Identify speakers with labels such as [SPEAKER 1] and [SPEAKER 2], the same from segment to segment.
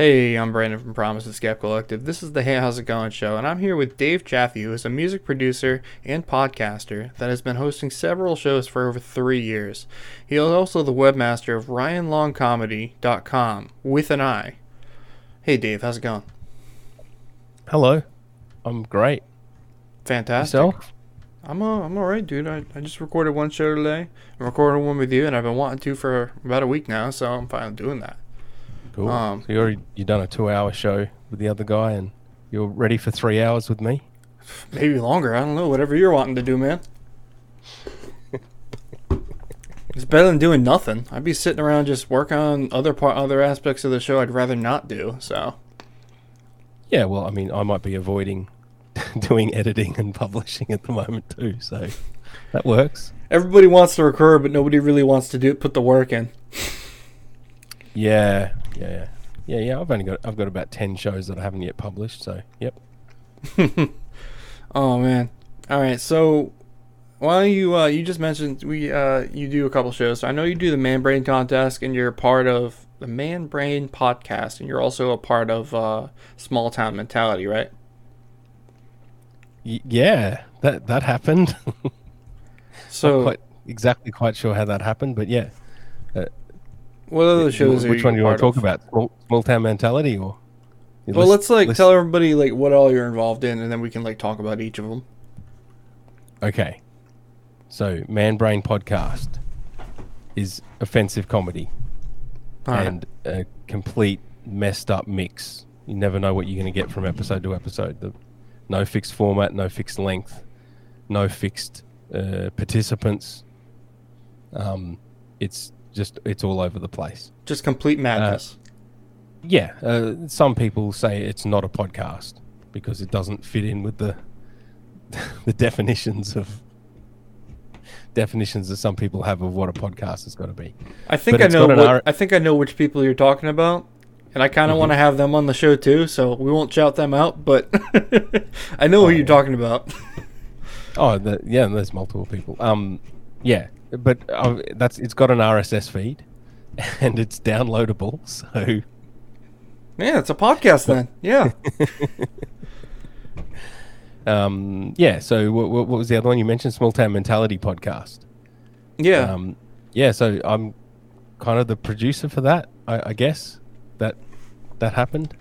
[SPEAKER 1] Hey, I'm Brandon from Promises Kept Collective. This is the Hey How's It Going show, and I'm here with Dave Chaffey, who is a music producer and podcaster that has been hosting several shows for over three years. He is also the webmaster of RianLongComedy.com with an I. Hey, Dave, how's it going?
[SPEAKER 2] Hello. I'm great.
[SPEAKER 1] Fantastic.
[SPEAKER 2] Yourself?
[SPEAKER 1] I'm uh, I'm all right, dude. I, I just recorded one show today. I'm recording one with you, and I've been wanting to for about a week now, so I'm finally doing that.
[SPEAKER 2] Cool.
[SPEAKER 1] Um,
[SPEAKER 2] so you already you done a two-hour show with the other guy, and you're ready for three hours with me.
[SPEAKER 1] Maybe longer. I don't know. Whatever you're wanting to do, man. it's better than doing nothing. I'd be sitting around just working on other part, other aspects of the show. I'd rather not do. So
[SPEAKER 2] Yeah. Well, I mean, I might be avoiding doing editing and publishing at the moment too, so that works.
[SPEAKER 1] everybody wants to record, but nobody really wants to do put the work in.
[SPEAKER 2] Yeah. Yeah. Yeah. Yeah. I've only got I've got about ten shows that I haven't yet published. So yep.
[SPEAKER 1] Oh man. All right. So why don't you uh, you just mentioned we uh, you do a couple shows. So I know you do the Man Brain contest, and you're part of the Man Brain podcast, and you're also a part of uh, Small Town Mentality, right?
[SPEAKER 2] Y- yeah. That that happened.
[SPEAKER 1] So
[SPEAKER 2] Not quite exactly quite sure how that happened, but yeah.
[SPEAKER 1] What other shows?
[SPEAKER 2] Which one do you want to talk
[SPEAKER 1] of?
[SPEAKER 2] about? Small, small town mentality or?
[SPEAKER 1] Well,
[SPEAKER 2] list-
[SPEAKER 1] let's like
[SPEAKER 2] list-
[SPEAKER 1] tell everybody like what all you're involved in, and then we can like talk about each of them.
[SPEAKER 2] Okay. So, Man Brain Podcast is offensive comedy
[SPEAKER 1] right.
[SPEAKER 2] and a complete messed up mix. You never know what you're going to get from episode to episode. The, no fixed format, no fixed length, no fixed uh, participants. Um, it's just it's all over the place.
[SPEAKER 1] Just complete madness.
[SPEAKER 2] Yeah, uh, some people say it's not a podcast because it doesn't fit in with the the definitions of definitions that some people have of what a podcast has got to be.
[SPEAKER 1] I think
[SPEAKER 2] but
[SPEAKER 1] I know what
[SPEAKER 2] R-
[SPEAKER 1] I think I know which people you're talking about, and I kind of
[SPEAKER 2] Mm-hmm.
[SPEAKER 1] want to have them on the show too. So we won't shout them out, but I know who
[SPEAKER 2] Oh,
[SPEAKER 1] you're
[SPEAKER 2] yeah.
[SPEAKER 1] talking about.
[SPEAKER 2] Oh, the, yeah, there's multiple people. Um, yeah, but uh, that's it's got an RSS feed and it's downloadable. So
[SPEAKER 1] yeah, it's a podcast then. Yeah.
[SPEAKER 2] um, yeah. So what, what was the other one you mentioned? Small Town Mentality podcast.
[SPEAKER 1] Yeah.
[SPEAKER 2] Um, yeah, so I'm kind of the producer for that, I, I guess. That that happened.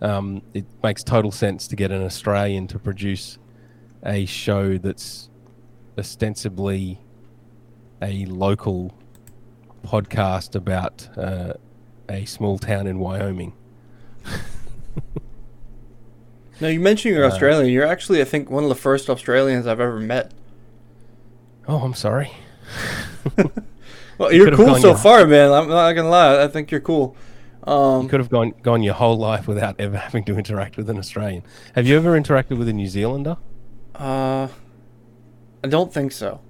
[SPEAKER 2] Um, it makes total sense to get an Australian to produce a show that's ostensibly a local podcast about uh, a small town in Wyoming.
[SPEAKER 1] now you mentioned you're
[SPEAKER 2] uh,
[SPEAKER 1] Australian. You're actually, I think, one of the first Australians I've ever met.
[SPEAKER 2] Oh, I'm sorry.
[SPEAKER 1] Well,
[SPEAKER 2] You
[SPEAKER 1] you're cool so
[SPEAKER 2] your-
[SPEAKER 1] far, man. I'm not gonna lie. I think you're cool. Um,
[SPEAKER 2] You could have gone gone your whole life without ever having to interact with an Australian. Have you ever interacted with a New Zealander?
[SPEAKER 1] uh, I don't think so.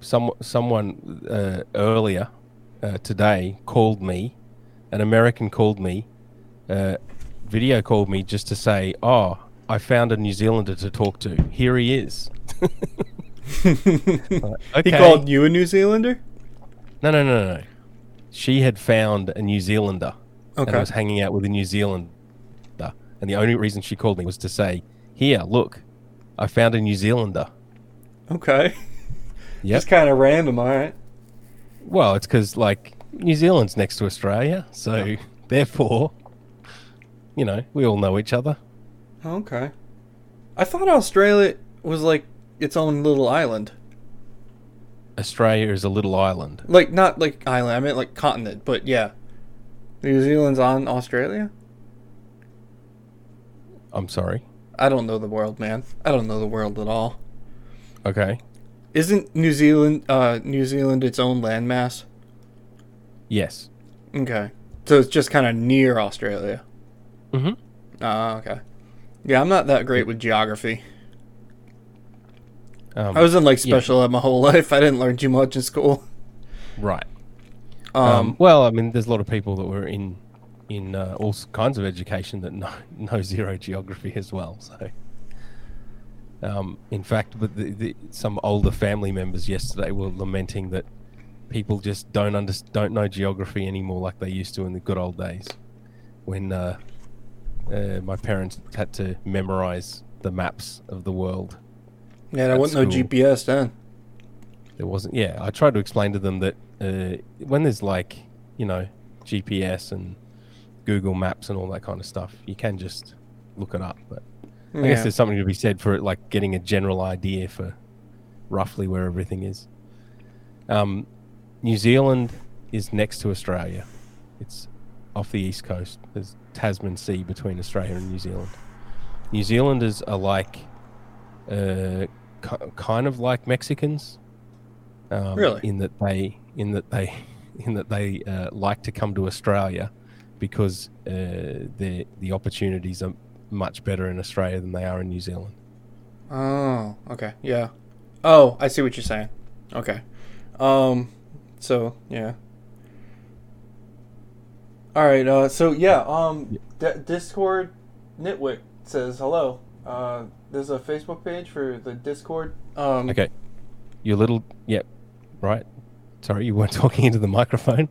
[SPEAKER 2] Some someone uh, earlier uh, today called me, an American called me, uh, video called me just to say, "Oh, I found a New Zealander to talk to. Here he is." Like,
[SPEAKER 1] He called you a New Zealander.
[SPEAKER 2] No, no, no, no. She had found a New Zealander and
[SPEAKER 1] Okay.
[SPEAKER 2] was hanging out with a New Zealander, and the only reason she called me was to say, "Here, look, I found a New Zealander."
[SPEAKER 1] Okay.
[SPEAKER 2] Yep.
[SPEAKER 1] Just kind of random. All right.
[SPEAKER 2] Well, it's because like New Zealand's next to Australia, so therefore, you know, we all know each other.
[SPEAKER 1] Okay. I thought Australia was like its own little island.
[SPEAKER 2] Australia is a little island.
[SPEAKER 1] Like not like island. I meant like continent. But yeah, New Zealand's on Australia.
[SPEAKER 2] I'm sorry.
[SPEAKER 1] I don't know the world, man. I don't know the world at all.
[SPEAKER 2] Okay.
[SPEAKER 1] Isn't New Zealand uh New Zealand its own landmass?
[SPEAKER 2] Yes.
[SPEAKER 1] Okay. So it's just kind of near Australia.
[SPEAKER 2] Mm-hmm.
[SPEAKER 1] Ah, okay. Yeah, I'm not that great with geography.
[SPEAKER 2] Um,
[SPEAKER 1] I was in like
[SPEAKER 2] yeah.
[SPEAKER 1] special ed my whole life. I didn't learn too much in school.
[SPEAKER 2] right.
[SPEAKER 1] Um,
[SPEAKER 2] Um, well, I mean, there's a lot of people that were in in uh, all kinds of education that know, know zero geography as well. So, um, in fact, but the, the, some older family members yesterday were lamenting that people just don't under, don't know geography anymore like they used to in the good old days. when uh, uh, my parents had to memorize the maps of the world.
[SPEAKER 1] Yeah, there wasn't no. GPS then.
[SPEAKER 2] There wasn't. Yeah, I tried to explain to them that uh, when there's like you know GPS and Google Maps and all that kind of stuff, you can just look it up. But I guess there's something to be said for it, like getting a general idea for roughly where everything is. Um, New Zealand is next to Australia. It's off the east coast. There's Tasman Sea between Australia and New Zealand. New Zealanders are like, uh, ki- kind of like Mexicans. Um,
[SPEAKER 1] Really?
[SPEAKER 2] In that they, in that they, in that they uh, like to come to Australia because uh, the the opportunities are much better in Australia than they are in New Zealand.
[SPEAKER 1] Oh, okay. Yeah. Oh, I see what you're saying. Okay. Um so, yeah. All right, uh so yeah, um D- Discord Nitwit says hello. Uh there's a Facebook page for the Discord. Um
[SPEAKER 2] Okay, your little yep, right. Sorry, you weren't talking into the microphone.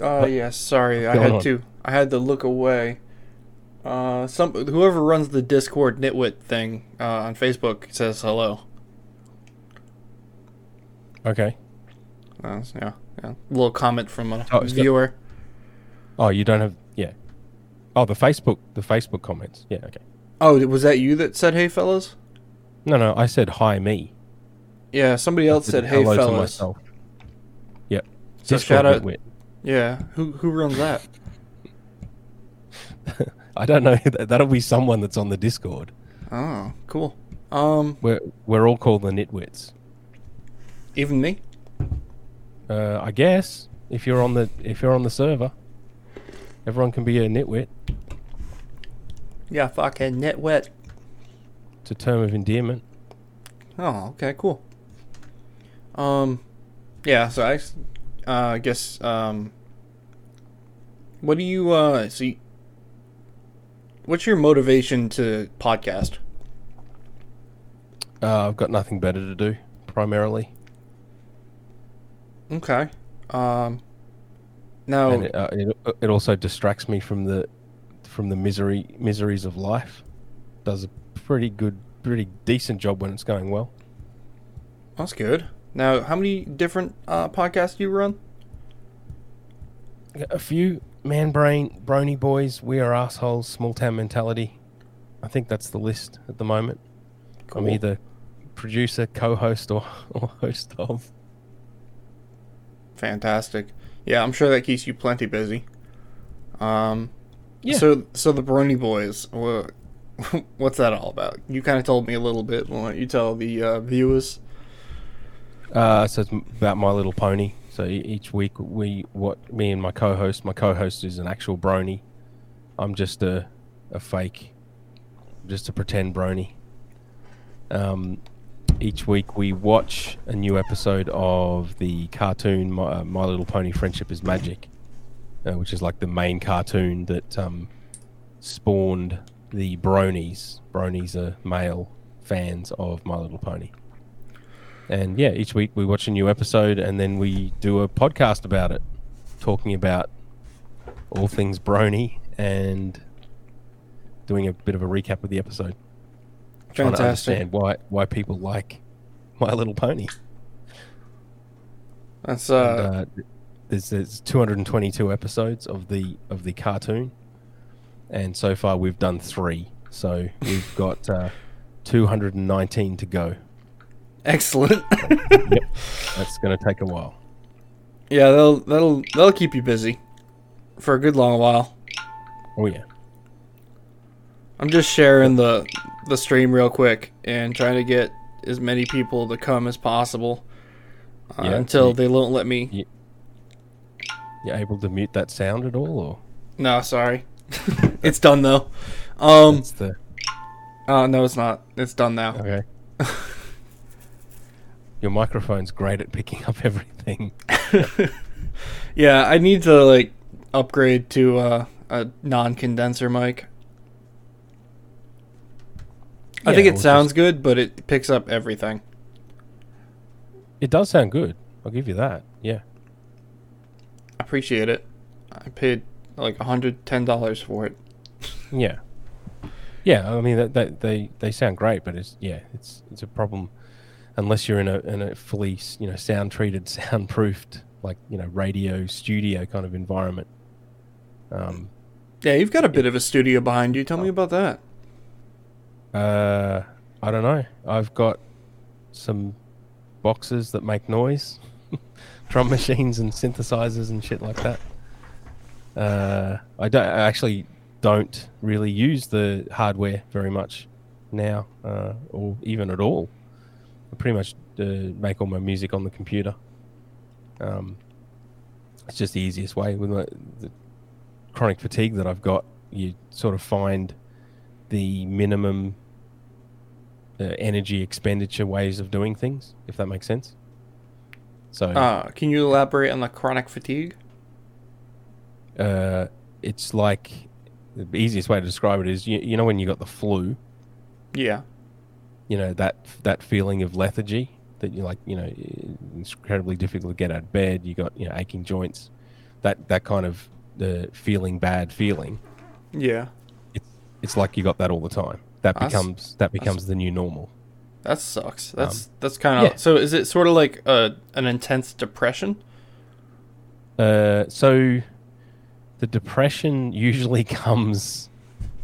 [SPEAKER 1] Uh yeah, sorry. I had
[SPEAKER 2] on?
[SPEAKER 1] to I had to look away. Uh some whoever runs the Discord Nitwit thing uh on Facebook says hello.
[SPEAKER 2] Okay.
[SPEAKER 1] Uh, yeah, yeah. little comment from a
[SPEAKER 2] Oh,
[SPEAKER 1] viewer.
[SPEAKER 2] Oh, you don't have yeah. Oh, the Facebook the Facebook comments. Yeah. Okay.
[SPEAKER 1] Oh, was that you that said hey fellas?
[SPEAKER 2] No, no, I said hi me.
[SPEAKER 1] Yeah, somebody else said hey fellas.
[SPEAKER 2] myself. Yep.
[SPEAKER 1] So
[SPEAKER 2] Discord
[SPEAKER 1] shout out.
[SPEAKER 2] nitwit.
[SPEAKER 1] Yeah, who who runs that?
[SPEAKER 2] I don't know. that- That'll be someone that's on the Discord.
[SPEAKER 1] Oh, cool. Um,
[SPEAKER 2] We're we're all called the nitwits.
[SPEAKER 1] even me.
[SPEAKER 2] Uh, I guess if you're on the if you're on the server, everyone can be a nitwit.
[SPEAKER 1] Yeah, fucking net wet.
[SPEAKER 2] It's a term of endearment.
[SPEAKER 1] Oh, okay, cool. Um, yeah. So I, uh, I guess um, what do you uh see? What's your motivation to podcast?
[SPEAKER 2] Uh, I've got nothing better to do, primarily,
[SPEAKER 1] Okay. Um. Now,
[SPEAKER 2] and it, uh, it it also distracts me from the from the misery miseries of life. Does a pretty good, pretty decent job when it's going well.
[SPEAKER 1] that's good. Now, how many different uh, podcasts do you run?
[SPEAKER 2] A few man brain brony boys. We are assholes. Small town mentality. I think that's the list at the moment. I'm either producer, co-host, or, or host of.
[SPEAKER 1] Fantastic. Yeah, I'm sure that keeps you plenty busy. Um,
[SPEAKER 2] Yeah.
[SPEAKER 1] So, so the Brony Boys, wha- what's that all about? You kind of told me a little bit. Why don't you tell the uh, viewers?
[SPEAKER 2] Uh, so it's about My Little Pony. So each week we what me and my co-host. My co-host is an actual brony. I'm just a a fake, just a pretend brony. Um, each week we watch a new episode of the cartoon My, uh, My Little Pony: Friendship is Magic, uh, which is like the main cartoon that um, spawned the bronies. Bronies are male fans of My Little Pony. And yeah, each week we watch a new episode and then we do a podcast about it, talking about all things brony and doing a bit of a recap of the episode. Trying to
[SPEAKER 1] Fantastic.
[SPEAKER 2] understand why why people like My Little Pony.
[SPEAKER 1] That's
[SPEAKER 2] And,
[SPEAKER 1] uh,
[SPEAKER 2] uh, there's, there's 222 episodes of the of the cartoon, and so far we've done three. So we've got uh, 219 to go.
[SPEAKER 1] Excellent.
[SPEAKER 2] Yep, that's going to take a while.
[SPEAKER 1] yeah, that'll that'll that'll keep you busy for a good long while.
[SPEAKER 2] Oh yeah.
[SPEAKER 1] I'm just sharing the the stream real quick and trying to get as many people to come as possible uh,
[SPEAKER 2] Yeah,
[SPEAKER 1] until
[SPEAKER 2] you-
[SPEAKER 1] they won't let me.
[SPEAKER 2] you- You able to mute that sound at all, or
[SPEAKER 1] No, sorry. it's done though. Um,
[SPEAKER 2] it's the
[SPEAKER 1] uh, no, it's not. It's done now.
[SPEAKER 2] okay? Your microphone's great at picking up everything.
[SPEAKER 1] yeah, I need to like upgrade to uh, a non-condenser mic. I
[SPEAKER 2] Yeah,
[SPEAKER 1] think it
[SPEAKER 2] we'll
[SPEAKER 1] sounds
[SPEAKER 2] just-
[SPEAKER 1] good, but it picks up everything.
[SPEAKER 2] It does sound good. I'll give you that. Yeah.
[SPEAKER 1] I appreciate it. I paid like hundred ten dollars for it.
[SPEAKER 2] Yeah, yeah. I mean, that, that, they they sound great, but it's yeah, it's it's a problem unless you're in a in a fully you know sound treated, soundproofed like you know radio studio kind of environment. Um,
[SPEAKER 1] Yeah, you've got a bit of a studio behind you. Tell me about that.
[SPEAKER 2] uh, I don't know. I've got some boxes that make noise, drum machines and synthesizers and shit like that. Uh, I don't I actually don't really use the hardware very much now, uh, or even at all. I pretty much uh, make all my music on the computer. Um, it's just the easiest way with my, the chronic fatigue that I've got. You sort of find the minimum uh, energy expenditure ways of doing things, if that makes sense. So
[SPEAKER 1] Uh, can you elaborate on the chronic fatigue?
[SPEAKER 2] uh, it's like the easiest way to describe it is you, you know when you got the flu,
[SPEAKER 1] Yeah.
[SPEAKER 2] You know that that feeling of lethargy that you like, you know, it's incredibly difficult to get out of bed. You got you know aching joints, that that kind of the feeling bad feeling.
[SPEAKER 1] Yeah.
[SPEAKER 2] It's it's like you got that all the time. That
[SPEAKER 1] That's-
[SPEAKER 2] becomes that becomes the new normal.
[SPEAKER 1] That sucks. That's that's kind of
[SPEAKER 2] yeah.
[SPEAKER 1] so. Is it sort of like a an intense depression?
[SPEAKER 2] Uh, so the depression usually comes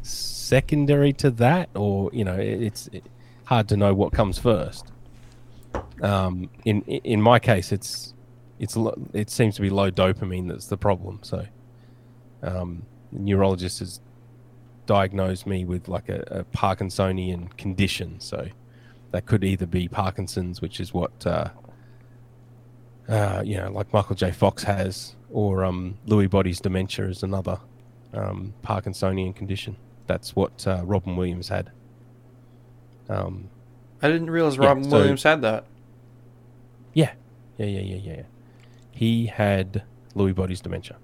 [SPEAKER 2] secondary to that, or you know, it, it's it, hard to know what comes first. Um, in in my case, it's it's it seems to be low dopamine that's the problem. So, um, the neurologist has diagnosed me with like a, a Parkinsonian condition. So that could either be Parkinson's, which is what uh, uh, you know, like Michael J. Fox has, or um, Lewy body's dementia is another um, Parkinsonian condition. That's what uh, Robin Williams had. Um,
[SPEAKER 1] I didn't realize
[SPEAKER 2] Yeah,
[SPEAKER 1] Robin
[SPEAKER 2] so-
[SPEAKER 1] Williams had that.
[SPEAKER 2] yeah, yeah, yeah, yeah, yeah. yeah. He had Lewy body's dementia.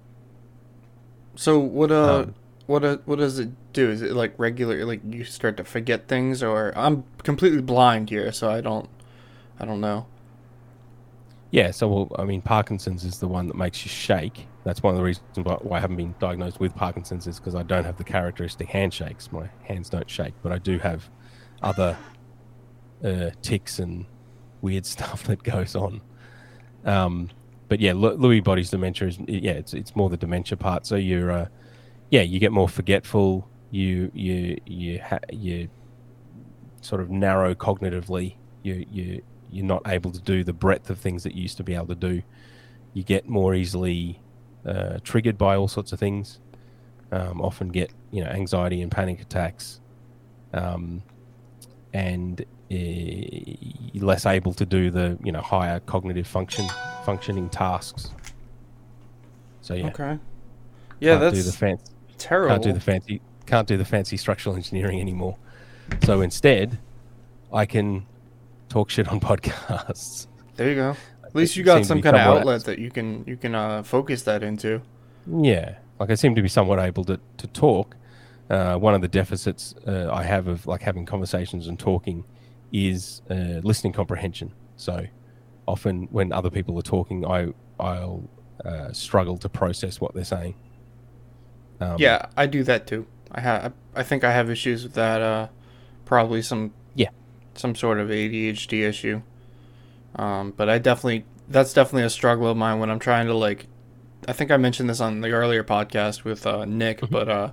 [SPEAKER 1] So what uh
[SPEAKER 2] Um,
[SPEAKER 1] what uh, what does it do? Is it like regular like you start to forget things or I'm completely blind here, so I don't I don't know.
[SPEAKER 2] Yeah, so well, I mean, Parkinson's is the one that makes you shake. That's one of the reasons why why I haven't been diagnosed with Parkinson's is because I don't have the characteristic handshakes. My hands don't shake, but I do have other uh, ticks and weird stuff that goes on. Um, but yeah, Lewy body's dementia is yeah, it's it's more the dementia part. So you're uh, yeah, you get more forgetful. You you you ha- you sort of narrow cognitively. You you you're not able to do the breadth of things that you used to be able to do. You get more easily uh, triggered by all sorts of things. Um, often get you know anxiety and panic attacks, um, and uh, less able to do the you know higher cognitive function functioning tasks. So yeah,
[SPEAKER 1] Okay. Yeah,
[SPEAKER 2] can't do the fancy
[SPEAKER 1] terrible.
[SPEAKER 2] can't do the fancy can't do the fancy structural engineering anymore. So instead, I can talk shit on podcasts.
[SPEAKER 1] there you go. At least you got some kind of outlet that you can you can uh, focus that into.
[SPEAKER 2] Yeah, like I seem to be somewhat able to to talk. Uh, one of the deficits uh, I have of like having conversations and talking is uh, listening comprehension. So often when other people are talking, I I'll uh, struggle to process what they're saying. Um,
[SPEAKER 1] Yeah, I do that too. I have I think I have issues with that uh probably some
[SPEAKER 2] Yeah.
[SPEAKER 1] some sort of ADHD issue. Um but I definitely that's definitely a struggle of mine when I'm trying to like I think I mentioned this on the earlier podcast with uh Nick, but uh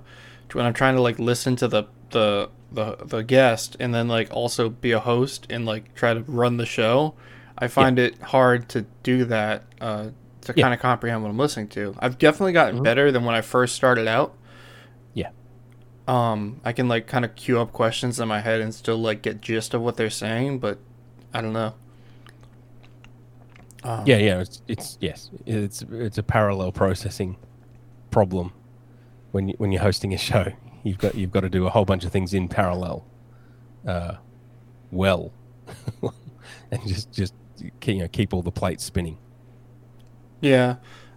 [SPEAKER 1] when I'm trying to like listen to the the the the guest and then like also be a host and like try to run the show, I find it hard to do that uh to
[SPEAKER 2] Yeah.
[SPEAKER 1] kind of comprehend what I'm listening to. I've definitely gotten
[SPEAKER 2] Mhm.
[SPEAKER 1] better than when I first started out
[SPEAKER 2] Yeah.
[SPEAKER 1] um i can like kind of queue up questions in my head and still like get gist of what they're saying but i don't know um,
[SPEAKER 2] Yeah, yeah, it's, it's yes, it's it's a parallel processing problem when you, when you're hosting a show. You've got you've got to do a whole bunch of things in parallel, uh, well, and just just you know keep all the plates spinning.
[SPEAKER 1] yeah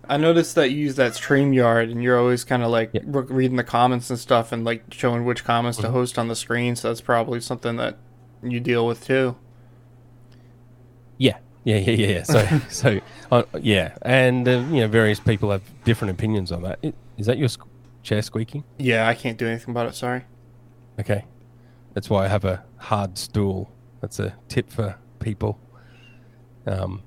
[SPEAKER 1] i noticed that you use that streamyard and you're always kind of like re- reading the comments and stuff and like showing which comments to
[SPEAKER 2] Mhm.
[SPEAKER 1] host on the screen so that's probably something that you deal with too
[SPEAKER 2] Yeah, yeah, yeah, yeah. So so uh, yeah, and uh, you know various people have different opinions on that. I- Is that your sc- chair squeaking?
[SPEAKER 1] Yeah, I can't do anything about it. Sorry.
[SPEAKER 2] Okay. That's why I have a hard stool. That's a tip for people. Um,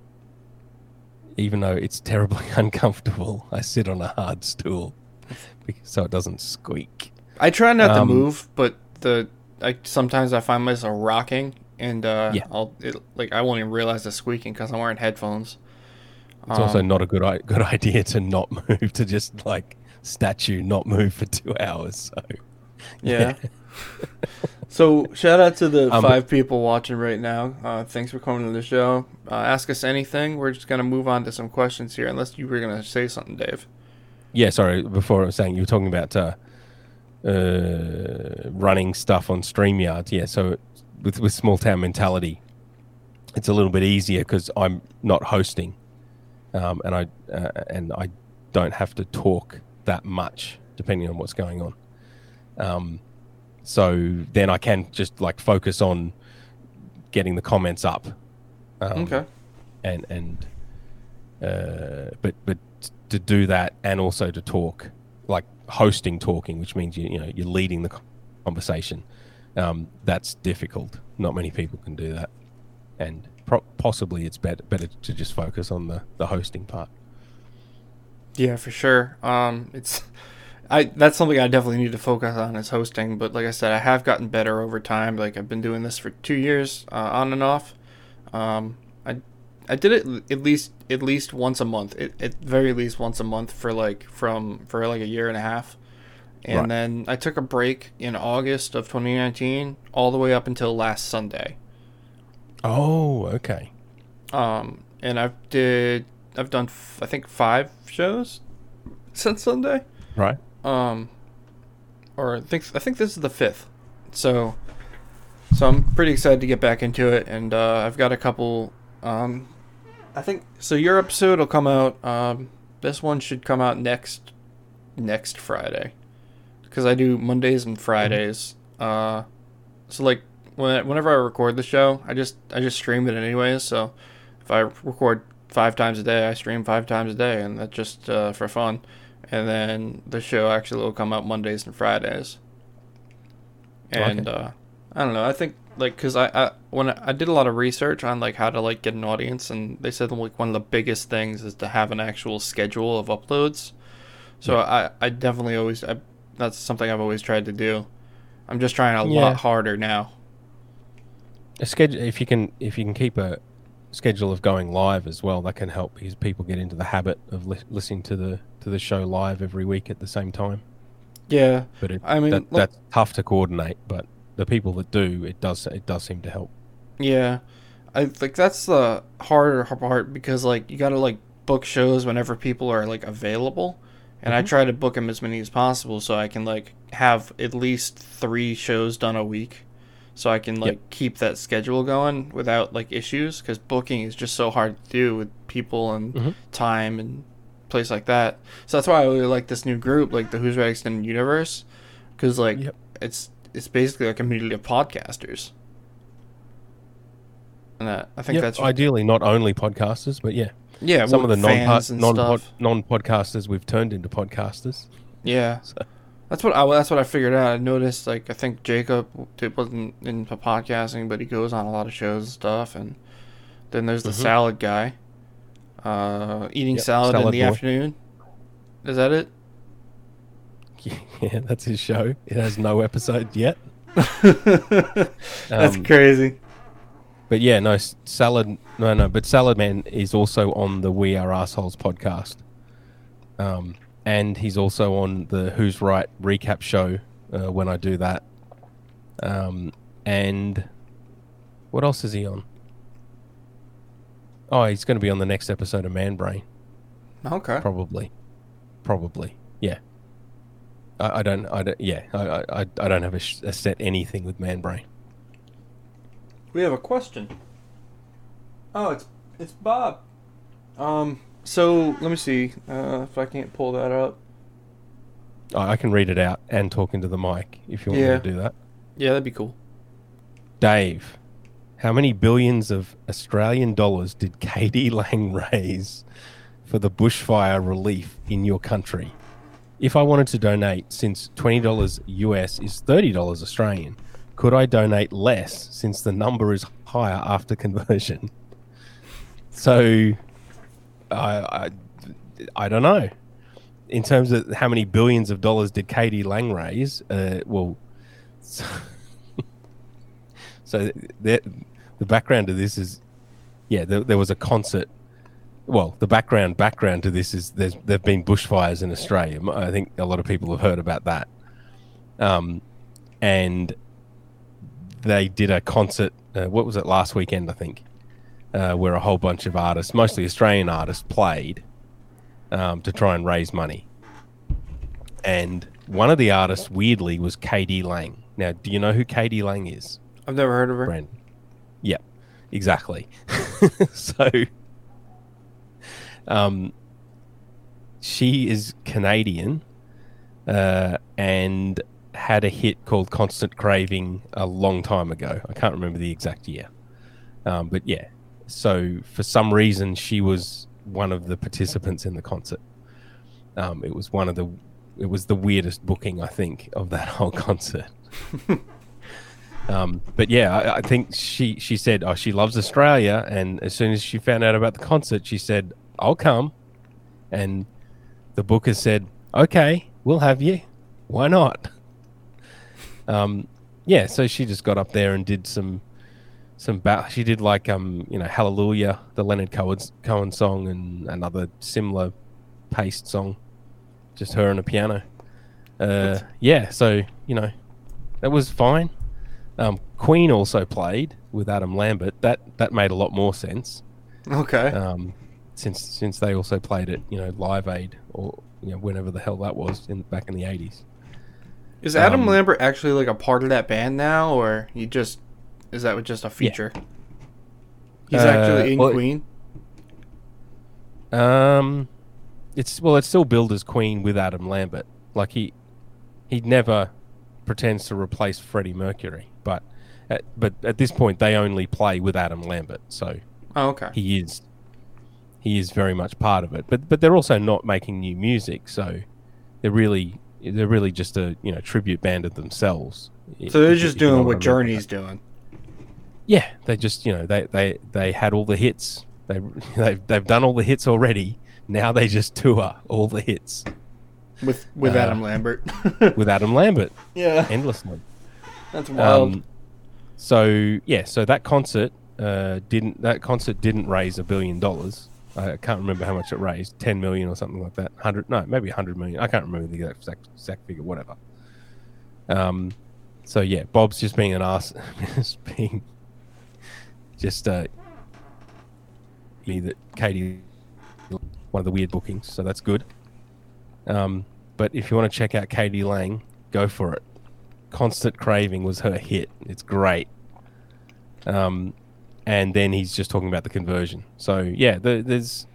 [SPEAKER 2] even though it's terribly uncomfortable, I sit on a hard stool so it doesn't squeak.
[SPEAKER 1] I try not to
[SPEAKER 2] Um,
[SPEAKER 1] move, but the I sometimes I find myself rocking, and uh,
[SPEAKER 2] Yeah.
[SPEAKER 1] I'll it, like I won't even realize the squeaking because I'm wearing headphones.
[SPEAKER 2] It's also
[SPEAKER 1] Um,
[SPEAKER 2] not a good i- good idea to not move to just like statue not move for two hours. So
[SPEAKER 1] Yeah. so shout out to the
[SPEAKER 2] Um,
[SPEAKER 1] five people watching right now. Uh, thanks for coming to the show. Uh, ask us anything. We're just gonna move on to some questions here, unless you were gonna say something, Dave.
[SPEAKER 2] Yeah, sorry. Before I was saying, you were talking about uh, uh, running stuff on Streamyard. Yeah, so with with small town mentality, it's a little bit easier because I'm not hosting, um, and I uh, and I don't have to talk that much depending on what's going on. Um, so then I can just like focus on getting the comments up. Um,
[SPEAKER 1] okay.
[SPEAKER 2] and and uh, but but to do that and also to talk like hosting talking which means you you know you're leading the conversation um, that's difficult not many people can do that and pro- possibly it's better better to just focus on the the hosting part
[SPEAKER 1] Yeah, for sure. Um, it's I that's something I definitely need to focus on is hosting. But like I said, I have gotten better over time. Like I've been doing this for two years, uh, on and off. Um, I I did it at least at least once a month. It, at very least once a month for like from for like a year and a half. And
[SPEAKER 2] Right.
[SPEAKER 1] then I took a break in August of 2019, all the way up until last Sunday.
[SPEAKER 2] oh okay
[SPEAKER 1] Um, and I've did I've done f- I think five shows since Sunday.
[SPEAKER 2] right
[SPEAKER 1] Um, or I think I think this is the fifth. So, so I'm pretty excited to get back into it, and uh, I've got a couple. Um, I think so. Your episode will come out. Um, this one should come out next next Friday, because I do Mondays and Fridays. Uh, so like when whenever I record the show, I just I just stream it anyways. So if I record five times a day, I stream five times a day, and that's just uh, for fun. And then the show actually will come out Mondays and Fridays. And uh, I don't know. I think like because I, I when I, I did a lot of research on like how to like get an audience, and they said like one of the biggest things is to have an actual schedule of uploads. So I I definitely always I, that's something I've always tried to do. I'm just trying a
[SPEAKER 2] Yeah.
[SPEAKER 1] lot harder now.
[SPEAKER 2] a schedule if you can if you can keep a schedule of going live as well that can help because people get into the habit of li- listening to the to the show live every week at the same time.
[SPEAKER 1] Yeah,
[SPEAKER 2] but it,
[SPEAKER 1] I mean,
[SPEAKER 2] that, that's tough to coordinate but the people that do it does it does seem to help.
[SPEAKER 1] Yeah, I think that's the harder part because like you gotta like book shows whenever people are like available, and I
[SPEAKER 2] Mhm.
[SPEAKER 1] try to book them as many as possible so I can like have at least three shows done a week, so I can like keep that schedule going without like issues because booking is just so hard to do with people and
[SPEAKER 2] Mhm.
[SPEAKER 1] time and place like that. So that's why I really like this new group, like the Who's Right Extended Universe, because like
[SPEAKER 2] Yep.
[SPEAKER 1] it's it's basically a community of podcasters. And uh, I think
[SPEAKER 2] Yep,
[SPEAKER 1] that's
[SPEAKER 2] ideally not only podcasters but yeah
[SPEAKER 1] yeah.
[SPEAKER 2] some of the non non non podcasters we've turned into podcasters
[SPEAKER 1] Yeah,
[SPEAKER 2] so
[SPEAKER 1] that's what I that's what I figured out. I noticed like I think Jacob wasn't into podcasting, but he goes on a lot of shows and stuff. And then there's the
[SPEAKER 2] Mhm.
[SPEAKER 1] salad guy, uh, eating
[SPEAKER 2] Yep,
[SPEAKER 1] salad, in the
[SPEAKER 2] boy.
[SPEAKER 1] afternoon. Is that it?
[SPEAKER 2] yeah that's his show it has no episode yet
[SPEAKER 1] that's
[SPEAKER 2] Um,
[SPEAKER 1] crazy.
[SPEAKER 2] But yeah, no, Salad, no, no, but Salad Man is also on the We Are Assholes podcast. Um, and he's also on the Who's Right recap show uh, when I do that. Um, and what else is he on? Oh, he's going to be on the next episode of Man Brain,
[SPEAKER 1] Okay.
[SPEAKER 2] probably. Probably, yeah. I, I don't, I don't, yeah, I, I, I don't have a, sh- a set anything with Man Brain.
[SPEAKER 1] We have a question. Oh, it's it's Bob. Um. So let me see uh, if I can't pull that up.
[SPEAKER 2] I I can read it out and talk into the mic if you want
[SPEAKER 1] Yeah.
[SPEAKER 2] me to do that.
[SPEAKER 1] Yeah, that'd be cool.
[SPEAKER 2] Dave, how many billions of Australian dollars did Katie Lang raise for the bushfire relief in your country? if I wanted to donate, since twenty dollars US is thirty dollars Australian, could I donate less since the number is higher after conversion? So, I, I, I don't know. In terms of how many billions of dollars did k.d. lang raise? Uh, well, so, so the, the background to this is, yeah, there, there was a concert well, the background background to this is there's there've been bushfires in Australia. I think a lot of people have heard about that. Um, and they did a concert. Uh, what was it last weekend? I think, uh, where a whole bunch of artists, mostly Australian artists, played um, to try and raise money. And one of the artists, weirdly, was k.d. lang. Now, do you know who k.d. lang is?
[SPEAKER 1] I've never heard of her.
[SPEAKER 2] Brandon? Yeah, exactly. so um, she is Canadian uh, and had a hit called Constant Craving a long time ago. I can't remember the exact year. Um, but yeah, so for some reason, she was one of the participants in the concert. Um, it was one of the, it was the weirdest booking I think of that whole concert. um, but yeah, I, I, think she she said, oh, she loves Australia, and as soon as she found out about the concert, she said, I'll come. And the booker said, okay, we'll have you. Why not? Um, yeah, so she just got up there and did some, some, ba- she did like, um, you know, Hallelujah, the Leonard Cohen, Cohen song and another similar paced song. Just her and a piano. Uh, yeah, so, you know, that was fine. Um, Queen also played with Adam Lambert. That that made a lot more sense.
[SPEAKER 1] Okay.
[SPEAKER 2] Um, since since they also played it, you know, Live Aid or you know whenever the hell that was in back in the eighties.
[SPEAKER 1] Is Adam um, Lambert actually like a part of that band now, or he just is that just a feature? Yeah. He's uh, actually in well, Queen.
[SPEAKER 2] Um, it's well, it's still billed as Queen with Adam Lambert. Like he, he never pretends to replace Freddie Mercury, but at, but at this point they only play with Adam Lambert, so
[SPEAKER 1] oh, okay,
[SPEAKER 2] he is he is very much part of it. But but they're also not making new music, so they're really they're really just a you know tribute band of themselves.
[SPEAKER 1] So they're just doing what Journey's doing.
[SPEAKER 2] Yeah, they just you know they they they had all the hits. They they've they've done all the hits already. Now they just tour all the hits
[SPEAKER 1] with with uh, Adam Lambert.
[SPEAKER 2] with Adam Lambert.
[SPEAKER 1] Yeah,
[SPEAKER 2] endlessly.
[SPEAKER 1] That's wild. Um,
[SPEAKER 2] so yeah, so that concert uh, didn't that concert didn't raise a billion dollars. I can't remember how much it raised, ten million or something like that. Hundred, no, maybe hundred million. I can't remember the exact, exact figure. Whatever. Um, so yeah, Bob's just being an ass, just being, just uh, me that k.d., one of the weird bookings. So that's good. Um, but if you want to check out k.d. lang, go for it. Constant Craving was her hit. It's great. Um, and then he's just talking about the conversion. So yeah, the, there's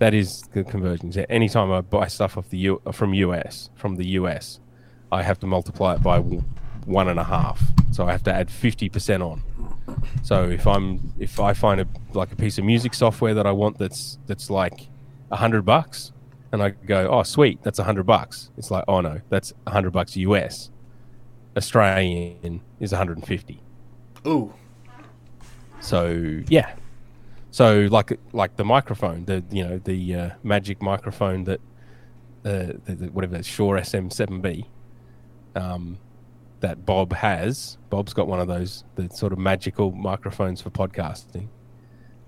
[SPEAKER 2] that is the conversions. Anytime I buy stuff off the U, from US from the US, I have to multiply it by one and a half. So I have to add fifty percent on. So if I'm if I find a like a piece of music software that I want that's that's like a hundred bucks, and I go, oh sweet, that's a hundred bucks. It's like, oh no, that's a hundred bucks US. Australian is 150.
[SPEAKER 1] Ooh.
[SPEAKER 2] So yeah, so like like the microphone, the you know the uh, magic microphone that uh, the, the, whatever that Shure SM7B um, that Bob has. Bob's got one of those the sort of magical microphones for podcasting.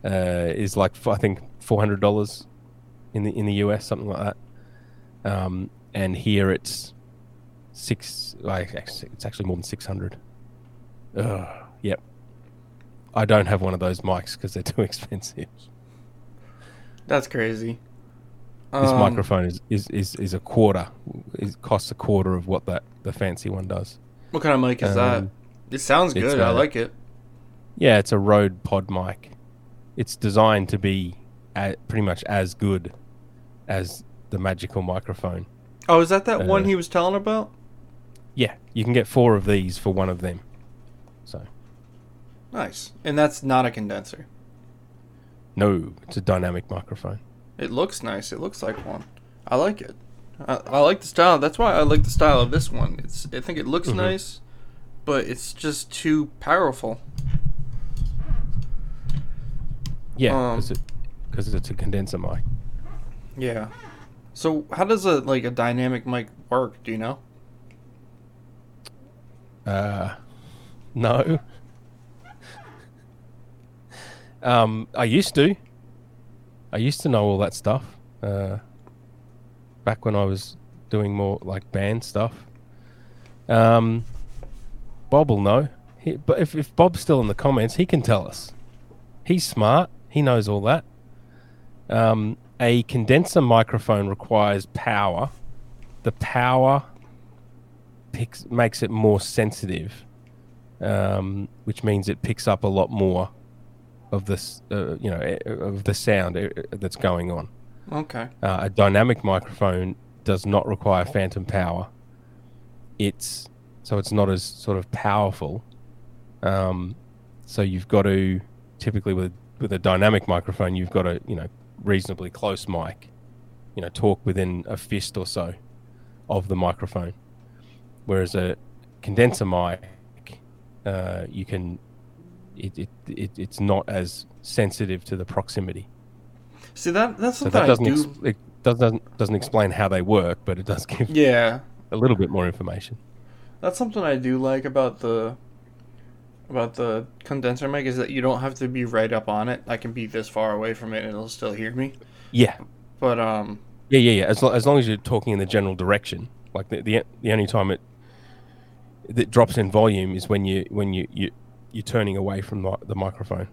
[SPEAKER 2] Uh, is like I think four hundred dollars in the in the US, something like that. Um, and here it's six. Like it's actually more than six hundred. Yep. I don't have one of those mics because they're too expensive.
[SPEAKER 1] That's crazy.
[SPEAKER 2] This um, microphone is, is, is, is a quarter. It costs a quarter of what that the fancy one does.
[SPEAKER 1] What kind of mic is um, that? It sounds good. I like it.
[SPEAKER 2] Yeah, it's a Rode Pod mic. It's designed to be pretty much as good as the magical microphone.
[SPEAKER 1] Oh, is that that uh, one he was telling about?
[SPEAKER 2] Yeah, you can get four of these for one of them. So
[SPEAKER 1] Nice. And that's not a condenser.
[SPEAKER 2] No, it's a dynamic microphone.
[SPEAKER 1] It looks nice. It looks like one. I like it. I, I like the style. That's why I like the style of this one. It's I think it looks
[SPEAKER 2] Mhm.
[SPEAKER 1] nice, but it's just too powerful.
[SPEAKER 2] Yeah,
[SPEAKER 1] Um,
[SPEAKER 2] because it's a condenser mic.
[SPEAKER 1] Yeah. So how does a like a dynamic mic work? Do you know?
[SPEAKER 2] Uh, no. um, I used to. I used to know all that stuff. Uh, back when I was doing more like band stuff. Um, Bob will know. He, but if, if Bob's still in the comments, he can tell us. He's smart. He knows all that. Um, a condenser microphone requires power. The power picks makes it more sensitive, um, which means it picks up a lot more of this, uh, you know, eh, of the sound eh, that's going on.
[SPEAKER 1] Okay.
[SPEAKER 2] Uh, a dynamic microphone does not require phantom power. It's so it's not as sort of powerful. Um, so you've got to typically with with a dynamic microphone, you've got a you know reasonably close mic, you know, talk within a fist or so of the microphone. Whereas a condenser mic, uh, you can it, it, it it's not as sensitive to the proximity.
[SPEAKER 1] See that that's
[SPEAKER 2] So
[SPEAKER 1] something
[SPEAKER 2] that doesn't
[SPEAKER 1] do.
[SPEAKER 2] ex- it does, doesn't doesn't explain how they work, but it does give
[SPEAKER 1] yeah,
[SPEAKER 2] a little bit more information.
[SPEAKER 1] that's something I do like about the about the condenser mic is that you don't have to be right up on it. I can be this far away from it and it'll still hear me.
[SPEAKER 2] Yeah,
[SPEAKER 1] But um,
[SPEAKER 2] yeah, yeah, yeah. As, lo- as long as you're talking in the general direction, like the, the the only time it that drops in volume is when you when you you you're turning away from the, the microphone.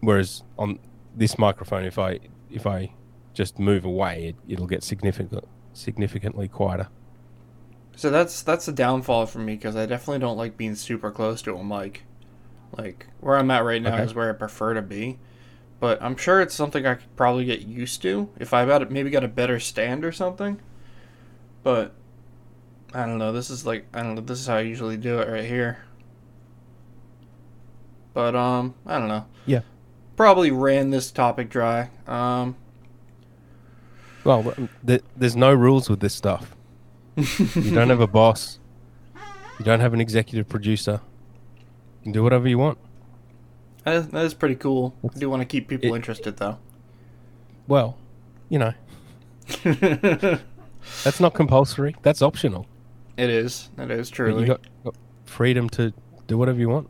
[SPEAKER 2] Whereas on this microphone, if I if I just move away, it, it'll get significant significantly quieter.
[SPEAKER 1] so that's that's a downfall for me because I definitely don't like being super close to a mic. Like where I'm at right now
[SPEAKER 2] Okay.
[SPEAKER 1] is where I prefer to be. But I'm sure it's something I could probably get used to if I got maybe got a better stand or something. But I don't know. This is like I don't know. This is how I usually do it right here. But um, I don't know.
[SPEAKER 2] Yeah.
[SPEAKER 1] Probably ran this topic dry. Um,
[SPEAKER 2] Well, um, th- there's no rules with this stuff. You don't have a boss. You don't have an executive producer. You can do whatever you want.
[SPEAKER 1] that is, that is pretty cool. I do want to keep people
[SPEAKER 2] It-
[SPEAKER 1] interested though.
[SPEAKER 2] Well, you know, that's not compulsory. That's optional.
[SPEAKER 1] It is. It is truly.
[SPEAKER 2] You got, got freedom to do whatever you want.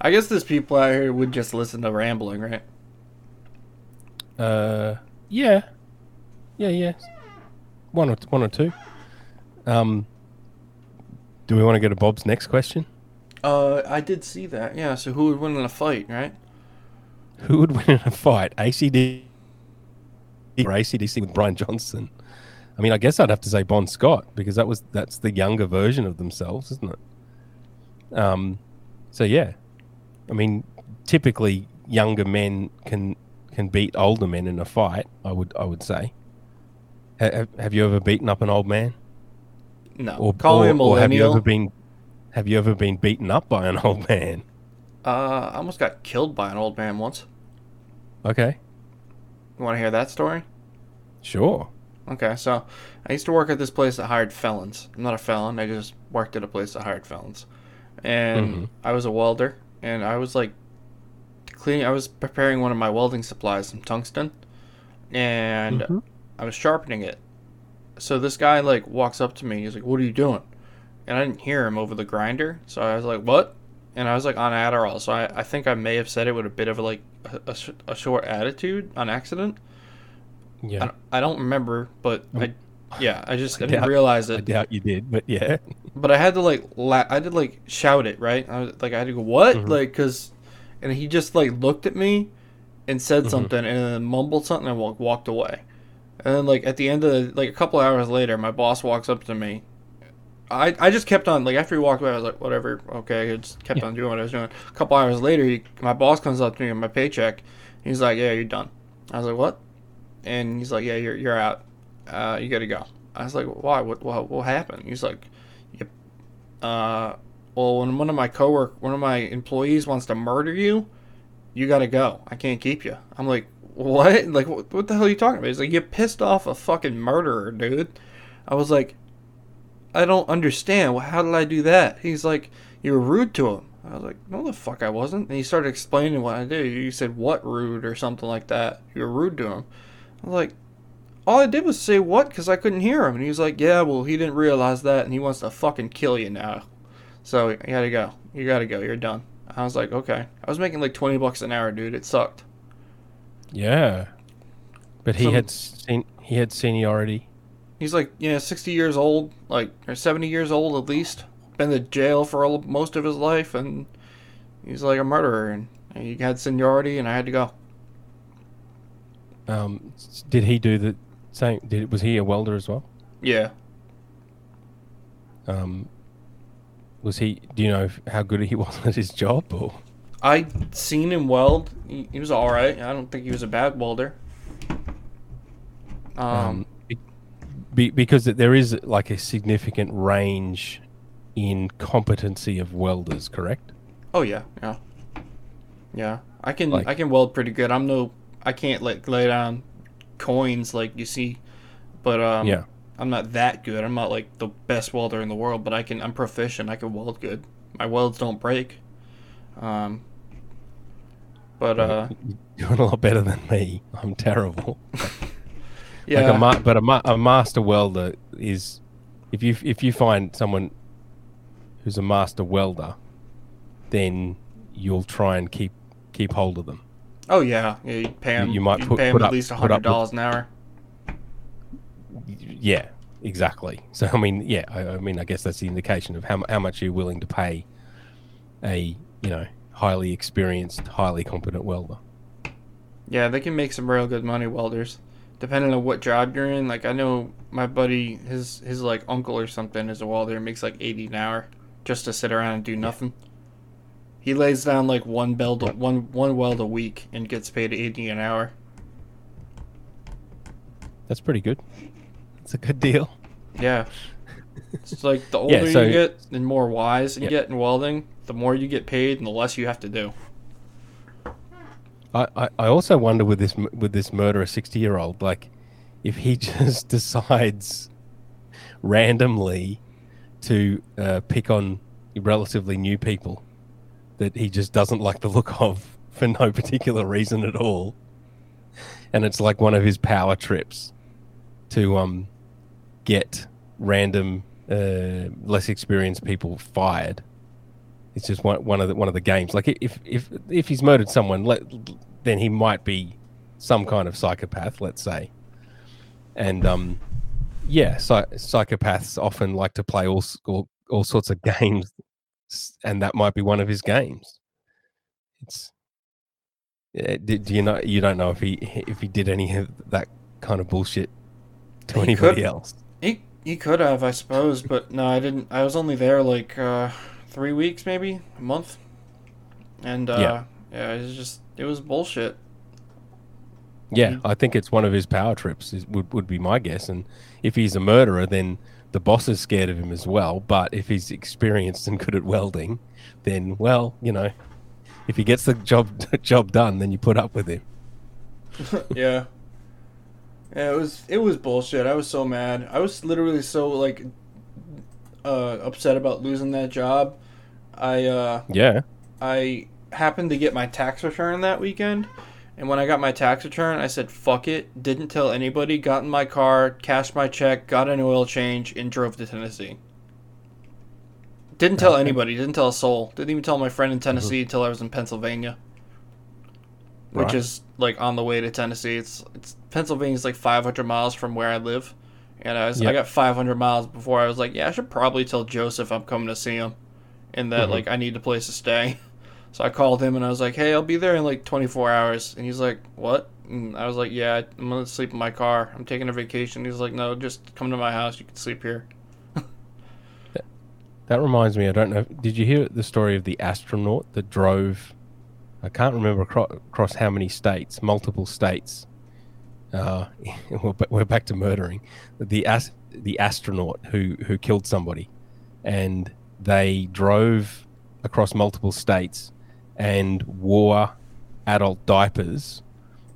[SPEAKER 1] I guess there's people out here who would just listen to rambling, right?
[SPEAKER 2] Uh, yeah, yeah, yeah. One or one or two. Um, do we want to go to Bob's next question?
[SPEAKER 1] Uh, I did see that. Yeah. So who would win in a fight, right?
[SPEAKER 2] Who would win in a fight, ACD or ACDC with Brian Johnson? I mean, I guess I'd have to say Bon Scott because that was that's the younger version of themselves, isn't it? Um, so yeah, I mean, typically younger men can can beat older men in a fight. I would I would say. Have, have you ever beaten up an old man?
[SPEAKER 1] No.
[SPEAKER 2] Or,
[SPEAKER 1] Call me
[SPEAKER 2] or-
[SPEAKER 1] a
[SPEAKER 2] or have you ever been have you ever been beaten up by an old man?
[SPEAKER 1] Uh, I almost got killed by an old man once.
[SPEAKER 2] Okay,
[SPEAKER 1] You want to hear that story?
[SPEAKER 2] sure.
[SPEAKER 1] Okay, so I used to work at this place that hired felons. I'm not a felon. I just worked at a place that hired felons, and
[SPEAKER 2] Mhm.
[SPEAKER 1] I was a welder, and I was like cleaning. I was preparing one of my welding supplies, some tungsten, and
[SPEAKER 2] Mhm.
[SPEAKER 1] I was sharpening it. So this guy like walks up to me. He's like, "What are you doing?" And I didn't hear him over the grinder, so I was like, "What?" And I was like on Adderall, so I, I think I may have said it with a bit of a, like a, a, sh- a short attitude on accident. I,
[SPEAKER 2] Yeah,
[SPEAKER 1] don't- I don't remember, but I, yeah, I just I didn't
[SPEAKER 2] doubt-
[SPEAKER 1] realize
[SPEAKER 2] I doubt you did, but yeah.
[SPEAKER 1] But I had to like la- I did like shout it right. I was like I had to go what
[SPEAKER 2] Mhm.
[SPEAKER 1] like because, and he just like looked at me, and said
[SPEAKER 2] Mhm.
[SPEAKER 1] something and then mumbled something and walk, walked away. And then like at the end of the, like a couple hours later, my boss walks up to me. I, I just kept on like after he walked away, I was like whatever, okay. I just kept
[SPEAKER 2] Yeah.
[SPEAKER 1] on doing what I was doing. A couple hours later, he, my boss comes up to me on my paycheck. He's like, "Yeah, you're done." I was like, "What?" And he's like, "Yeah, you're you're out. Uh, you gotta go." I was like, "Why? What what what happened?" He's like, "Yep. Uh, well, when one of my cowork, one of my employees wants to murder you, you gotta go. I can't keep you." I'm like, what? Like, what, what the hell are you talking about? He's like, you pissed off a fucking murderer, dude. I was like, I don't understand. Well, how did I do that? He's like, you were rude to him. I was like, no, the fuck I wasn't. And he started explaining what I did. He said, what rude or something like that. You were rude to him. I was like, all I did was say what because I couldn't hear him. And he was like, yeah, well, he didn't realize that and he wants to fucking kill you now. So you gotta go. You gotta go. You're done. I was like, okay. I was making like 20 bucks an hour, dude. It sucked.
[SPEAKER 2] Yeah, but he
[SPEAKER 1] Some-
[SPEAKER 2] had sen- he had seniority.
[SPEAKER 1] He's like, yeah, 60 years old, like, or 70 years old at least. Been to jail for all, most of his life, and he's like a murderer, and he had seniority, and I had to go.
[SPEAKER 2] Um, did he do the same? Did was he a welder as well?
[SPEAKER 1] Yeah.
[SPEAKER 2] Um, was he? Do you know how good he was at his job? Or
[SPEAKER 1] I seen him weld. He, he was all right. I don't think he was a bad welder. Um,
[SPEAKER 2] um, be, be, because there is like a significant range in competency of welders, correct?
[SPEAKER 1] oh yeah, yeah, yeah. I can
[SPEAKER 2] Like-
[SPEAKER 1] I can weld pretty good. I'm no, I can't like lay down coins like you see, but um,
[SPEAKER 2] yeah.
[SPEAKER 1] I'm not that good. I'm not like the best welder in the world, but I can. I'm proficient. I can weld good. My welds don't break. Um, but uh,
[SPEAKER 2] You're doing a lot better than me. I'm terrible.
[SPEAKER 1] yeah,
[SPEAKER 2] Like a ma- but a, ma- a master welder is if you if you find someone who's a master welder, then you'll try and keep keep hold of them.
[SPEAKER 1] Oh yeah, yeah. You pay him.
[SPEAKER 2] you might put-
[SPEAKER 1] pay him
[SPEAKER 2] put
[SPEAKER 1] at
[SPEAKER 2] up-
[SPEAKER 1] least hundred dollars an hour.
[SPEAKER 2] Yeah, exactly. So I mean, yeah, I, I mean, I guess that's the indication of how how much you're willing to pay a you know highly experienced, highly competent welder.
[SPEAKER 1] Yeah, they can make some real good money welders, depending on what job you're in. Like I know my buddy, his his like uncle or something is a welder, makes like eighty an hour just to sit around and do nothing. He lays down like one beld, one one weld a week, and gets paid eighty an hour.
[SPEAKER 2] That's pretty good. It's a good deal.
[SPEAKER 1] Yeah. It's like the older
[SPEAKER 2] so-
[SPEAKER 1] you get, the more wise you
[SPEAKER 2] Yeah.
[SPEAKER 1] get in welding, the more you get paid, and the less you have to do.
[SPEAKER 2] I, I, I also wonder with this with this murderer sixty year old like if he just decides randomly to uh, pick on relatively new people that he just doesn't like the look of for no particular reason at all, and it's like one of his power trips to um get random uh, less experienced people fired. It's just one, one of the one of the games. Like if if if he's murdered someone, let, then he might be some kind of psychopath, let's say. And um, yeah, psy- psychopaths often like to play all, all all sorts of games, and that might be one of his games. It's yeah, do, do you know you don't know if he if he did any of that kind of bullshit to
[SPEAKER 1] He
[SPEAKER 2] anybody
[SPEAKER 1] could.
[SPEAKER 2] else.
[SPEAKER 1] He he could have, I suppose, but no, I didn't. I was only there like uh, three weeks, maybe a month, and uh,
[SPEAKER 2] Yeah.
[SPEAKER 1] yeah, it was just it was bullshit.
[SPEAKER 2] Yeah,
[SPEAKER 1] Mhm.
[SPEAKER 2] I think it's one of his power trips. Is, would would be my guess. And if he's a murderer, then the boss is scared of him as well. But if he's experienced and good at welding, then well, you know, if he gets the job job done, then you put up with him.
[SPEAKER 1] yeah. Yeah, it was it was bullshit. I was so mad. I was literally so like uh upset about losing that job. I uh
[SPEAKER 2] Yeah,
[SPEAKER 1] I happened to get my tax return that weekend, and when I got my tax return, I said fuck it, didn't tell anybody, got in my car, cashed my check, got an oil change, and drove to Tennessee. Didn't tell
[SPEAKER 2] Okay.
[SPEAKER 1] anybody, didn't tell a soul. Didn't even tell my friend in Tennessee until I was in Pennsylvania. Which is like on the way to Tennessee. It's it's Pennsylvania's like 500 miles from where I live. And I was I got 500 miles before I was like, yeah, I should probably tell Joseph I'm coming to see him and that
[SPEAKER 2] Mhm.
[SPEAKER 1] like I need a place to stay. So I called him and I was like, "Hey, I'll be there in like 24 hours." And he's like, "What?" And I was like, "Yeah, I'm gonna sleep in my car. I'm taking a vacation." He's like, "No, just come to my house. You can sleep here."
[SPEAKER 2] that reminds me. I don't know. Did you hear the story of the astronaut that drove? I can't remember across, how many states, multiple states. Uh, we're, back to murdering the the astronaut who who killed somebody, and they drove across multiple states and wore adult diapers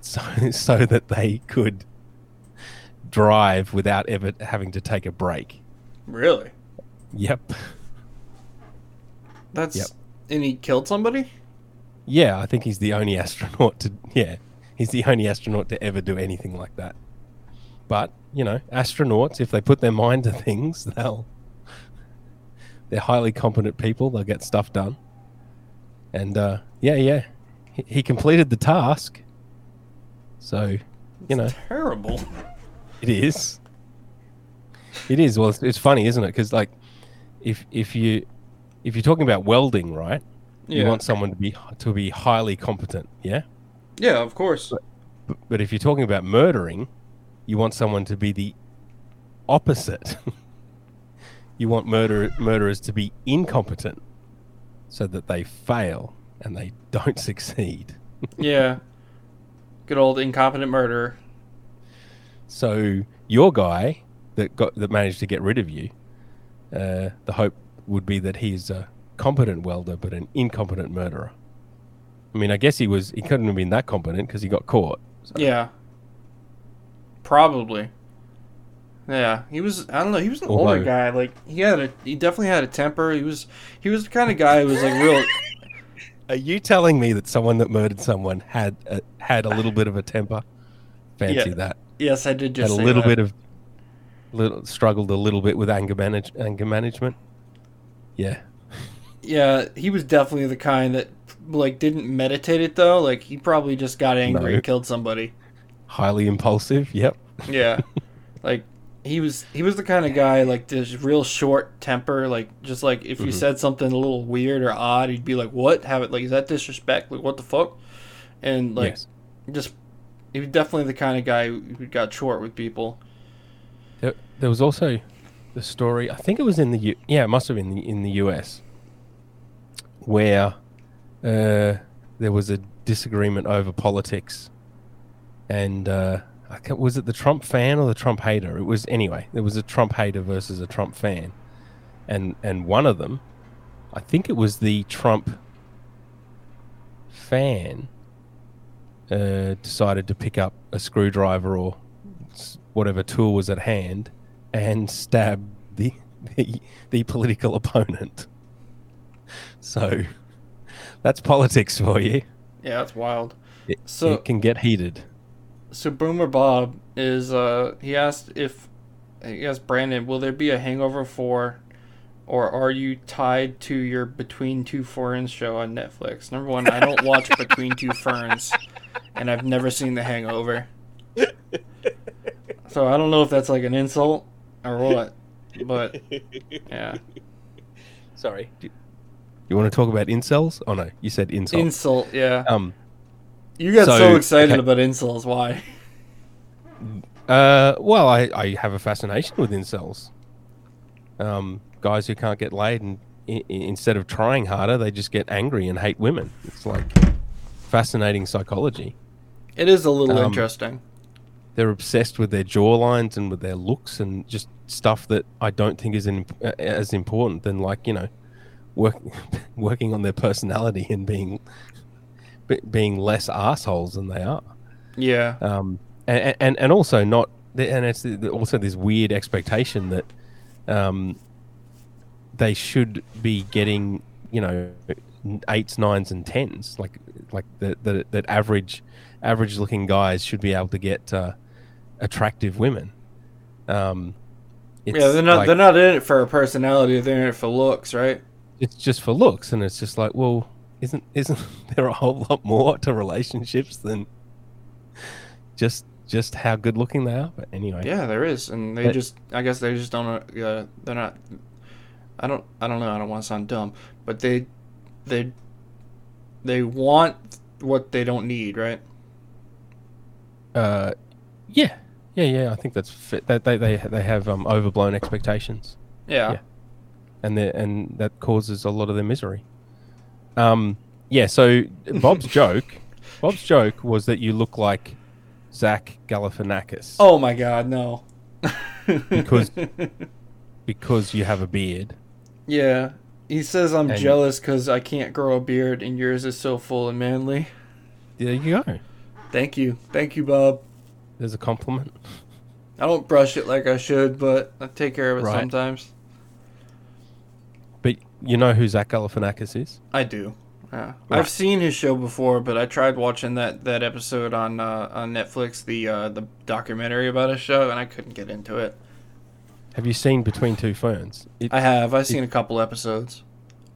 [SPEAKER 2] so so that they could drive without ever having to take a break.
[SPEAKER 1] Really?
[SPEAKER 2] Yep.
[SPEAKER 1] That's
[SPEAKER 2] Yep.
[SPEAKER 1] and he killed somebody?
[SPEAKER 2] Yeah, I think he's the only astronaut to yeah, he's the only astronaut to ever do anything like that. But, you know, astronauts if they put their mind to things, they'll they're highly competent people, they'll get stuff done. And uh yeah, yeah. He, he completed the task. So, you know,
[SPEAKER 1] Terrible.
[SPEAKER 2] it is. It is. Well, it's, it's funny, isn't it? Because like, if if you if you're talking about welding, right?
[SPEAKER 1] Yeah.
[SPEAKER 2] You want someone to be to be highly competent, yeah.
[SPEAKER 1] Yeah, of course.
[SPEAKER 2] But, but if you're talking about murdering, you want someone to be the opposite. you want murder murderers to be incompetent, so that they fail and they don't succeed.
[SPEAKER 1] yeah. Good old incompetent murderer.
[SPEAKER 2] So your guy that got that managed to get rid of you, uh, the hope would be that he's a competent welder but an incompetent murderer. I mean, I guess he was. He couldn't have been that competent because he got caught. So,
[SPEAKER 1] Yeah. Probably. Yeah, he was. I don't know. He was an older guy. Like he had a. He definitely had a temper. He was. He was the kind of guy who was like real.
[SPEAKER 2] Are you telling me that someone that murdered someone had a, had a little bit of a temper? Fancy
[SPEAKER 1] Yeah,
[SPEAKER 2] that.
[SPEAKER 1] Yes, I did just
[SPEAKER 2] had a little
[SPEAKER 1] that.
[SPEAKER 2] bit of little struggled a little bit with anger manage anger management. Yeah.
[SPEAKER 1] Yeah, he was definitely the kind that like didn't meditate it though. Like he probably just got angry
[SPEAKER 2] No.
[SPEAKER 1] and killed somebody.
[SPEAKER 2] Highly impulsive. Yep.
[SPEAKER 1] Yeah, like he was. He was the kind of guy like this real short temper. Like just like if you
[SPEAKER 2] Mhm.
[SPEAKER 1] said something a little weird or odd, he'd be like, "What? Have it? Like is that disrespect? Like what the fuck?" And like
[SPEAKER 2] yes.
[SPEAKER 1] just he was definitely the kind of guy who who got short with people.
[SPEAKER 2] There, there was also the story. I think it was in the U- yeah, it must have been in the, in the US, where uh, there was a disagreement over politics, and uh, I can't, was it the Trump fan or the Trump hater? It was anyway. There was a Trump hater versus a Trump fan, and and one of them, I think it was the Trump fan, uh, decided to pick up a screwdriver or whatever tool was at hand and stab the the, the political opponent. So that's politics for you.
[SPEAKER 1] Yeah, that's wild.
[SPEAKER 2] It,
[SPEAKER 1] So-
[SPEAKER 2] it can get heated.
[SPEAKER 1] So Boomer Bob is uh he asked if he asked Brandon, will there be a hangover four or are you tied to your Between Two Ferns show on Netflix? Number one, I don't watch Between Two Ferns and I've never seen The Hangover. So I don't know if that's like an insult or what. But yeah.
[SPEAKER 2] Sorry. You want to talk about incels? Oh no, you said insult.
[SPEAKER 1] Insult, yeah.
[SPEAKER 2] um.
[SPEAKER 1] You got so,
[SPEAKER 2] so-
[SPEAKER 1] excited
[SPEAKER 2] okay.
[SPEAKER 1] about insults, why?
[SPEAKER 2] Uh. Well, I I have a fascination with incels. Um. Guys who can't get laid and i- instead of trying harder, they just get angry and hate women. It's like fascinating psychology.
[SPEAKER 1] It is a little
[SPEAKER 2] Um,
[SPEAKER 1] interesting.
[SPEAKER 2] they're obsessed with their jawlines and with their looks and just stuff that I don't think is in, uh, as important than like you know, work, working on their personality and being be- being less assholes than they are.
[SPEAKER 1] Yeah.
[SPEAKER 2] Um, and, and and also not and it's also this weird expectation that um, they should be getting you know eights, nines, and tens like like that that that average average looking guys should be able to get uh, attractive women. Um, it's
[SPEAKER 1] yeah, they're not
[SPEAKER 2] like-
[SPEAKER 1] they're not in it for a personality, they're in it for looks, right?
[SPEAKER 2] it's just for looks, and it's just like, well, isn't isn't there a whole lot more to relationships than just just how good looking they are? But anyway,
[SPEAKER 1] Yeah, there is, and they
[SPEAKER 2] But-
[SPEAKER 1] just I guess they just don't uh, they're not I don't I don't know, I don't want to sound dumb, but they they they want what they don't need, right?
[SPEAKER 2] uh, yeah, yeah, yeah. I think that's fit. That they they they have um, overblown expectations,
[SPEAKER 1] Yeah.
[SPEAKER 2] Yeah. and they and that causes a lot of their misery. Um, yeah. So Bob's joke, Bob's joke was that you look like Zach Galifianakis.
[SPEAKER 1] Oh my god, no.
[SPEAKER 2] Because- because you have a beard.
[SPEAKER 1] Yeah. He says I'm
[SPEAKER 2] And-
[SPEAKER 1] jealous cuz I can't grow a beard and yours is so full and manly.
[SPEAKER 2] There you go.
[SPEAKER 1] Thank you. Thank you, Bob.
[SPEAKER 2] There's a compliment.
[SPEAKER 1] I don't brush it like I should, but I take care of it
[SPEAKER 2] Right.
[SPEAKER 1] sometimes.
[SPEAKER 2] But you know who Zach Galifianakis is?
[SPEAKER 1] I do. Yeah.
[SPEAKER 2] Right.
[SPEAKER 1] I've seen his show before, but I tried watching that, that episode on uh, on Netflix, the uh, the documentary about his show, and I couldn't get into it.
[SPEAKER 2] Have you seen Between Two Ferns? It,
[SPEAKER 1] I have. I've seen a couple episodes.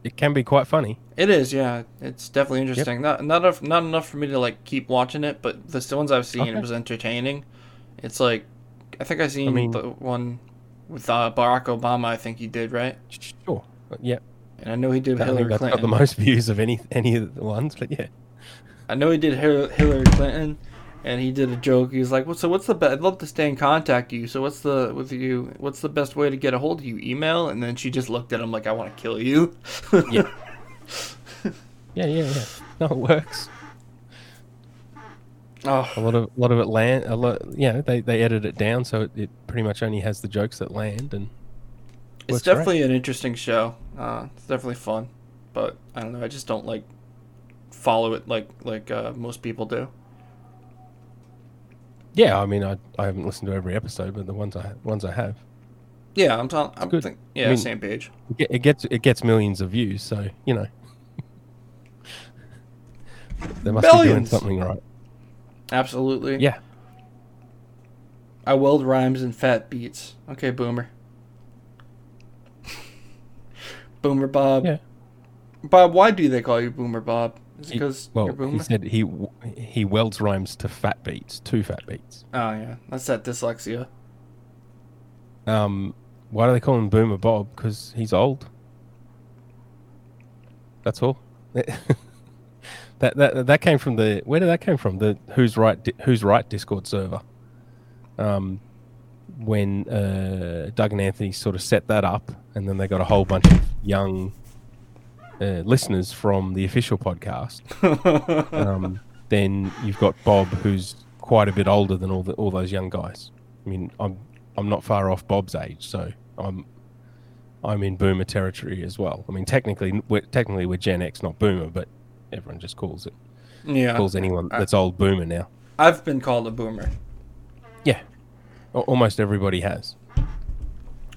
[SPEAKER 2] it can be quite funny.
[SPEAKER 1] It is, yeah. It's definitely interesting. Not not enough, not enough for me to like keep watching it, but the ones I've seen
[SPEAKER 2] Okay.
[SPEAKER 1] it was entertaining. It's like, I think I seen
[SPEAKER 2] I mean-
[SPEAKER 1] the one with uh, Barack Obama. I think he did right,
[SPEAKER 2] Sure. Yeah.
[SPEAKER 1] and I know he did
[SPEAKER 2] I
[SPEAKER 1] Hillary Clinton.
[SPEAKER 2] got the most views of any any of the ones, but yeah.
[SPEAKER 1] I know he did Hillary Clinton, and he did a joke. He was like, "Well, so what's the best? I'd love to stay in contact with you. So what's the with you? What's the best way to get a hold of you? Email?" And then she just looked at him like, "I want to kill you."
[SPEAKER 2] Yeah. Yeah, yeah, yeah. No, it works.
[SPEAKER 1] Oh.
[SPEAKER 2] A lot of a lot of it land. A lot, yeah. They they edit it down so it, it pretty much only has the jokes that land, and
[SPEAKER 1] it's definitely an interesting show. Uh, it's definitely fun, but I don't know. I just don't like follow it like like uh, most people do.
[SPEAKER 2] yeah. I mean, I I haven't listened to every episode, but the ones I ones I have,
[SPEAKER 1] Yeah, I'm talking. I'm
[SPEAKER 2] good.
[SPEAKER 1] think,
[SPEAKER 2] I
[SPEAKER 1] yeah,
[SPEAKER 2] mean-
[SPEAKER 1] same page.
[SPEAKER 2] it, gets it gets millions of views. So you know, they must be doing something right.
[SPEAKER 1] Absolutely.
[SPEAKER 2] Yeah.
[SPEAKER 1] I weld rhymes and fat beats. Okay, boomer. Boomer Bob.
[SPEAKER 2] Yeah.
[SPEAKER 1] Bob, why do they call you Boomer Bob? Is it because
[SPEAKER 2] well,
[SPEAKER 1] you're Boomer?
[SPEAKER 2] he said he he welds rhymes to fat beats, two fat beats.
[SPEAKER 1] oh yeah, that's that dyslexia.
[SPEAKER 2] Um, why do they call him Boomer Bob? Because he's old. That's all. that that that came from the where did that came from? The Who's Right Who's Right Discord server. Um, when uh, Doug and Anthony sort of set that up, and then they got a whole bunch of young uh, listeners from the official podcast. um, then you've got Bob, who's quite a bit older than all the, all those young guys. I mean, I'm I'm not far off Bob's age, so I'm I'm in Boomer territory as well. I mean, technically we're technically we're Gen X, not Boomer, but everyone just calls it
[SPEAKER 1] yeah,
[SPEAKER 2] calls anyone
[SPEAKER 1] I-
[SPEAKER 2] that's old Boomer now.
[SPEAKER 1] I've been called a boomer.
[SPEAKER 2] Yeah, Al- almost everybody has.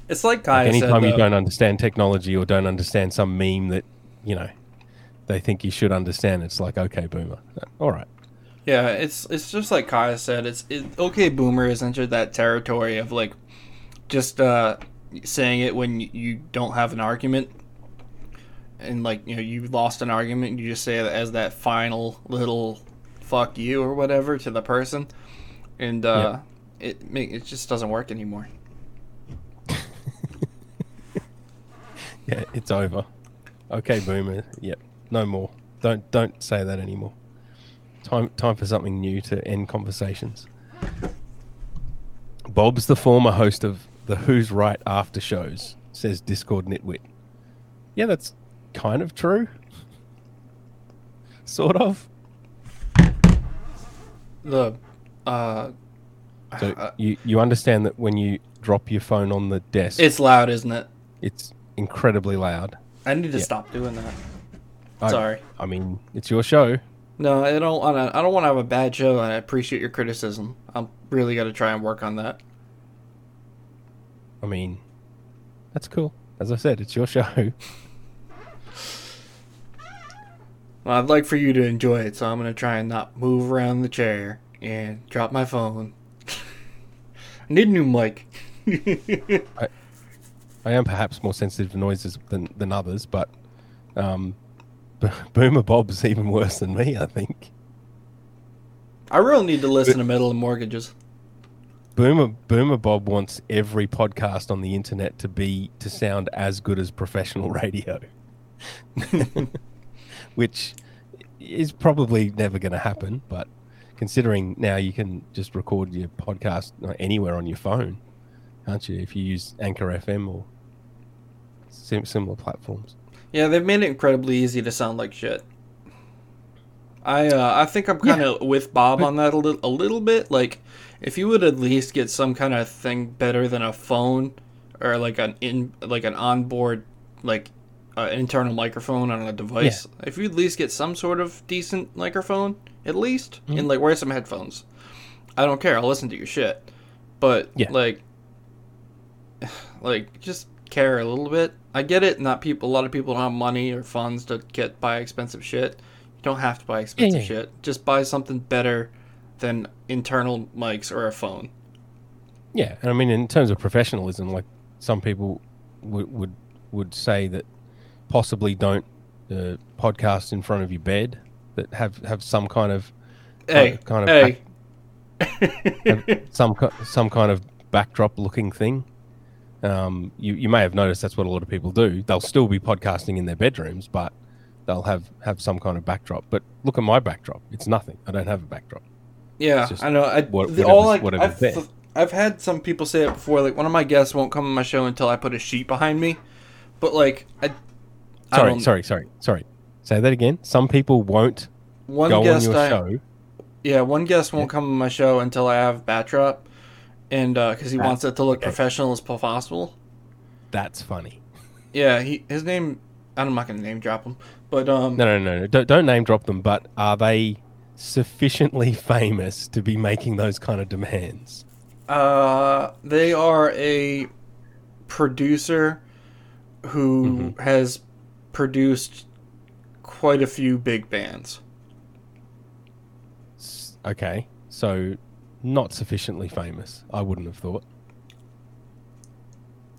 [SPEAKER 1] It's like Kai
[SPEAKER 2] Like
[SPEAKER 1] said.
[SPEAKER 2] anytime you
[SPEAKER 1] though.
[SPEAKER 2] don't understand technology or don't understand some meme that you know they think you should understand, it's like okay, Boomer, all right.
[SPEAKER 1] Yeah, it's it's just like Kaya said. It's it, okay. Boomer has entered that territory of like just uh, saying it when you don't have an argument, and like you know you lost an argument. You just say it as that final little fuck you or whatever to the person, and uh, it it just doesn't work anymore.
[SPEAKER 2] Yeah, it's over. Okay, boomer. Yep, no more. Don't don't say that anymore. Time time for something new to end conversations. Bob's the former host of the Who's Right after shows, says Discord Nitwit. Yeah, that's kind of true. Sort of.
[SPEAKER 1] The uh,
[SPEAKER 2] So
[SPEAKER 1] uh,
[SPEAKER 2] you you understand that when you drop your phone on the desk,
[SPEAKER 1] it's loud, isn't it?
[SPEAKER 2] it's incredibly loud.
[SPEAKER 1] I need to
[SPEAKER 2] Yeah.
[SPEAKER 1] stop doing that.
[SPEAKER 2] I-
[SPEAKER 1] Sorry.
[SPEAKER 2] I mean, it's your show.
[SPEAKER 1] No, I don't want to. I don't want to have a bad show, and I appreciate your criticism. I'm really gonna try and work on that.
[SPEAKER 2] I mean, that's cool. As I said, it's your show.
[SPEAKER 1] Well, I'd like for you to enjoy it, so I'm gonna try and not move around the chair and drop my phone. I need a new mic.
[SPEAKER 2] I am perhaps more sensitive to noises than, than others, but um, B- Boomer Bob's even worse than me, I think.
[SPEAKER 1] I really need to listen to Metal and Mortgages.
[SPEAKER 2] Boomer Boomer Bob wants every podcast on the internet to be to sound as good as professional radio, which is probably never going to happen. But considering now you can just record your podcast uh, anywhere on your phone, can't you? If you use Anchor FM or similar platforms.
[SPEAKER 1] Yeah, they've made it incredibly easy to sound like shit. I uh, I think I'm kind of with Bob on that a little a little bit. Like, if you would at least get some kind of thing better than a phone or like an in like an onboard like uh, internal microphone on a device. If you at least get some sort of decent microphone, at least,
[SPEAKER 2] Mm-hmm.
[SPEAKER 1] and like wear some headphones. I don't care. I'll listen to your shit. But
[SPEAKER 2] Yeah.
[SPEAKER 1] like, like just care a little bit. I get it. Not people. A lot of people don't have money or funds to get buy expensive shit. You don't have to buy expensive
[SPEAKER 2] yeah.
[SPEAKER 1] shit. Just buy something better than internal mics or a phone.
[SPEAKER 2] Yeah, and I mean, in terms of professionalism, like some people would would would say that possibly don't uh, podcast in front of your bed, that have have some kind of
[SPEAKER 1] Hey,
[SPEAKER 2] kind of
[SPEAKER 1] hey.
[SPEAKER 2] some some kind of backdrop looking thing. Um, you you may have noticed that's what a lot of people do. They'll still be podcasting in their bedrooms, but they'll have have some kind of backdrop. But look at my backdrop; it's nothing. I don't have a backdrop.
[SPEAKER 1] Yeah, I know. I,
[SPEAKER 2] what-
[SPEAKER 1] the, all
[SPEAKER 2] whatever's
[SPEAKER 1] I've. I've had some people say it before. Like one of my guests won't come on my show until I put a sheet behind me. But like, I, I
[SPEAKER 2] Sorry, sorry, sorry, sorry. Say that again. Some people won't
[SPEAKER 1] One
[SPEAKER 2] go on your
[SPEAKER 1] I,
[SPEAKER 2] show.
[SPEAKER 1] yeah, one guest won't come on my show until I have backdrop, and because he
[SPEAKER 2] That-
[SPEAKER 1] wants it to look
[SPEAKER 2] okay.
[SPEAKER 1] professional as possible.
[SPEAKER 2] That's funny.
[SPEAKER 1] Yeah, he his name. I'm not gonna name drop him, but um,
[SPEAKER 2] No, no, no, no. Don't, don't name drop them. But are they sufficiently famous to be making those kind of demands?
[SPEAKER 1] Uh, they are a producer who
[SPEAKER 2] Mm-hmm.
[SPEAKER 1] has produced quite a few big bands.
[SPEAKER 2] Okay, so not sufficiently famous. I wouldn't have thought.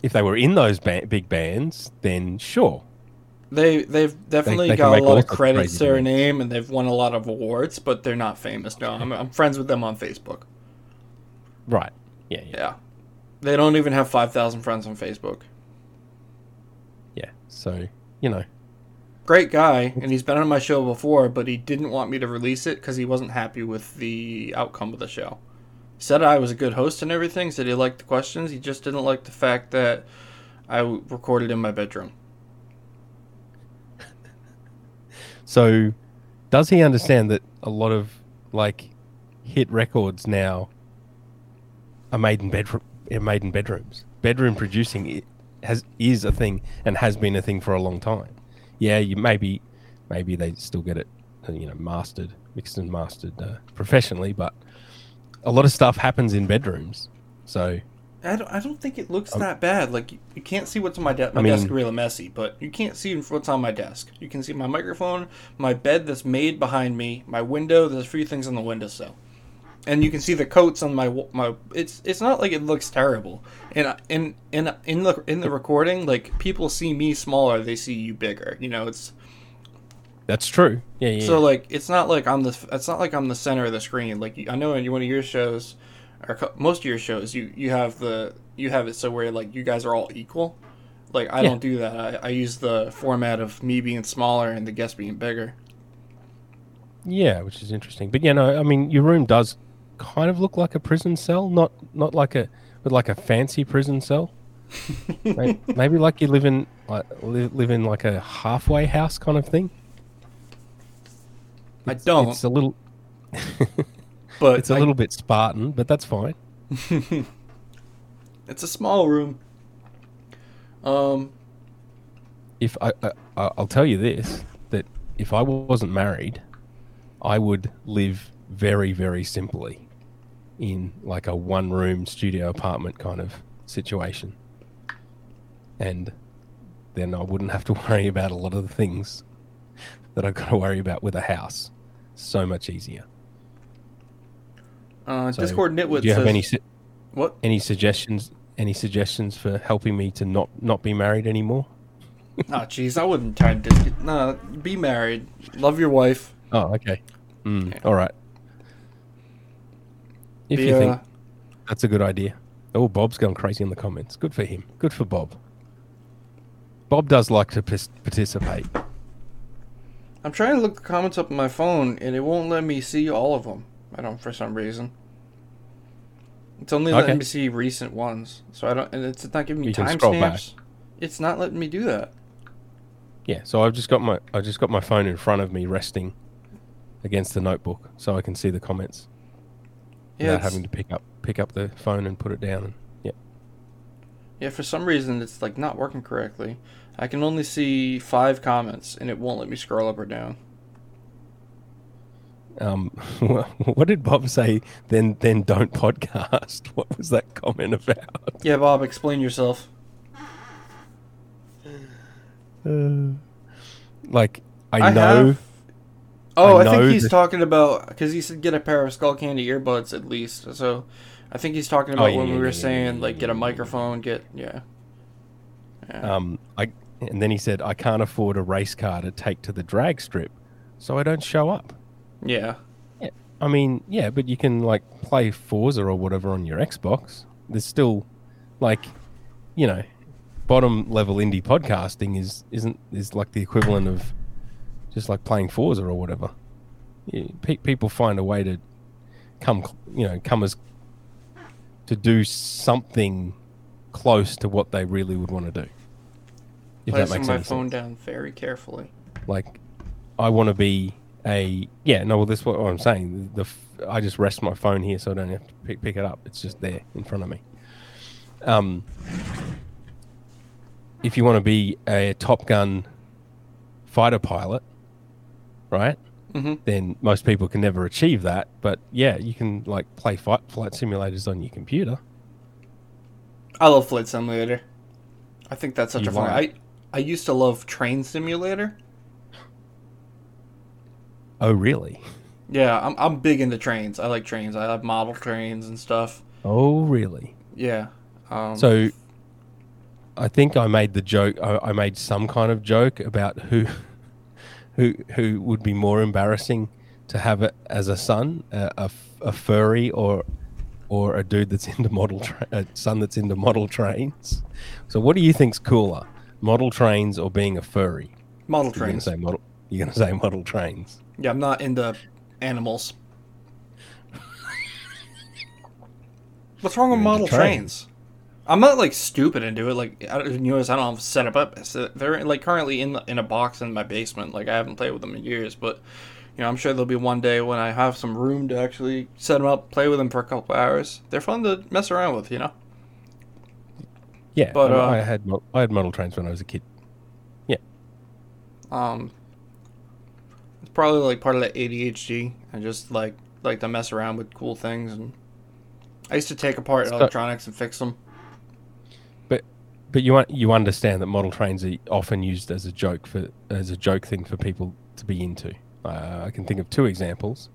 [SPEAKER 2] If they were in those ba- big bands, then sure.
[SPEAKER 1] They they've definitely
[SPEAKER 2] they can
[SPEAKER 1] got a lot of credits to their name, and they've won a lot of awards, but they're not famous. No, I'm, I'm friends with them on Facebook.
[SPEAKER 2] Right. Yeah, yeah,
[SPEAKER 1] Yeah, they don't even have five thousand friends on Facebook.
[SPEAKER 2] yeah. So you know,
[SPEAKER 1] Great guy, and he's been on my show before, but he didn't want me to release it because he wasn't happy with the outcome of the show. Said I was a good host and everything. Said he liked the questions. He just didn't like the fact that I recorded in my bedroom.
[SPEAKER 2] So, does he understand that a lot of like hit records now are made in bedroom, made in bedrooms? Bedroom producing has is a thing and has been a thing for a long time. Yeah, you maybe maybe they still get it, uh, you know, mastered, mixed and mastered uh, professionally, but a lot of stuff happens in bedrooms. So,
[SPEAKER 1] I don't, I don't think it looks oh. that bad. Like you, you can't see what's on my desk. My
[SPEAKER 2] I mean-
[SPEAKER 1] desk is really messy, but you can't see what's on my desk. You can see my microphone, my bed that's made behind me, my window. There's a few things on the windowsill, and you can see the coats on my my. It's it's not like it looks terrible. And in in in the in the recording, like people see me smaller, they see you bigger. You know, it's
[SPEAKER 2] that's true. Yeah, yeah.
[SPEAKER 1] so like it's not like I'm the it's not like I'm the center of the screen. Like I know in one of your shows, or most of your shows, you you have the you have it so where like you guys are all equal. Like I
[SPEAKER 2] Yeah.
[SPEAKER 1] don't do that. I, I use the format of me being smaller and the guest being bigger.
[SPEAKER 2] Yeah, which is interesting. But yeah, no, I mean, your room does kind of look like a prison cell, not not like a but like a fancy prison cell. May- Maybe like you live in like live, live in like a halfway house kind of thing.
[SPEAKER 1] I don't,
[SPEAKER 2] It's a little
[SPEAKER 1] but
[SPEAKER 2] it's a
[SPEAKER 1] I-
[SPEAKER 2] little bit Spartan, but that's fine.
[SPEAKER 1] it's a small room. Um,
[SPEAKER 2] If I, I I- I'll tell you this that if I wasn't married, I would live very very simply in like a one room studio apartment kind of situation. And then I wouldn't have to worry about a lot of the things that I've got to worry about with a house. So much easier.
[SPEAKER 1] uh,
[SPEAKER 2] So,
[SPEAKER 1] Discord Nitwit
[SPEAKER 2] Do you
[SPEAKER 1] says
[SPEAKER 2] have any su-
[SPEAKER 1] what?
[SPEAKER 2] any suggestions? Any suggestions for helping me to not not be married anymore?
[SPEAKER 1] Oh, jeez, I wouldn't try to dis- no. Be married, love your wife.
[SPEAKER 2] Oh, okay. Mm,
[SPEAKER 1] Yeah.
[SPEAKER 2] All right. If you
[SPEAKER 1] uh,
[SPEAKER 2] think that's a good idea. Oh, Bob's gone crazy in the comments. Good for him. Good for Bob. Bob does like to pis- participate.
[SPEAKER 1] I'm trying to look the comments up on my phone, and it won't let me see all of them. I don't for some reason. It's only letting
[SPEAKER 2] Okay.
[SPEAKER 1] me see recent ones, so I don't. And it's not giving me
[SPEAKER 2] You can scroll back.
[SPEAKER 1] timestamps. It's not letting me do that.
[SPEAKER 2] Yeah, so I've just got my I just got my phone in front of me resting against the notebook so I can see the comments
[SPEAKER 1] Yeah,
[SPEAKER 2] without having to pick up pick up the phone and put it down and yeah.
[SPEAKER 1] Yeah, for some reason it's like not working correctly. I can only see five comments and it won't let me scroll up or down.
[SPEAKER 2] Um, what did Bob say? Then, then don't podcast. What was that comment about?
[SPEAKER 1] Yeah, Bob, explain yourself.
[SPEAKER 2] Uh, like I,
[SPEAKER 1] I
[SPEAKER 2] know.
[SPEAKER 1] have- Oh,
[SPEAKER 2] I
[SPEAKER 1] I, think he's
[SPEAKER 2] that-
[SPEAKER 1] talking about because he said get a pair of Skullcandy earbuds at least. So, I think he's talking
[SPEAKER 2] Oh,
[SPEAKER 1] about
[SPEAKER 2] yeah,
[SPEAKER 1] when
[SPEAKER 2] yeah,
[SPEAKER 1] we were
[SPEAKER 2] yeah,
[SPEAKER 1] saying like get a microphone, get yeah. Yeah.
[SPEAKER 2] Um, I and then he said I can't afford a race car to take to the drag strip, so I don't show up.
[SPEAKER 1] yeah.
[SPEAKER 2] I mean, yeah, but you can like play Forza or whatever on your Xbox. There's still like, you know, bottom level indie podcasting is isn't is like the equivalent of just like playing Forza or whatever. Yeah, pe- people find a way to come, you know, come as to do something close to what they really would want to do. If
[SPEAKER 1] Placing my phone
[SPEAKER 2] sense.
[SPEAKER 1] down very carefully.
[SPEAKER 2] Like, I want to be a yeah. No, well, that's what I'm saying. The f- I just rest my phone here, so I don't have to pick, pick it up. It's just there in front of me. Um, if you want to be a Top Gun fighter pilot, right?
[SPEAKER 1] hmm
[SPEAKER 2] Then most people can never achieve that. But yeah, you can like play fight flight simulators on your computer.
[SPEAKER 1] I love Flight Simulator. I think that's such
[SPEAKER 2] You
[SPEAKER 1] a fun.
[SPEAKER 2] like-
[SPEAKER 1] I I used to love Train Simulator.
[SPEAKER 2] Oh, really?
[SPEAKER 1] Yeah, I'm I'm big into trains. I like trains. I have model trains and stuff.
[SPEAKER 2] Oh, really?
[SPEAKER 1] Yeah. Um,
[SPEAKER 2] So I think I made the joke. I, I made some kind of joke about who, who, who would be more embarrassing to have it as a son, a a furry, or, or a dude that's into model, tra- a son that's into model trains. So what do you think's cooler, model trains or being a furry?
[SPEAKER 1] model
[SPEAKER 2] You're gonna
[SPEAKER 1] trains.
[SPEAKER 2] say model. You're gonna say model trains.
[SPEAKER 1] Yeah, I'm not into animals. What's wrong with
[SPEAKER 2] You're
[SPEAKER 1] model
[SPEAKER 2] trains.
[SPEAKER 1] trains? I'm not like stupid into it. Like I, you notice, I don't have set up up. Uh, They're like currently in the, in a box in my basement. Like I haven't played with them in years, but you know I'm sure there'll be one day when I have some room to actually set them up, play with them for a couple hours. They're fun to mess around with, you know.
[SPEAKER 2] Yeah,
[SPEAKER 1] But,
[SPEAKER 2] I,
[SPEAKER 1] uh,
[SPEAKER 2] I had I had model trains when I was a kid. Yeah.
[SPEAKER 1] Um, it's probably like part of that ADHD. I just like like to mess around with cool things, and I used to take apart
[SPEAKER 2] So-
[SPEAKER 1] electronics and fix them.
[SPEAKER 2] But but you you understand that model trains are often used as a joke for as a joke thing for people to be into. Uh, I can think of two examples: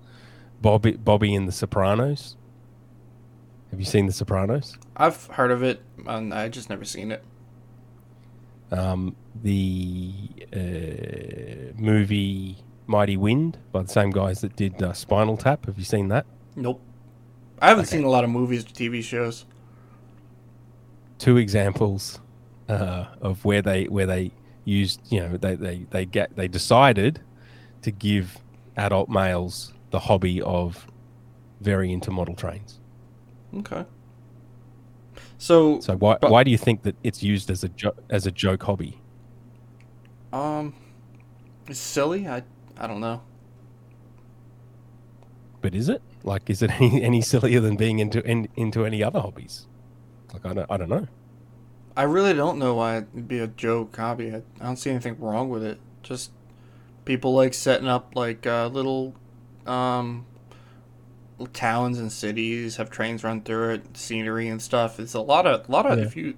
[SPEAKER 2] Bobby Bobby in The Sopranos. Have you seen The Sopranos?
[SPEAKER 1] I've heard of it, and I just never seen it.
[SPEAKER 2] Um, the uh, movie Mighty Wind by the same guys that did uh, Spinal Tap. Have you seen that?
[SPEAKER 1] Nope. I haven't
[SPEAKER 2] Okay.
[SPEAKER 1] seen a lot of movies or TV shows.
[SPEAKER 2] two examples uh, of where they where they used you know they, they they get they decided to give adult males the hobby of very into model trains.
[SPEAKER 1] Okay. So,
[SPEAKER 2] So why
[SPEAKER 1] But-
[SPEAKER 2] why do you think that it's used as a jo- as a joke hobby?
[SPEAKER 1] um, it's silly. I I don't know.
[SPEAKER 2] But is it like is it any, any sillier than being into in, into any other hobbies? Like I don't I don't know.
[SPEAKER 1] I really don't know why it'd be a joke hobby. I, I don't see anything wrong with it. Just people like setting up like uh, little um, towns and cities have trains run through it, scenery and stuff. It's a lot of a lot of
[SPEAKER 2] Yeah.
[SPEAKER 1] if you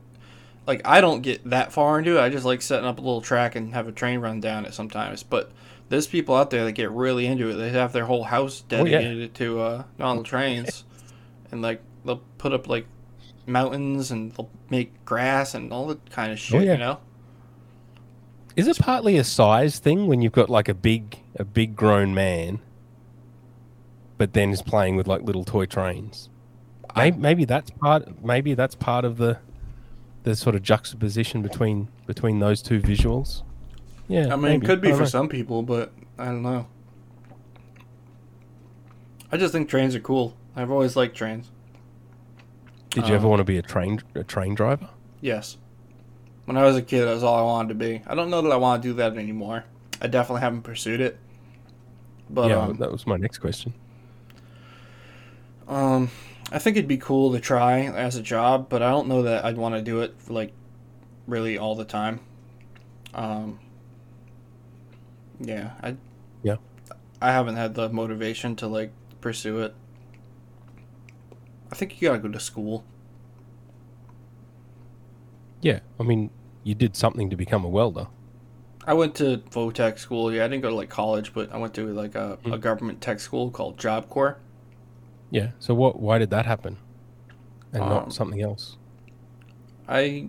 [SPEAKER 1] like. I don't get that far into it. I just like setting up a little track and have a train run down it sometimes. But there's people out there that get really into it. They have their whole house
[SPEAKER 2] Oh, yeah.
[SPEAKER 1] dedicated to uh, model trains, and like they'll put up like mountains and they'll make grass and all that kind of shit.
[SPEAKER 2] Oh, yeah.
[SPEAKER 1] You know.
[SPEAKER 2] Is it partly a size thing when you've got like a big a big grown man, but then is playing with like little toy trains? Maybe, maybe that's part. Maybe that's part of the the sort of juxtaposition between between those two visuals. Yeah,
[SPEAKER 1] I mean,
[SPEAKER 2] maybe.
[SPEAKER 1] it could be for
[SPEAKER 2] know.
[SPEAKER 1] some people, but I don't know. I just think trains are cool. I've always liked trains.
[SPEAKER 2] Did you ever
[SPEAKER 1] um,
[SPEAKER 2] want to be a train a train driver?
[SPEAKER 1] Yes. When I was a kid, that's all I wanted to be. I don't know that I want to do that anymore. I definitely haven't pursued it. But
[SPEAKER 2] yeah,
[SPEAKER 1] um,
[SPEAKER 2] that was my next question.
[SPEAKER 1] Um, I think it'd be cool to try as a job, but I don't know that I'd want to do it like really all the time. Um, yeah, I
[SPEAKER 2] Yeah.
[SPEAKER 1] I haven't had the motivation to like pursue it. I think you gotta go to school.
[SPEAKER 2] Yeah, I mean, you did something to become a welder.
[SPEAKER 1] I went to Votech school. Yeah, I didn't go to like college, but I went to like a, a
[SPEAKER 2] Mm.
[SPEAKER 1] government tech school called Job Corps.
[SPEAKER 2] Yeah. So what? Why did that happen, and
[SPEAKER 1] Um,
[SPEAKER 2] not something else?
[SPEAKER 1] I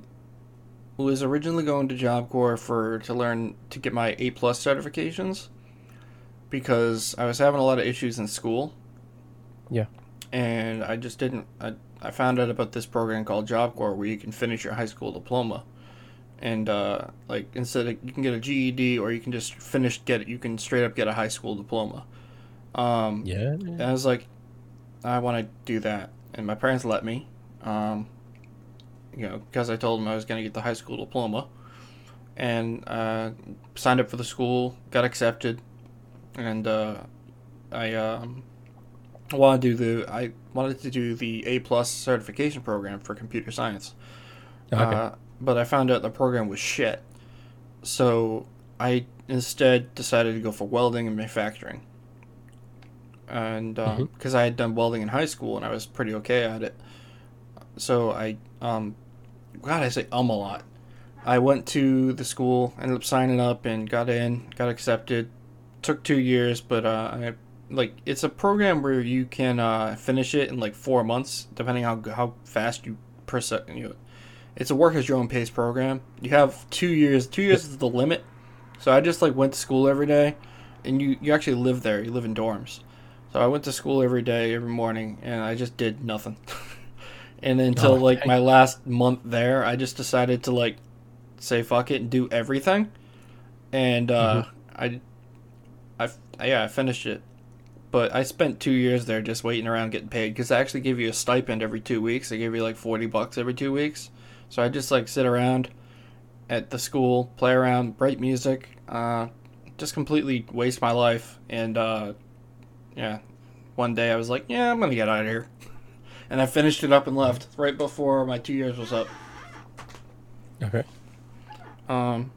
[SPEAKER 1] was originally going to Job Corps for to learn to get my A plus certifications because I was having a lot of issues in school.
[SPEAKER 2] Yeah.
[SPEAKER 1] And I just didn't. I, I found out about this program called Job Corps where you can finish your high school diploma, and uh, like instead of you can get a GED or you can just finish get it. You can straight up get a high school diploma. Um,
[SPEAKER 2] Yeah.
[SPEAKER 1] and I was like, I want to do that, and my parents let me. Um, you know, because I told them I was going to get the high school diploma, and uh, signed up for the school, got accepted, and uh, I um, wanted to do the I wanted to do the A plus certification program for computer science.
[SPEAKER 2] Okay.
[SPEAKER 1] Uh, but I found out the program was shit. So I instead decided to go for welding and manufacturing. And because
[SPEAKER 2] Mhm.
[SPEAKER 1] I had done welding in high school and I was pretty okay at it. So I, um, God, I say um a lot. I went to the school, ended up signing up and got in, got accepted. Took two years, but uh, I like it's a program where you can uh, finish it in like four months, depending how how fast you perse you know, it's a work at your own pace program. You have two years. Two years is the limit. So I just like went to school every day, and you you actually live there. You live in dorms. So I went to school every day, every morning, and I just did nothing. and until like
[SPEAKER 2] Okay.
[SPEAKER 1] my last month there, I just decided to like say fuck it and do everything. And uh, I, I, yeah, I finished it. But I spent two years there just waiting around getting paid because they actually give you a stipend every two weeks. They give you like forty bucks every two weeks. So I just like sit around at the school, play around, write music, uh, just completely waste my life. And uh, yeah, one day I was like, yeah, I'm gonna get out of here, and I finished it up and left right before my two years was up.
[SPEAKER 2] okay.
[SPEAKER 1] Um,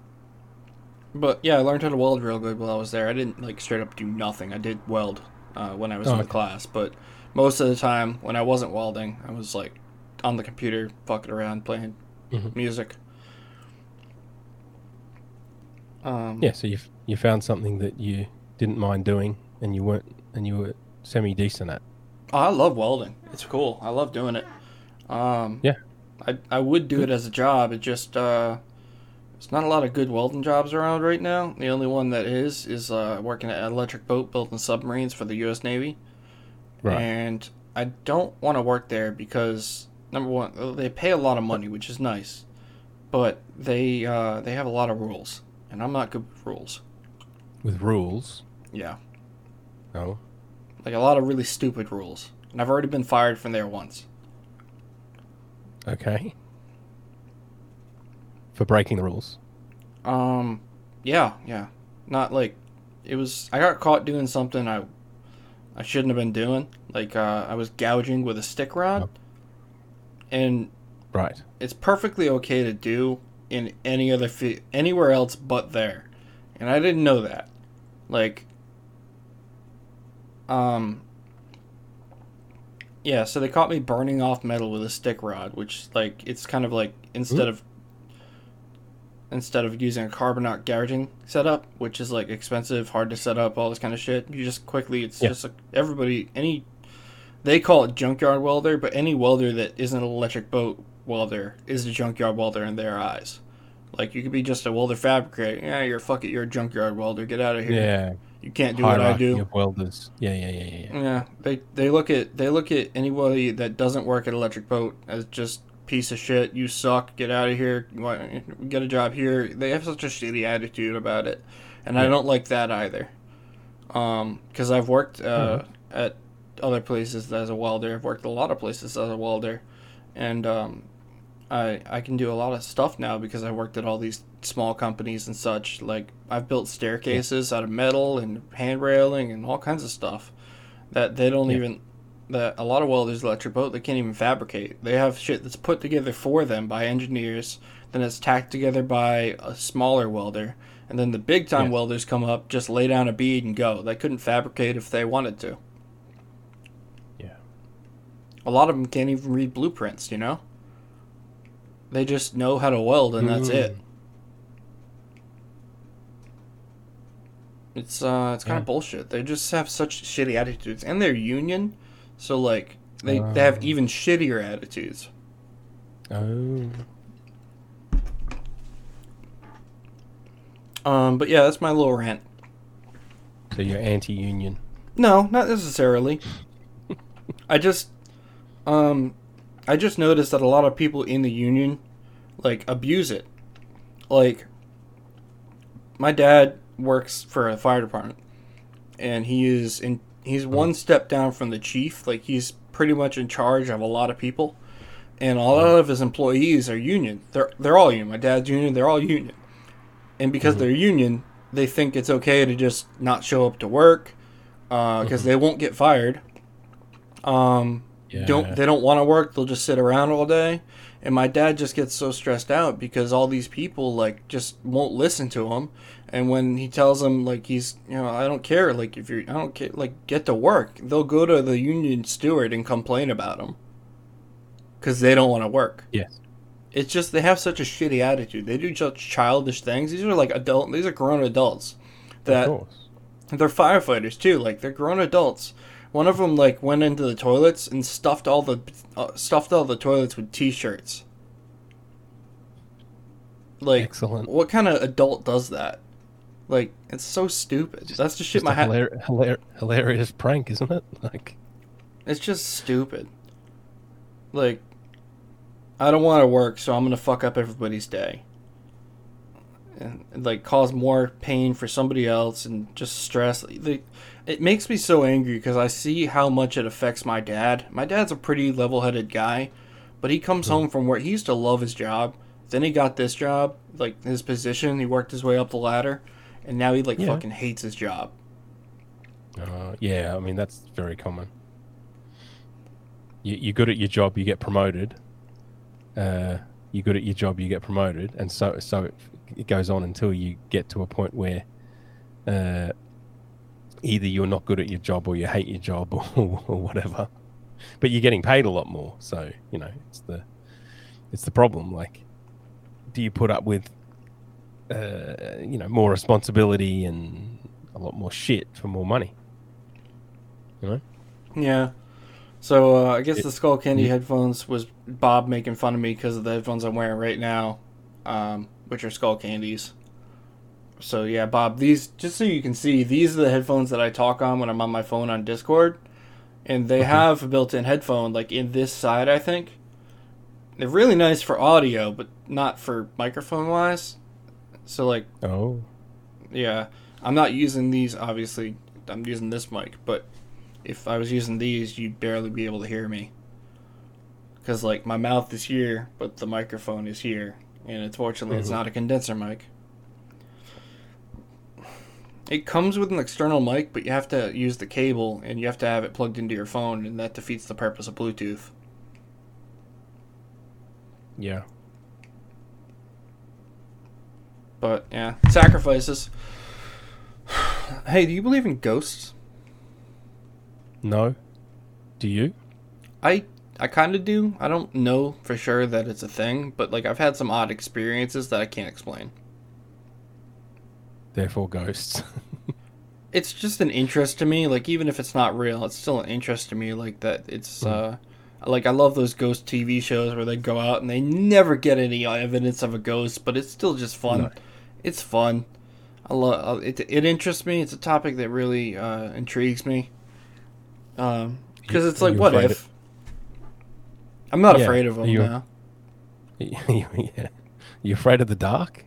[SPEAKER 1] but yeah, I learned how to weld real good while I was there. I didn't like straight up do nothing. I did weld uh, when I was
[SPEAKER 2] Oh,
[SPEAKER 1] in the
[SPEAKER 2] okay.
[SPEAKER 1] class, but most of the time when I wasn't welding, I was like on the computer, fucking around, playing
[SPEAKER 2] Mhm.
[SPEAKER 1] music. Um,
[SPEAKER 2] Yeah. So you you found something that you didn't mind doing, and you weren't, and you were semi decent at.
[SPEAKER 1] Oh, I love welding. It's cool. I love doing it. Um,
[SPEAKER 2] Yeah.
[SPEAKER 1] I I would do it as a job. It just uh, there's not a lot of good welding jobs around right now. The only one that is is uh, working at an electric boat building submarines for the U.S. Navy.
[SPEAKER 2] Right.
[SPEAKER 1] And I don't want to work there because number one, uh, they pay a lot of money, which is nice, but they uh, they have a lot of rules, and I'm not good with rules.
[SPEAKER 2] With rules.
[SPEAKER 1] Yeah,
[SPEAKER 2] Oh.
[SPEAKER 1] Like a lot of really stupid rules, and I've already been fired from there once.
[SPEAKER 2] Okay. For breaking the rules.
[SPEAKER 1] Um, yeah, yeah. Not like it was. I got caught doing something I I shouldn't have been doing. Like uh, I was gouging with a stick rod, and
[SPEAKER 2] Right.
[SPEAKER 1] it's perfectly okay to do in any other fi- anywhere else but there, and I didn't know that. Like, um, yeah. So they caught me burning off metal with a stick rod, which like it's kind of like instead of instead of using a carbon arc gouging setup, which is like expensive, hard to set up, all this kind of shit. You just quickly, it's
[SPEAKER 2] Yeah.
[SPEAKER 1] just like everybody, any, they call it junkyard welder, but any welder that isn't an electric boat welder is a junkyard welder in their eyes. Like you could be just a welder fabricator. Yeah, you're fuck it, you're a junkyard welder. Get out of here.
[SPEAKER 2] Yeah.
[SPEAKER 1] You can't do what I do.
[SPEAKER 2] of welders. Yeah, yeah, yeah, yeah, yeah.
[SPEAKER 1] Yeah, they they look at they look at anybody that doesn't work at electric boat as just piece of shit. You suck. Get out of here. Get a job here. They have such a shitty attitude about it, and I don't like that either. Um, because I've worked uh,
[SPEAKER 2] Mm-hmm.
[SPEAKER 1] at other places as a welder. I've worked a lot of places as a welder, and um, I I can do a lot of stuff now because I worked at all these small companies and such. Like I've built staircases out of metal and hand railing and all kinds of stuff that they don't
[SPEAKER 2] Yeah.
[SPEAKER 1] even that a lot of welders electric boat they can't even fabricate. They have shit that's put together for them by engineers, then it's tacked together by a smaller welder, and then the big time
[SPEAKER 2] Yeah.
[SPEAKER 1] welders come up, just lay down a bead and go. They couldn't fabricate if they wanted to.
[SPEAKER 2] Yeah.
[SPEAKER 1] A lot of them can't even read blueprints, you know? They just know how to weld and that's it.
[SPEAKER 2] Mm.
[SPEAKER 1] It's uh it's kind
[SPEAKER 2] Yeah.
[SPEAKER 1] of bullshit. They just have such shitty attitudes and they're union, so like they they have
[SPEAKER 2] Oh.
[SPEAKER 1] even shittier attitudes.
[SPEAKER 2] Oh.
[SPEAKER 1] Um but yeah, that's my little rant.
[SPEAKER 2] So you're anti-union.
[SPEAKER 1] No, not necessarily. I just um I just noticed that a lot of people in the union like abuse it. Like my dad works for a fire department and he is in he's hmm. one step down from the chief, like he's pretty much in charge of a lot of people. And a lot of his employees are union. They're they're all union. My dad's union, they're all union. And because hmm. they're union, they think it's okay to just not show up to work uh, because hmm. they won't get fired. Um,
[SPEAKER 2] Yeah.
[SPEAKER 1] don't they don't want to work? They'll just sit around all day. And my dad just gets so stressed out because all these people like just won't listen to him. And when he tells them like he's you know I don't care like if you're I don't care like get to work, they'll go to the union steward and complain about him because they don't want to work.
[SPEAKER 2] Yes.
[SPEAKER 1] It's just they have such a shitty attitude. They do such childish things. These are like adult. These are grown adults that
[SPEAKER 2] of course.
[SPEAKER 1] they're firefighters too. Like they're grown adults. One of them like went into the toilets and stuffed all the uh, stuffed all the toilets with t-shirts. Like
[SPEAKER 2] Excellent.
[SPEAKER 1] what kind of adult does that? Like it's so stupid. That's just shit
[SPEAKER 2] Just
[SPEAKER 1] my hat.
[SPEAKER 2] hilar- hilar- hilarious prank, isn't it? Like,
[SPEAKER 1] It's just stupid. Like, I don't want to work, so I'm gonna fuck up everybody's day, and like cause more pain for somebody else, and just stress. Like, it makes me so angry because I see how much it affects my dad. My dad's a pretty level-headed guy, but he comes home from work. He used to love his job. Then he got this job, like his position. He worked his way up the ladder, and now he like
[SPEAKER 2] Yeah.
[SPEAKER 1] fucking hates his job.
[SPEAKER 2] uh, yeah, I mean that's very common. You, you're good at your job, you get promoted. Uh, you're good at your job, you get promoted, and so so it, it goes on until you get to a point where uh, either you're not good at your job or you hate your job or, or whatever. But you're getting paid a lot more, so you know it's the it's the problem. Like, do you put up with uh, you know more responsibility and a lot more shit for more money? You know.
[SPEAKER 1] Yeah. So uh, I guess
[SPEAKER 2] It-
[SPEAKER 1] the Skullcandy
[SPEAKER 2] you-
[SPEAKER 1] headphones was Bob making fun of me because of the headphones I'm wearing right now, um, which are Skullcandies. So yeah, Bob, these just so you can see, these are the headphones that I talk on when I'm on my phone on Discord, and they
[SPEAKER 2] Okay.
[SPEAKER 1] have a built-in headphone like in this side, I think. They're really nice for audio, but not for microphone wise. So like
[SPEAKER 2] Oh,
[SPEAKER 1] yeah, I'm not using these. Obviously, I'm using this mic, but if I was using these, you'd barely be able to hear me. Cause like my mouth is here, but the microphone is here, and unfortunately, it's
[SPEAKER 2] Mhm.
[SPEAKER 1] not a condenser mic. It comes with an external mic, but you have to use the cable, and you have to have it plugged into your phone, and that defeats the purpose of Bluetooth.
[SPEAKER 2] yeah.
[SPEAKER 1] But yeah, sacrifices. hey, do you believe in ghosts?
[SPEAKER 2] No. Do you?
[SPEAKER 1] I I kind of do. I don't know for sure that it's a thing, but like I've had some odd experiences that I can't explain.
[SPEAKER 2] Therefore, ghosts.
[SPEAKER 1] It's just an interest to me. Like even if it's not real, it's still an interest to me. Like that, it's
[SPEAKER 2] Hmm.
[SPEAKER 1] uh, like I love those ghost TV shows where they go out and they never get any evidence of a ghost, but it's still just fun.
[SPEAKER 2] No.
[SPEAKER 1] It's fun. I love it. It interests me. It's a topic that really uh, intrigues me. Um, because it's like, what if? I'm not
[SPEAKER 2] Yeah,
[SPEAKER 1] afraid of them
[SPEAKER 2] you-
[SPEAKER 1] now.
[SPEAKER 2] yeah. You afraid of the dark?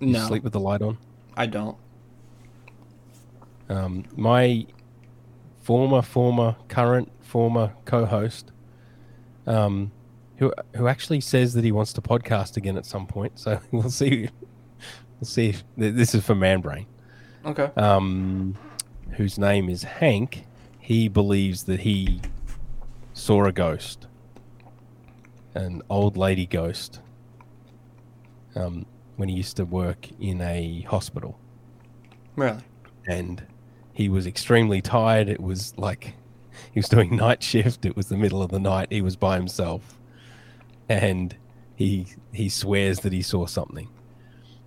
[SPEAKER 2] You
[SPEAKER 1] No,
[SPEAKER 2] sleep with the light on?
[SPEAKER 1] I don't.
[SPEAKER 2] Um, my former, former, current, former co-host, um, who who actually says that he wants to podcast again at some point. So we'll see. We'll see. If, this is for Man Brain.
[SPEAKER 1] Okay.
[SPEAKER 2] Um, whose name is Hank. He believes that he saw a ghost, an old lady ghost, um, when he used to work in a hospital.
[SPEAKER 1] Really?
[SPEAKER 2] And he was extremely tired. It was like he was doing night shift. It was the middle of the night. He was by himself, and he he swears that he saw something,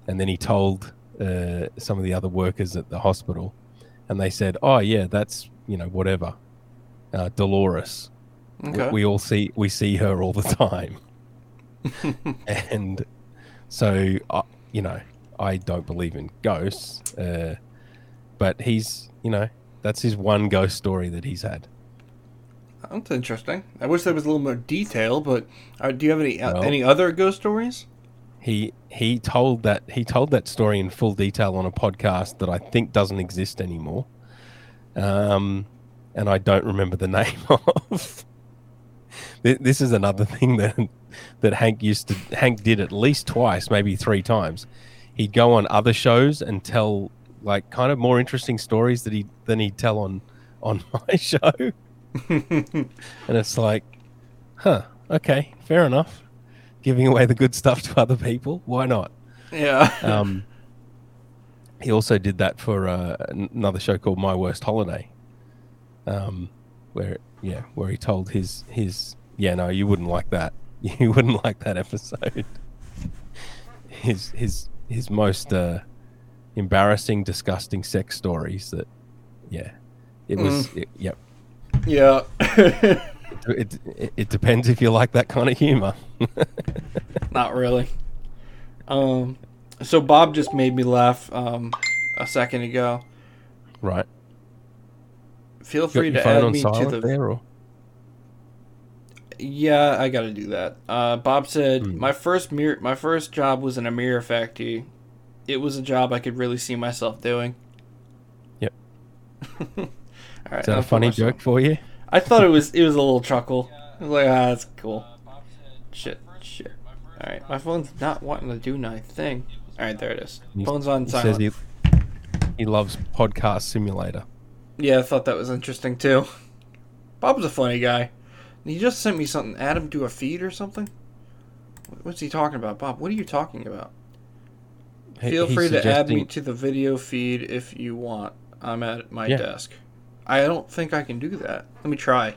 [SPEAKER 2] and then he told uh, some of the other workers at the hospital, and they said, "Oh yeah, that's you know whatever, uh, Dolores.
[SPEAKER 1] Okay.
[SPEAKER 2] We, we all see we see her all the time." and so, uh, you know, I don't believe in ghosts, uh, but he's you know that's his one ghost story that he's had.
[SPEAKER 1] That's interesting. I wish there was a little more detail, but uh, do you have any uh,
[SPEAKER 2] Well-
[SPEAKER 1] any other ghost stories?
[SPEAKER 2] He he told that he told that story in full detail on a podcast that I think doesn't exist anymore. Um, and I don't remember the name of. Th- This is another thing that that Hank used to Hank did at least twice, maybe three times. He'd go on other shows and tell like kind of more interesting stories that he than he'd tell on on my show. and it's like, huh, okay, fair enough. Giving away the good stuff to other people, why not?
[SPEAKER 1] Yeah.
[SPEAKER 2] Um, he also did that for uh, another show called My Worst Holiday, um, where yeah, where he told his his yeah, no, you wouldn't like that. You wouldn't like that episode. His his his most uh, embarrassing, disgusting sex stories. That yeah, it was it, yep.
[SPEAKER 1] yeah.
[SPEAKER 2] It, it it depends if you like that kind of humor.
[SPEAKER 1] Not really. Um, so Bob just made me laugh um, a second ago.
[SPEAKER 2] right.
[SPEAKER 1] Feel free to add me to the.
[SPEAKER 2] there, or
[SPEAKER 1] Yeah, I got to do that. Uh, Bob said
[SPEAKER 2] Hmm.
[SPEAKER 1] my first mirror, my first job was in a mirror factory. It was a job I could really see myself doing.
[SPEAKER 2] Yep.
[SPEAKER 1] All right.
[SPEAKER 2] is that
[SPEAKER 1] I'll
[SPEAKER 2] a funny joke for you?
[SPEAKER 1] I thought it was it was a little chuckle. I was like, ah, that's cool. Shit, shit. All right, my phone's not wanting to do nothing. All right, there it is. Phone's on
[SPEAKER 2] He
[SPEAKER 1] silent.
[SPEAKER 2] says he he loves podcast simulator.
[SPEAKER 1] Yeah, I thought that was interesting too. Bob's a funny guy. He just sent me something. Add him to a feed or something. What's he talking about, Bob? What are you talking about?
[SPEAKER 2] He-
[SPEAKER 1] Feel free to add me to the video feed if you want. I'm at my
[SPEAKER 2] Yeah.
[SPEAKER 1] desk. I don't think I can do that. Let me try.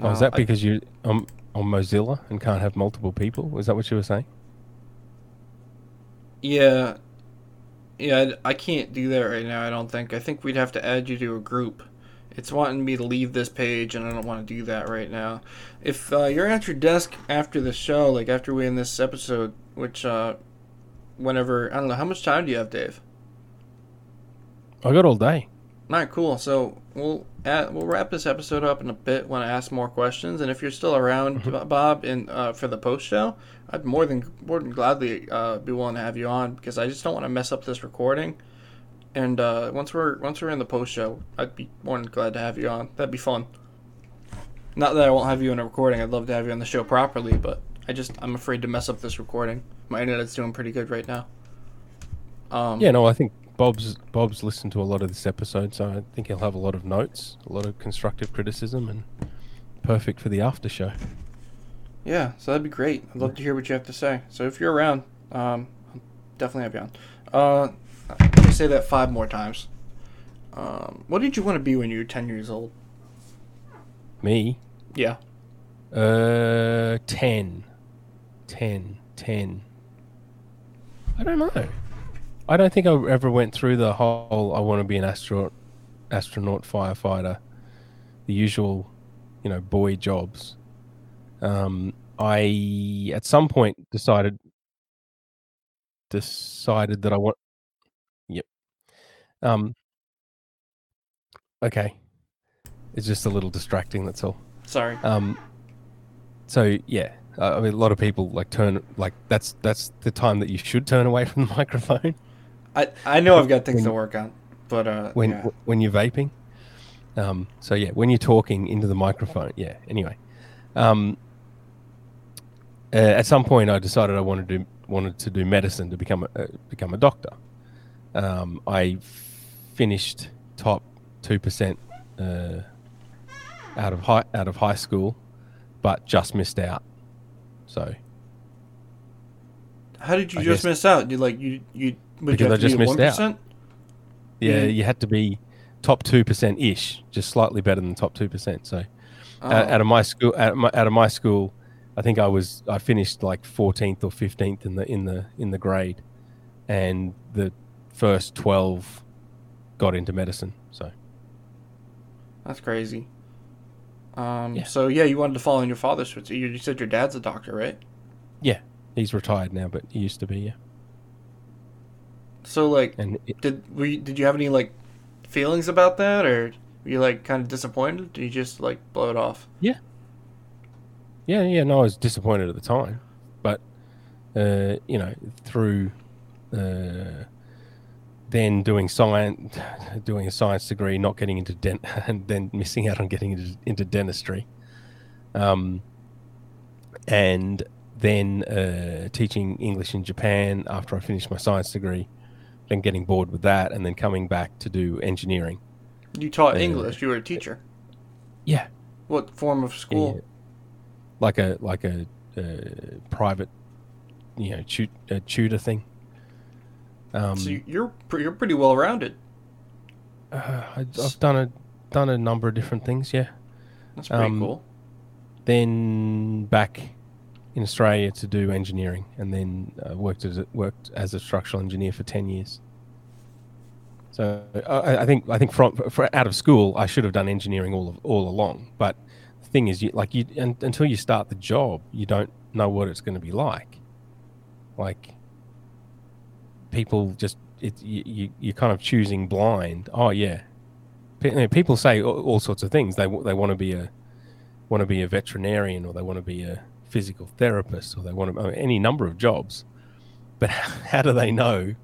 [SPEAKER 2] Oh, is
[SPEAKER 1] No,
[SPEAKER 2] that
[SPEAKER 1] I-
[SPEAKER 2] because you um on Mozilla and can't have multiple people? Is that what you were saying?
[SPEAKER 1] Yeah. Yeah, I I can't do that right now, I don't think. I think we'd have to add you to a group. It's wanting me to leave this page, and I don't want to do that right now. If uh, you're at your desk after the show, like after we end this episode, which, uh, whenever, I don't know, how much time do you have, Dave?
[SPEAKER 2] I got all day.
[SPEAKER 1] Alright, cool. So we'll add, we'll wrap this episode up in a bit when I ask more questions. And if you're still around,
[SPEAKER 2] Mm-hmm.
[SPEAKER 1] Bob, in uh, for the post show, I'd more than more than gladly uh, be willing to have you on because I just don't want to mess up this recording. And uh, once we're once we're in the post show, I'd be more than glad to have you on. That'd be fun. Not that I won't have you in a recording. I'd love to have you on the show properly, but I just I'm afraid to mess up this recording. My internet's doing pretty good right now. Um,
[SPEAKER 2] Yeah, no, I think Bob's Bob's listened to a lot of this episode, so I think he'll have a lot of notes, a lot of constructive criticism, and perfect for the after show.
[SPEAKER 1] Yeah, so that'd be great. I'd love to hear what you have to say. So if you're around, um, I'll definitely have you on. Uh, say that five more times. Um, what did you want to be when you were 10 years old?
[SPEAKER 2] Me,
[SPEAKER 1] Yeah.
[SPEAKER 2] uh, 10. 10. 10. I don't know. I don't think I ever went through the whole I want to be an astronaut, astronaut, firefighter, the usual, you know, boy jobs. Um, I at some point decided decided that I want. Um. Okay. It's just a little distracting. That's all.
[SPEAKER 1] Sorry.
[SPEAKER 2] Um, so yeah, I mean, a lot of people like turn like that's that's the time that you should turn away from the microphone
[SPEAKER 1] I, I know I've got things
[SPEAKER 2] when-
[SPEAKER 1] to work on, but uh,
[SPEAKER 2] when
[SPEAKER 1] yeah.
[SPEAKER 2] when you're vaping. Um, so yeah, when you're talking into the microphone, yeah. Anyway, um, uh, at some point, I decided I wanted to wanted to do medicine to become a uh, become a doctor. Um, I finished top two percent uh, out of high out of high school, but just missed out. So
[SPEAKER 1] How did you
[SPEAKER 2] I
[SPEAKER 1] just
[SPEAKER 2] guess-
[SPEAKER 1] miss out? You like you you would you
[SPEAKER 2] Because
[SPEAKER 1] have
[SPEAKER 2] I just missed out. yeah,
[SPEAKER 1] Yeah.
[SPEAKER 2] you had to be top two percent ish, just slightly better than top two percent. So
[SPEAKER 1] Oh.
[SPEAKER 2] out, out of my school, out of my, out of my school, I think I was I finished like 14th or 15th in the in the in the grade, and the first 12 got into medicine. So
[SPEAKER 1] That's crazy. Um,
[SPEAKER 2] Yeah.
[SPEAKER 1] So yeah, you wanted to follow in your father's footsteps. You said your dad's a doctor, right?
[SPEAKER 2] yeah, he's retired now, but he used to be. Yeah,
[SPEAKER 1] So like,
[SPEAKER 2] and it,
[SPEAKER 1] did you, did you have any like feelings about that, or were you like kind of disappointed? Did you just like blow it off?
[SPEAKER 2] Yeah. Yeah, yeah. No, I was disappointed at the time, but uh, you know, through uh, then doing science, doing a science degree, not getting into dent, and then missing out on getting into, into dentistry, um, and then uh, teaching English in Japan after I finished my science degree, then getting bored with that, and then coming back to do engineering.
[SPEAKER 1] You taught
[SPEAKER 2] Uh,
[SPEAKER 1] English. You were a teacher.
[SPEAKER 2] Yeah,
[SPEAKER 1] What form of school?
[SPEAKER 2] Yeah. like a like a uh, private, you know, tut- a tutor thing. Um,
[SPEAKER 1] so you- you're you're pretty well rounded.
[SPEAKER 2] uh, I, I've done a done a number of different things. Yeah.
[SPEAKER 1] That's pretty
[SPEAKER 2] um,
[SPEAKER 1] cool.
[SPEAKER 2] Then back in Australia to do engineering, and then uh, worked as a, worked as a structural engineer for ten years. So I, I think I think from out of school I should have done engineering all of, all along. But the thing is, you like you un, until you start the job, you don't know what it's going to be like. Like people just it you, you you're kind of choosing blind. Oh yeah, Pe- you know, people say all, sorts of things. They they want to be a want to be a veterinarian or they want to be a physical therapist or they want to any number of jobs. But how do they know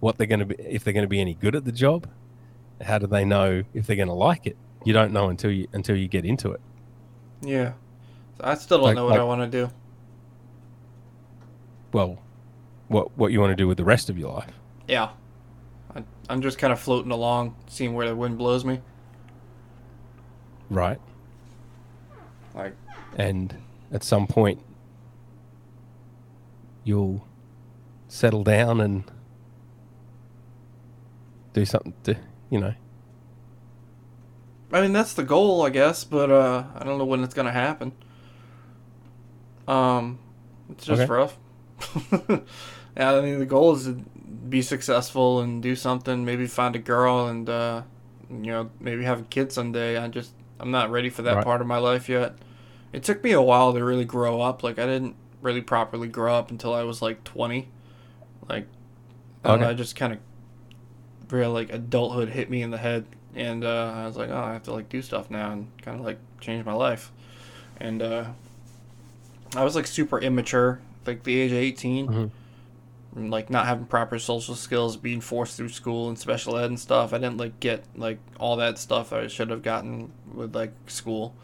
[SPEAKER 2] what they're going to be if they're going to be any good at the job? How do they know if they're going to like it? You don't know until you until you get into it.
[SPEAKER 1] Yeah. So I still don't
[SPEAKER 2] like-
[SPEAKER 1] know what
[SPEAKER 2] like-
[SPEAKER 1] I want to do.
[SPEAKER 2] Well, what what you want to do with the rest of your life?
[SPEAKER 1] Yeah. I, I'm just kind of floating along, seeing where the wind blows me.
[SPEAKER 2] Right.
[SPEAKER 1] Like,
[SPEAKER 2] and at some point you'll settle down and do something to you know
[SPEAKER 1] I mean, that's the goal, I guess, but uh, I don't know when it's gonna happen. Um, it's just
[SPEAKER 2] Okay.
[SPEAKER 1] rough. yeah, I mean, the goal is to be successful and do something. Maybe find a girl and uh, you know, maybe have a kid someday. I just, I'm not ready for that
[SPEAKER 2] Right.
[SPEAKER 1] part of my life yet. It took me a while to really grow up. Like, I didn't really properly grow up until I was like 20. Like, I, know, I just kind of real like adulthood hit me in the head and uh, I was like, oh, I have to like do stuff now and kind of like change my life. And uh, I was like super immature, like the age of 18,
[SPEAKER 2] Mhm.
[SPEAKER 1] Like not having proper social skills, being forced through school and special ed and stuff. I didn't like get like all that stuff I should have gotten with like school,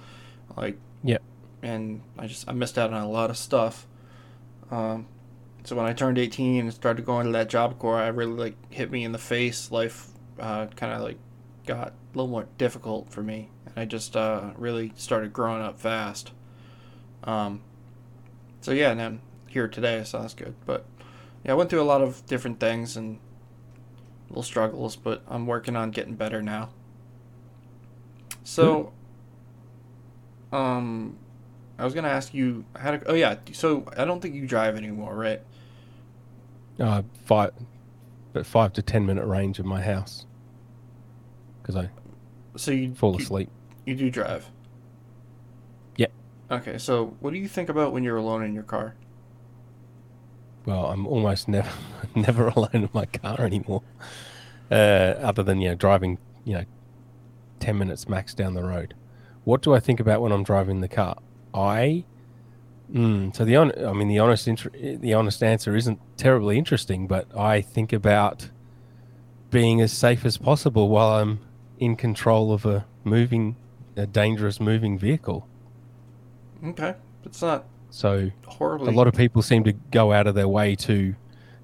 [SPEAKER 1] like
[SPEAKER 2] Yeah.
[SPEAKER 1] And I just I missed out on a lot of stuff. Um, so when I turned 18 and started going to that job corps, I really like hit me in the face. Life uh, kind of like got a little more difficult for me, and I just uh, really started growing up fast. Um, so yeah, and I'm here today, so that's good. But yeah, I went through a lot of different things and little struggles, but I'm working on getting better now. So, um, I was gonna ask you how to. Oh yeah, so I don't think you drive anymore, right?
[SPEAKER 2] uh, five but five to ten minute range of my house because I
[SPEAKER 1] So you
[SPEAKER 2] fall
[SPEAKER 1] you-
[SPEAKER 2] asleep.
[SPEAKER 1] You do drive.
[SPEAKER 2] Yeah.
[SPEAKER 1] Okay, so what do you think about when you're alone in your car?
[SPEAKER 2] Well, I'm almost never never alone in my car anymore. Uh, other than you know driving, you know, ten minutes max down the road. What do I think about when I'm driving the car? I, mm, so the on, I mean the honest inter- the honest answer isn't terribly interesting, but I think about being as safe as possible while I'm in control of a moving, a dangerous moving vehicle.
[SPEAKER 1] Okay, it's not
[SPEAKER 2] So
[SPEAKER 1] horribly.
[SPEAKER 2] a lot of people seem to go out of their way to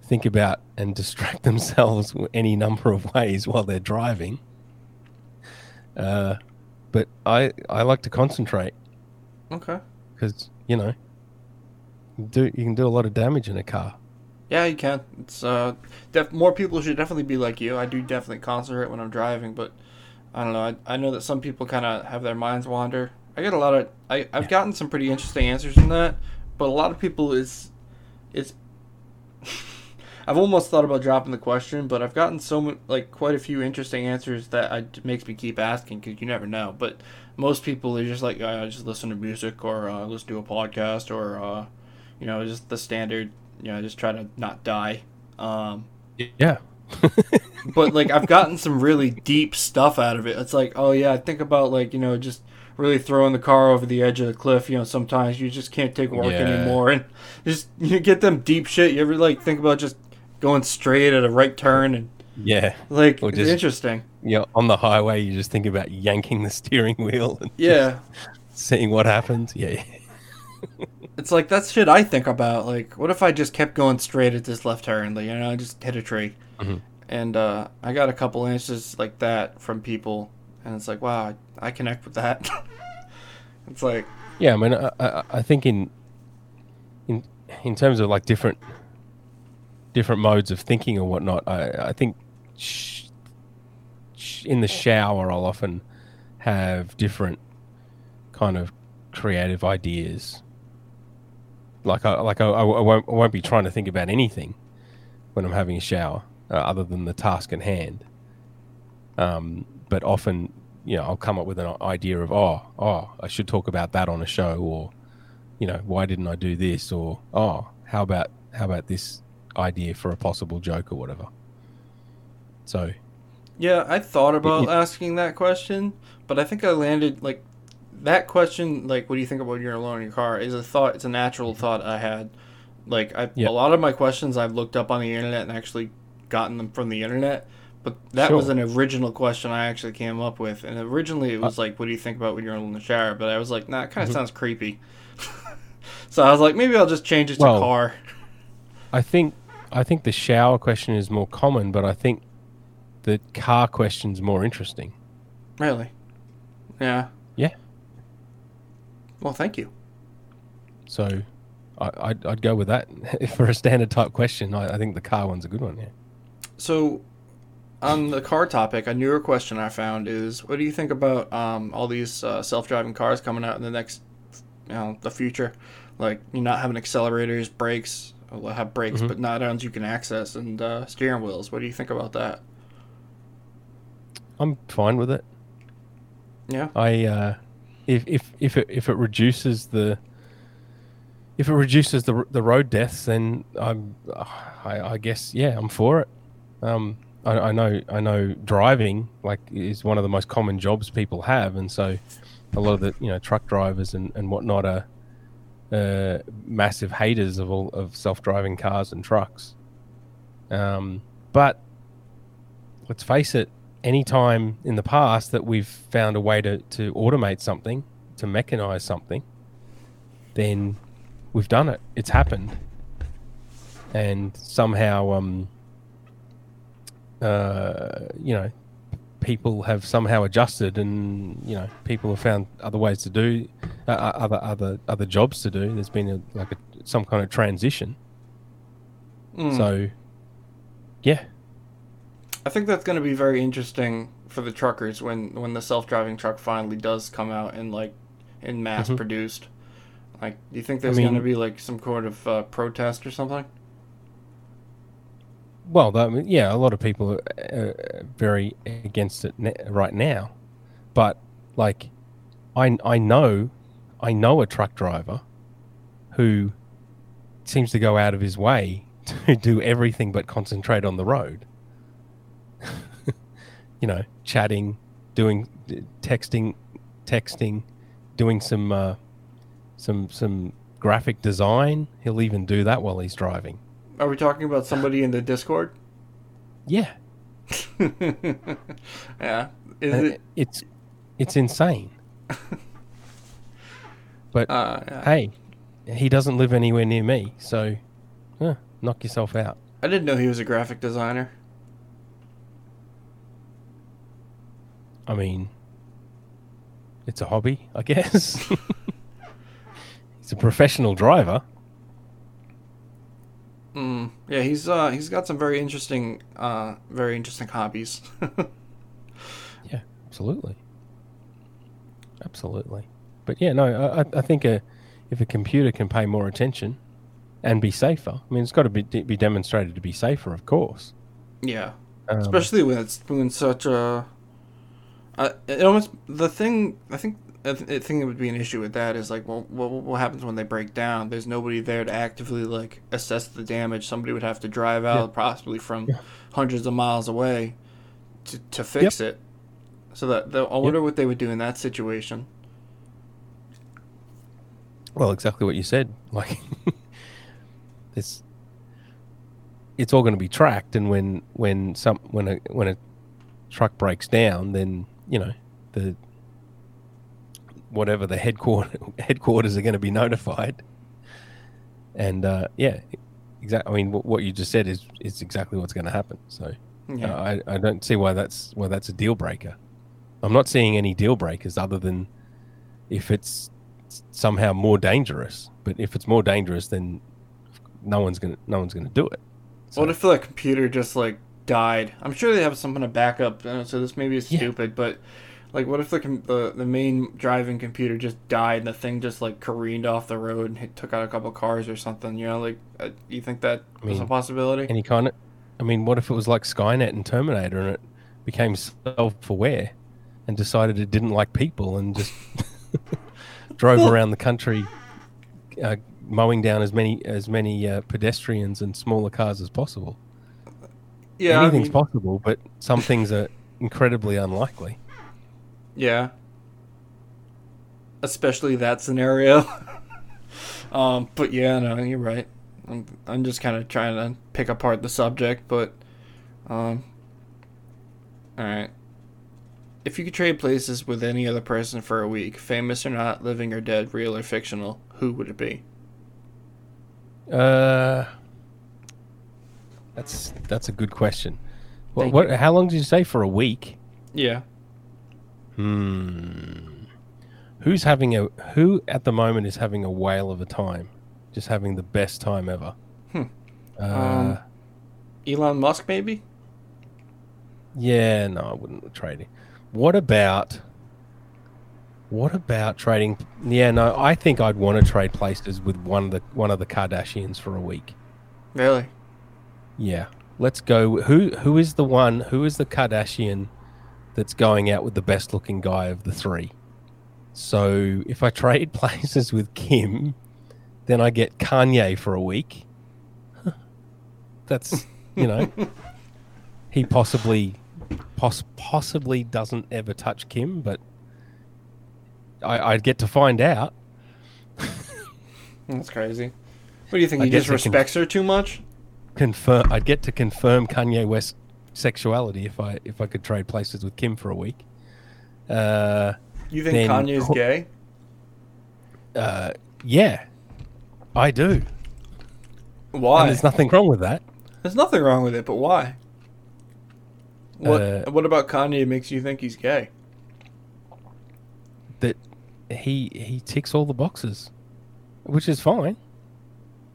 [SPEAKER 2] think about and distract themselves any number of ways while they're driving. Uh, but I I like to concentrate
[SPEAKER 1] Okay.
[SPEAKER 2] because you know you do you can do a lot of damage in a car.
[SPEAKER 1] Yeah, you can. It's uh, def- more people should definitely be like you. I do definitely concentrate when I'm driving, but I don't know. I, I know that some people kind of have their minds wander. I get a lot of I I've gotten some pretty interesting answers from that, but a lot of people is it's. I've almost thought about dropping the question, but I've gotten so mu- like quite a few interesting answers that I, it makes me keep asking because you never know. But most people are just like, I just listen to music or uh, listen to a podcast or uh, you know just the standard you know just try to not die. Um,
[SPEAKER 2] Yeah,
[SPEAKER 1] but like I've gotten some really deep stuff out of it. It's like, oh yeah, I think about like you know just really throwing the car over the edge of the cliff. You know, sometimes you just can't take work
[SPEAKER 2] Yeah.
[SPEAKER 1] anymore, and just you get them deep shit. You ever like think about just going straight at a right turn and
[SPEAKER 2] yeah,
[SPEAKER 1] like
[SPEAKER 2] Or
[SPEAKER 1] it's
[SPEAKER 2] just-
[SPEAKER 1] interesting.
[SPEAKER 2] yeah. On the highway, you just think about yanking the steering wheel and
[SPEAKER 1] Yeah,
[SPEAKER 2] seeing what happens. Yeah,
[SPEAKER 1] it's like that's shit I think about. Like, what if I just kept going straight at this left turn? Like, you know, I just hit a tree.
[SPEAKER 2] Mhm.
[SPEAKER 1] And uh, I got a couple answers like that from people, and it's like, wow, I, connect with that. it's like,
[SPEAKER 2] yeah. I mean, I, I, I think in in in terms of like different different modes of thinking or whatnot, I I think sh- sh- in the shower I'll often have different kind of creative ideas. Like I like I, I won't I won't be trying to think about anything when I'm having a shower uh, other than the task at hand. Um, but often, you know, I'll come up with an idea of oh oh I should talk about that on a show or you know why didn't I do this or oh how about how about this idea for a possible joke or whatever. So
[SPEAKER 1] yeah, I thought about
[SPEAKER 2] it-
[SPEAKER 1] asking that question, but I think I landed like that question. Like, what do you think about when you're alone in your car? Is a thought. It's a natural mm-hmm. thought I had. Like, I
[SPEAKER 2] Yeah.
[SPEAKER 1] a lot of my questions I've looked up on the internet and actually gotten them from the internet. But that
[SPEAKER 2] Sure.
[SPEAKER 1] was an original question I actually came up with, and originally it was
[SPEAKER 2] Uh
[SPEAKER 1] like, "What do you think about when you're in the shower?" But I was like, "Nah, it kind of
[SPEAKER 2] Mhm.
[SPEAKER 1] sounds creepy." so I was like, maybe I'll just change it to
[SPEAKER 2] Well-
[SPEAKER 1] car.
[SPEAKER 2] I think I think the shower question is more common, but I think the car question's more interesting.
[SPEAKER 1] Really? Yeah.
[SPEAKER 2] Yeah.
[SPEAKER 1] Well, thank you.
[SPEAKER 2] So I, I'd, I'd go with that for a standard type question. I, I think the car one's a good one. Yeah.
[SPEAKER 1] So, on the car topic, a newer question I found is, what do you think about um, all these uh, self-driving cars coming out in the next, you know, the future? Like you not having accelerators, brakes, well, have brakes,
[SPEAKER 2] Mhm.
[SPEAKER 1] but not ones you can access, and uh, steering wheels. What do you think about that?
[SPEAKER 2] I'm fine with it.
[SPEAKER 1] Yeah.
[SPEAKER 2] I uh, if if if it if it reduces the if it reduces the the road deaths, then I'm I, I guess yeah I'm for it. Um, I, I know I know driving like is one of the most common jobs people have, and so a lot of the you know truck drivers and and whatnot are uh, massive haters of all of self driving cars and trucks. Um, but let's face it, any time in the past that we've found a way to, to automate something, to mechanize something, then we've done it. It's happened. And somehow, um, uh, you know, people have somehow adjusted, and you know, people have found other ways to do, uh, uh, other other other jobs to do. There's been a, like a, some kind of transition.
[SPEAKER 1] Mm.
[SPEAKER 2] So, yeah,
[SPEAKER 1] I think that's going to be very interesting for the truckers when when the self-driving truck finally does come out and like in mass
[SPEAKER 2] Mhm.
[SPEAKER 1] produced. Like, do you think there's
[SPEAKER 2] mean-
[SPEAKER 1] going to be like some kind of uh, protest or something?
[SPEAKER 2] Well, I mean, yeah, a lot of people are uh, very against it right now, but like, I I know, I know a truck driver who seems to go out of his way to do everything but concentrate on the road. you know, chatting, doing, texting, texting, doing some uh, some some graphic design. He'll even do that while he's driving.
[SPEAKER 1] Are we talking about somebody in the Discord?
[SPEAKER 2] Yeah,
[SPEAKER 1] yeah. Is
[SPEAKER 2] And
[SPEAKER 1] it?
[SPEAKER 2] it's it's insane. but
[SPEAKER 1] Uh, yeah.
[SPEAKER 2] hey, he doesn't live anywhere near me, so huh, knock yourself out.
[SPEAKER 1] I didn't know he was a graphic designer.
[SPEAKER 2] I mean, it's a hobby, I guess. he's a professional driver.
[SPEAKER 1] Mm, yeah, he's uh he's got some very interesting uh very interesting hobbies.
[SPEAKER 2] yeah, absolutely, absolutely. But yeah, no, I I think a if a computer can pay more attention and be safer, I mean, it's got to be be demonstrated to be safer, of course.
[SPEAKER 1] Yeah, um, especially when it's doing such a. Uh, it almost the thing I think I think it would be an issue with that is like, well, what, what happens when they break down? There's nobody there to actively like assess the damage. Somebody would have to drive out, yeah. possibly from yeah. hundreds of miles away, to to fix yep. it. So that the, I wonder yep. what they would do in that situation.
[SPEAKER 2] Well, exactly what you said. Like, it's it's all going to be tracked, and when when some when a when a truck breaks down, then you know the whatever the headquarters headquarters are going to be notified. And uh, yeah, exactly. I mean, what you just said is is exactly what's going to happen. So yeah. uh, I I don't see why that's why that's a deal breaker. I'm not seeing any deal breakers other than if it's somehow more dangerous. But if it's more dangerous, then no one's gonna no one's gonna do it.
[SPEAKER 1] So. What if the computer just like died? I'm sure they have some kind of backup. Uh, so this maybe is stupid, yeah. but like, what if the, the the main driving computer just died and the thing just like careened off the road and hit, took out a couple cars or something? You know, like, uh, you think that I mean, was a possibility?
[SPEAKER 2] Any kind of, I mean, what if it was like Skynet and Terminator and it became self-aware and decided it didn't like people and just drove around the country, uh, mowing down as many as many uh, pedestrians and smaller cars as possible? Yeah, anything's I mean... possible, but some things are incredibly unlikely.
[SPEAKER 1] Yeah. Especially that scenario. um, but yeah, no, you're right. I'm, I'm just kind of trying to pick apart the subject, but um, all right. If you could trade places with any other person for a week, famous or not, living or dead, real or fictional, who would it be?
[SPEAKER 2] Uh, that's that's a good question. What, what? How long did you say for a week?
[SPEAKER 1] Yeah.
[SPEAKER 2] Hmm. Who's having a who at the moment is having a whale of a time? Just having the best time ever.
[SPEAKER 1] Hmm. Uh, um, Elon Musk, maybe.
[SPEAKER 2] Yeah, no, I wouldn't trade him. What about? What about trading? Yeah, no, I think I'd want to trade places with one of the one of the Kardashians for a week.
[SPEAKER 1] Really?
[SPEAKER 2] Yeah. Let's go. Who who is the one? Who is the Kardashian that's going out with the best looking guy of the three. So if I trade places with Kim, then I get Kanye for a week. That's you know, he possibly, poss- possibly doesn't ever touch Kim, but I, I'd get to find out.
[SPEAKER 1] That's crazy. What do you think? He just respects con- her too much.
[SPEAKER 2] Confirm. I'd get to confirm Kanye West sexuality if I if I could trade places with Kim for a week. Uh,
[SPEAKER 1] you think then, Kanye's gay?
[SPEAKER 2] Uh, yeah, I do.
[SPEAKER 1] Why?
[SPEAKER 2] And there's nothing wrong with that.
[SPEAKER 1] There's nothing wrong with it, but why? What uh, What about Kanye makes you think he's gay?
[SPEAKER 2] That he he ticks all the boxes, which is fine.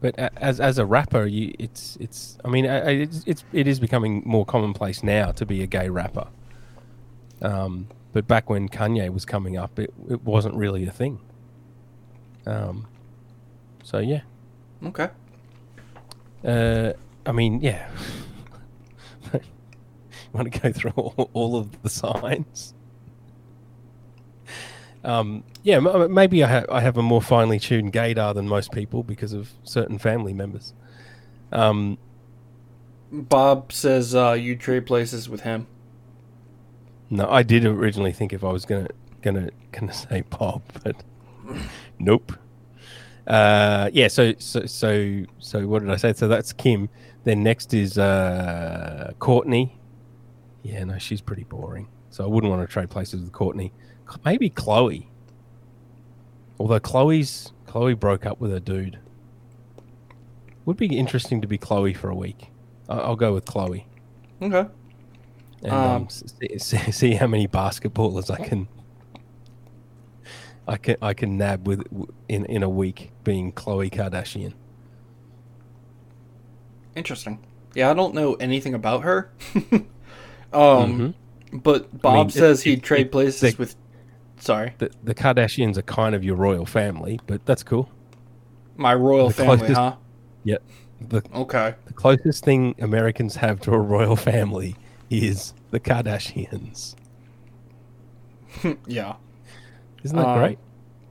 [SPEAKER 2] But as as a rapper, you it's it's I mean it's, it's it is becoming more commonplace now to be a gay rapper. Um, but back when Kanye was coming up, it it wasn't really a thing. Um, so yeah.
[SPEAKER 1] Okay.
[SPEAKER 2] Uh, I mean, yeah. you want to go through all, all of the signs? Um, yeah, maybe I, ha- I have a more finely tuned gaydar than most people because of certain family members. Um,
[SPEAKER 1] Bob says uh, you trade places with him.
[SPEAKER 2] No, I did originally think if I was gonna gonna gonna say Bob, but nope. Uh, yeah, so so so so what did I say? So that's Kim. Then next is uh, Kourtney. Yeah, no, she's pretty boring. So I wouldn't want to trade places with Kourtney maybe Khloe. Although Khloe's Khloe broke up with her dude. Would be interesting to be Khloe for a week. I'll go with Khloe.
[SPEAKER 1] Okay.
[SPEAKER 2] And um, um, see, see, how many basketballers I can I can I can nab with in in a week being Khloe Kardashian.
[SPEAKER 1] Interesting. Yeah, I don't know anything about her. um, but Bob
[SPEAKER 2] mean, it-
[SPEAKER 1] says he'd
[SPEAKER 2] it-
[SPEAKER 1] trade
[SPEAKER 2] it-
[SPEAKER 1] places
[SPEAKER 2] they-
[SPEAKER 1] with. Sorry,
[SPEAKER 2] The the Kardashians are kind of your royal family, but that's cool.
[SPEAKER 1] my royal
[SPEAKER 2] The
[SPEAKER 1] family,
[SPEAKER 2] closest-
[SPEAKER 1] huh?
[SPEAKER 2] Yep. The
[SPEAKER 1] Okay.
[SPEAKER 2] the closest thing Americans have to a royal family is the Kardashians.
[SPEAKER 1] Yeah.
[SPEAKER 2] Isn't that
[SPEAKER 1] Um,
[SPEAKER 2] great?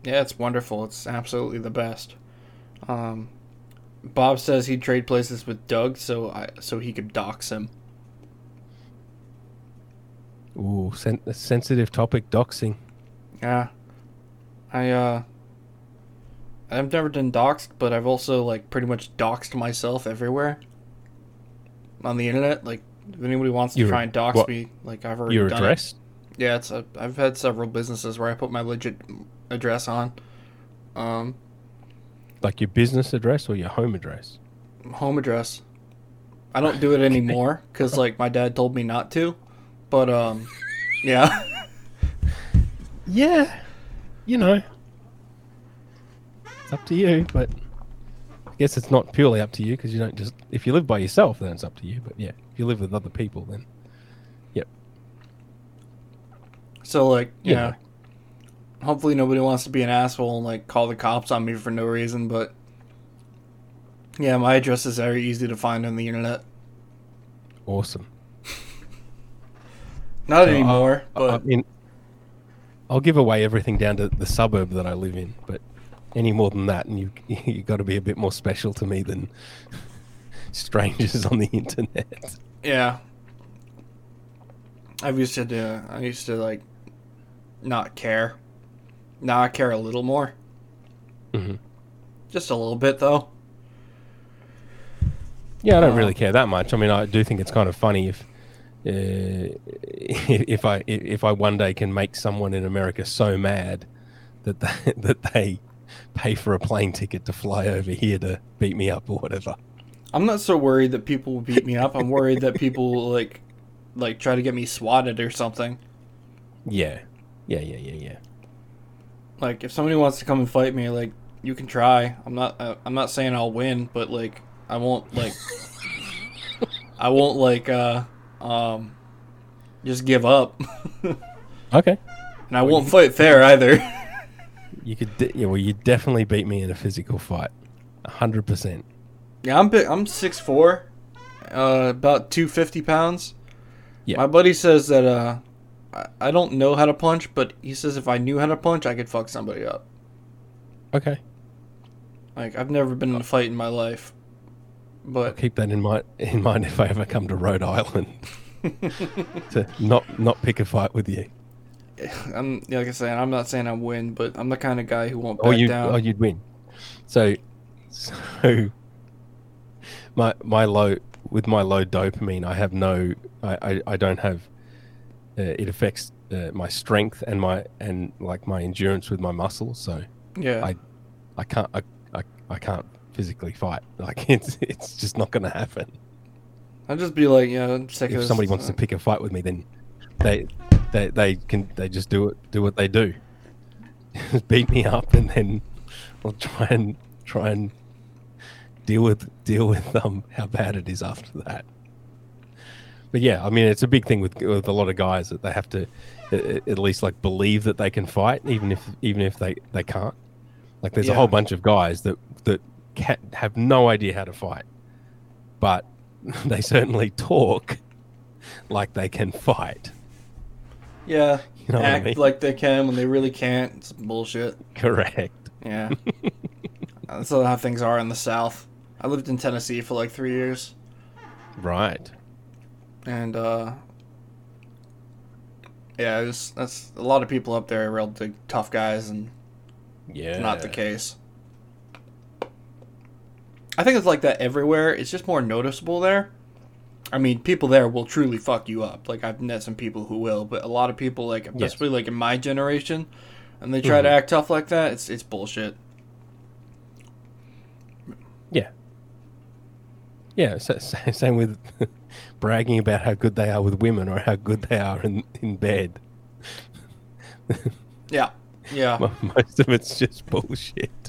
[SPEAKER 1] Yeah, it's wonderful. It's absolutely the best. Um, Bob says he'd trade places with Doug so I so he could dox him.
[SPEAKER 2] Ooh, sen- a sensitive topic, doxing.
[SPEAKER 1] Yeah. I uh I've never done doxed, but I've also like pretty much doxed myself everywhere. On the internet, like if anybody wants to
[SPEAKER 2] Your-
[SPEAKER 1] try and dox
[SPEAKER 2] what-
[SPEAKER 1] me, like I've already
[SPEAKER 2] Your
[SPEAKER 1] done
[SPEAKER 2] address?
[SPEAKER 1] it. Yeah, it's a, I've had several businesses where I put my legit address on. Um
[SPEAKER 2] Like your business address or your home address?
[SPEAKER 1] home address. I don't do it anymore cuz like my dad told me not to. But um yeah.
[SPEAKER 2] Yeah. You know. It's up to you, but I guess it's not purely up to you because you don't just. If you live by yourself, then it's up to you. But yeah, if you live with other people, then. Yep.
[SPEAKER 1] So like, yeah.
[SPEAKER 2] know.
[SPEAKER 1] Hopefully nobody wants to be an asshole and like call the cops on me for no reason, but yeah, my address is very easy to find on the internet.
[SPEAKER 2] Awesome.
[SPEAKER 1] Not
[SPEAKER 2] So, uh,
[SPEAKER 1] anymore,
[SPEAKER 2] I-
[SPEAKER 1] but
[SPEAKER 2] I mean, I'll give away everything down to the suburb that I live in, but any more than that, and you you got to be a bit more special to me than strangers on the internet.
[SPEAKER 1] yeah. I used to do, I used to like not care. Now I care a little more.
[SPEAKER 2] Mhm.
[SPEAKER 1] Just a little bit though.
[SPEAKER 2] Yeah, I don't
[SPEAKER 1] Uh,
[SPEAKER 2] really care that much. I mean, I do think it's kind of funny if if I if I one day can make someone in America so mad that they, that they pay for a plane ticket to fly over here to beat me up or whatever.
[SPEAKER 1] I'm not so worried that people will beat me up. I'm worried that people will like like try to get me swatted or something.
[SPEAKER 2] Yeah, yeah, yeah, yeah, yeah.
[SPEAKER 1] Like if somebody wants to come and fight me, like you can try. I'm not. Uh, I'm not saying I'll win, but like I won't like. I won't like uh um just give up,
[SPEAKER 2] okay.
[SPEAKER 1] and I won't fight fair either.
[SPEAKER 2] you could. De- yeah, well, you definitely beat me in a physical fight, hundred percent.
[SPEAKER 1] yeah, I'm big. I'm six four, uh, about two fifty pounds.
[SPEAKER 2] Yeah.
[SPEAKER 1] My buddy says that uh, I don't know how to punch, but he says if I knew how to punch, I could fuck somebody up.
[SPEAKER 2] Okay,
[SPEAKER 1] Like I've never been in a fight in my life,
[SPEAKER 2] I'll
[SPEAKER 1] but
[SPEAKER 2] keep that in mind in mind if I ever come to Rhode Island to not not pick a fight with you.
[SPEAKER 1] I'm like I said, I'm not saying I win, but I'm the kind of guy who won't back
[SPEAKER 2] Or you,
[SPEAKER 1] down.
[SPEAKER 2] or you'd win. So, so my my low with my low dopamine, I have no, I I, I don't have. Uh, it affects uh, my strength and my and like my endurance with my muscles. So
[SPEAKER 1] yeah,
[SPEAKER 2] I I can't I, I, I can't physically fight. Like it's it's just not going to happen.
[SPEAKER 1] I'll just be like, yeah, I'm sick
[SPEAKER 2] If somebody wants to pick a fight with me, then they they they can they just do it do what they do. Beat me up and then I'll try and try and deal with deal with um how bad it is after that. But yeah, I mean it's a big thing with with a lot of guys that they have to at least like believe that they can fight even if even if they they can't. Like there's a whole bunch of guys that that have no idea how to fight, but they certainly talk like they can fight.
[SPEAKER 1] yeah,
[SPEAKER 2] You know what I
[SPEAKER 1] act
[SPEAKER 2] mean?
[SPEAKER 1] like they can when they really can't. It's bullshit.
[SPEAKER 2] Correct.
[SPEAKER 1] Yeah, that's not how things are in the South. I lived in Tennessee for like three years,
[SPEAKER 2] Right.
[SPEAKER 1] and uh, yeah, it was, that's a lot of people up there are real big tough guys, and
[SPEAKER 2] Yeah.
[SPEAKER 1] not the case. I think it's like that everywhere. It's just more noticeable there. I mean, people there will truly fuck you up. Like I've met some people who will, but a lot of people, like especially like in my generation, and they try to
[SPEAKER 2] Mhm.
[SPEAKER 1] act tough like that. It's it's bullshit.
[SPEAKER 2] Yeah. Yeah. So, same with bragging about how good they are with women or how good they are in, in bed.
[SPEAKER 1] Yeah, Yeah.
[SPEAKER 2] most of it's just bullshit.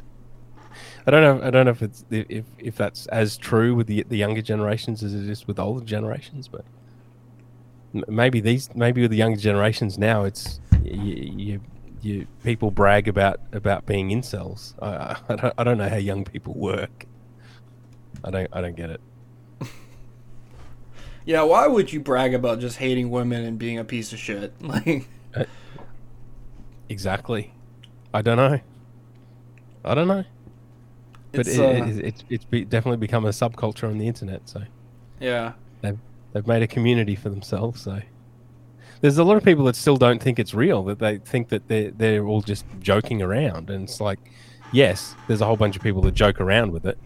[SPEAKER 2] I don't know. I don't know if it's if if that's as true with the the younger generations as it is with older generations, but maybe these maybe with the younger generations now, it's you, you, you people brag about about being incels. I, I, I don't I don't know how young people work. I don't I don't get it.
[SPEAKER 1] Yeah, why would you brag about just hating women and being a piece of shit? Like, uh,
[SPEAKER 2] Exactly. I don't know. I don't know. But
[SPEAKER 1] it's,
[SPEAKER 2] it,
[SPEAKER 1] uh,
[SPEAKER 2] it, it's it's be, definitely become a subculture on the internet. So
[SPEAKER 1] yeah.
[SPEAKER 2] they've they've made a community for themselves. So there's a lot of people that still don't think it's real. That they think that they're they're all just joking around. And it's like, yes, there's a whole bunch of people that joke around with it,